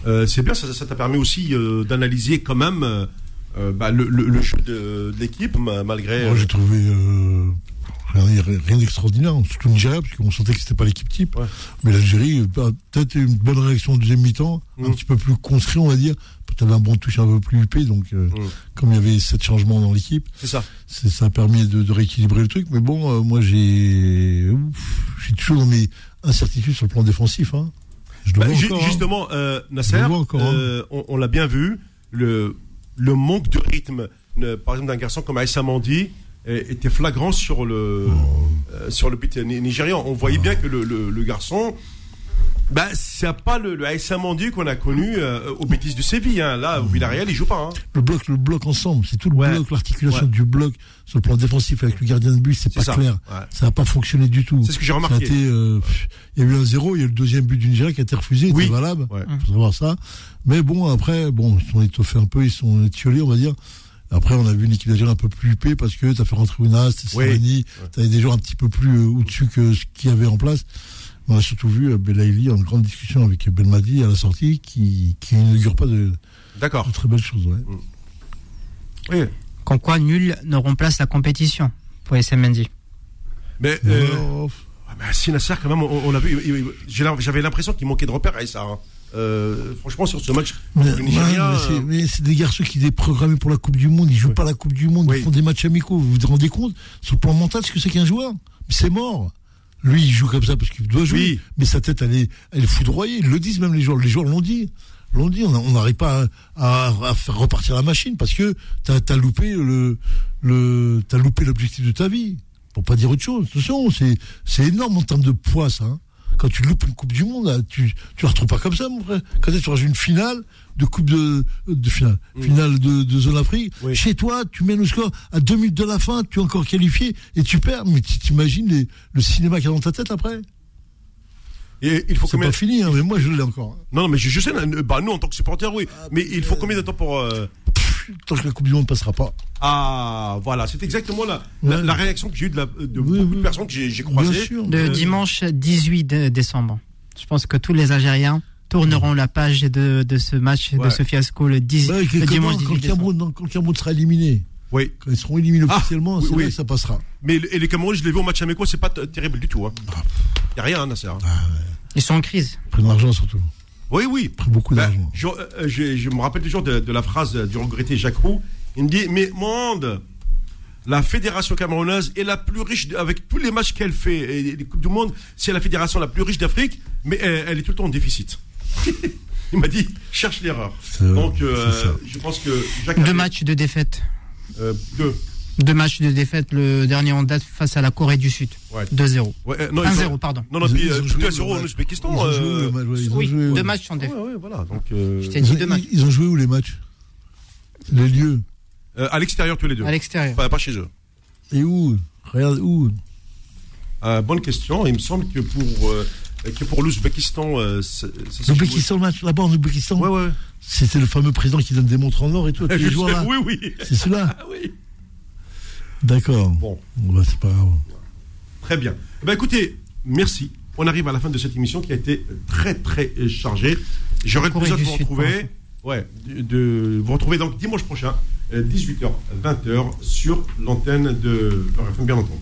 Euh, c'est bien, ça t'a permis aussi euh, d'analyser quand même euh, bah, le, le- le jeu de, de l'équipe, ma- malgré. Moi, j'ai trouvé rien, rien d'extraordinaire, surtout le Nigeria, parce qu'on sentait que c'était pas l'équipe type. Ouais. Mais l'Algérie, euh, peut-être une bonne réaction au deuxième mi-temps, un Mm. petit peu plus construit, on va dire. Peut-être un bon touche un peu plus huppé, donc euh, Mm. comme il y avait sept changements dans l'équipe, c'est ça. c'est- ça a permis de, de rééquilibrer le truc. Mais bon, euh, moi, j'ai, suis toujours dans mes incertitudes sur le plan défensif. Hein. Je Bah, encore, hein. justement, euh, Nasser, encore, hein. on, on l'a bien vu, le, le manque de rythme, par exemple, d'un garçon comme Aïssa Mandi était flagrant sur le, Oh. euh, sur le but nigérian. On voyait bien que le, le- le garçon, bah, c'est pas le, le Aïssa Mandi qu'on a connu euh, au bêtises de Séville. hein. Là, au Villarreal, il joue pas. hein. Le bloc, le bloc ensemble, c'est tout le Ouais. bloc, l'articulation Ouais. du bloc sur le plan défensif avec le gardien de but, c'est pas ça. clair. Ouais. Ça n'a pas fonctionné du tout. C'est ce que j'ai remarqué. été, euh, il y a eu un zéro, il y a eu le deuxième but du Nigeria qui a été refusé, Oui. c'était valable. Faut savoir ça. Mais bon, après, bon, ils sont étoffés un peu, ils sont étiolés, on va dire. Après, on a vu une équipe d'Algérie un peu plus huppée parce que t'as fait rentrer Ounas, t'as Oui. T'avais des joueurs un petit peu plus euh, au-dessus que ce qu'il y avait en place. On a surtout vu euh, Belaïli en grande discussion avec Belmadi à la sortie qui, qui n'augure pas de, très belles choses, ouais. Oui. Comme quoi, nul ne remplace la compétition pour SM Mendy. Mais, euh, Oh, mais si Nasser, quand même, on, on l'a vu. J'avais l'impression qu'il manquait de repères à hein. Euh, franchement, sur ce match, Mais, contre le Nigeria, ouais, mais c'est- euh, mais c'est des garçons qui étaient programmés pour la Coupe du Monde, ils jouent pas la Coupe du Monde, ils font des matchs amicaux. Vous vous rendez compte Sur le plan mental, ce que c'est qu'un joueur? C'est mort. Lui, il joue comme ça parce qu'il doit jouer, Oui. mais sa tête, elle est, elle est foudroyée. Ils le disent même les joueurs. Les joueurs l'ont dit. L'ont dit. On n'arrive pas à, à- à faire repartir la machine parce que t'as as loupé le, le, t'as loupé l'objectif de ta vie. Pour pas dire autre chose. Attention, c'est, c'est énorme en termes de poids, ça. hein. Quand tu loupes une Coupe du Monde, tu, tu la retrouves pas comme ça, mon frère. Quand tu joues une finale de Coupe de, de finale, finale de, de zone Afrique, Oui. chez toi, tu mènes au score à deux minutes de la fin, tu es encore qualifié et tu perds. Mais tu t'imagines le cinéma qu'il y a dans ta tête après? Et il faut C'est combien pas fini, hein, mais moi je l'ai encore. Non, non, mais je, je sais, euh, bah nous en tant que supporters, oui. mais il faut combien de temps pour euh, Tant que la Coupe du Monde passera pas. Ah, voilà, c'est exactement la, la, Ouais. la réaction que j'ai eue de, la, de Oui, beaucoup oui. de personnes que j'ai j'ai Bien croisées. sûr. De Euh, dimanche 18 de- décembre. Je pense que tous les Algériens tourneront la page de, de ce match, Ouais. de ce fiasco le, 10, Ouais, le dimanche quand, 18 quand le décembre. Cameroun, quand le Cameroun sera éliminé, Oui. quand ils seront éliminés Ah, officiellement, oui, c'est oui. là que ça passera. Mais le- et les Camerounais, je l'ai vu au match amico, c'est pas t- terrible du tout. Hein. Y a rien, hein, Nasser. hein. Ils sont en crise. Ils prennent de l'argent surtout. Oui, oui. Prennent beaucoup Bah, d'argent. je, euh, je- je me rappelle toujours de, de la phrase du regretté Jacques Roux. Il me dit Mais monde, la fédération camerounaise est la plus riche de- avec tous les matchs qu'elle fait. Et les Coupes du Monde, c'est la fédération la plus riche d'Afrique, mais elle, elle est tout le temps en déficit. Il m'a dit Cherche l'erreur. Donc, euh, je pense que Jacques. Deux avait- matchs de défaite. euh, deux. Deux matchs de défaite. Le dernier en date face à la Corée du Sud. Ouais. 2-0. Ouais, euh, non, ils 1-0, ont- pardon. Non, non, Ils ont- puis ils euh, ont joué 2-0 le en. Ouzbékistan. Ils ont joué euh, le match, ouais, ils ont Oui, joué, deux matchs en Ouais, défaite. ouais, voilà. Donc, euh, Je t'ai Ils dit ont, deux matchs. ils- ont joué où les matchs? Les lieux euh, à l'extérieur, tous les deux. À l'extérieur. Pas, pas chez eux. Et où? Regarde où? Euh, bonne question. Il me semble que pour, euh, que pour l'Ouzbékistan, euh, L'Ouzbékistan, le match là-bas en Ouzbékistan? Ouais, ouais. C'était le fameux président qui donne des montres en or et tout, à tous les Je joueurs sais, là. oui, oui. C'est cela Ah oui. D'accord. Bon, bah, c'est pas grave. très bien. Ben, écoutez, merci. On arrive à la fin de cette émission qui a été très, très euh, chargée. J'aurai le plaisir de vous retrouver. Ouais, de, de vous retrouver donc dimanche prochain, 18h, 20h, sur l'antenne de bien entendu.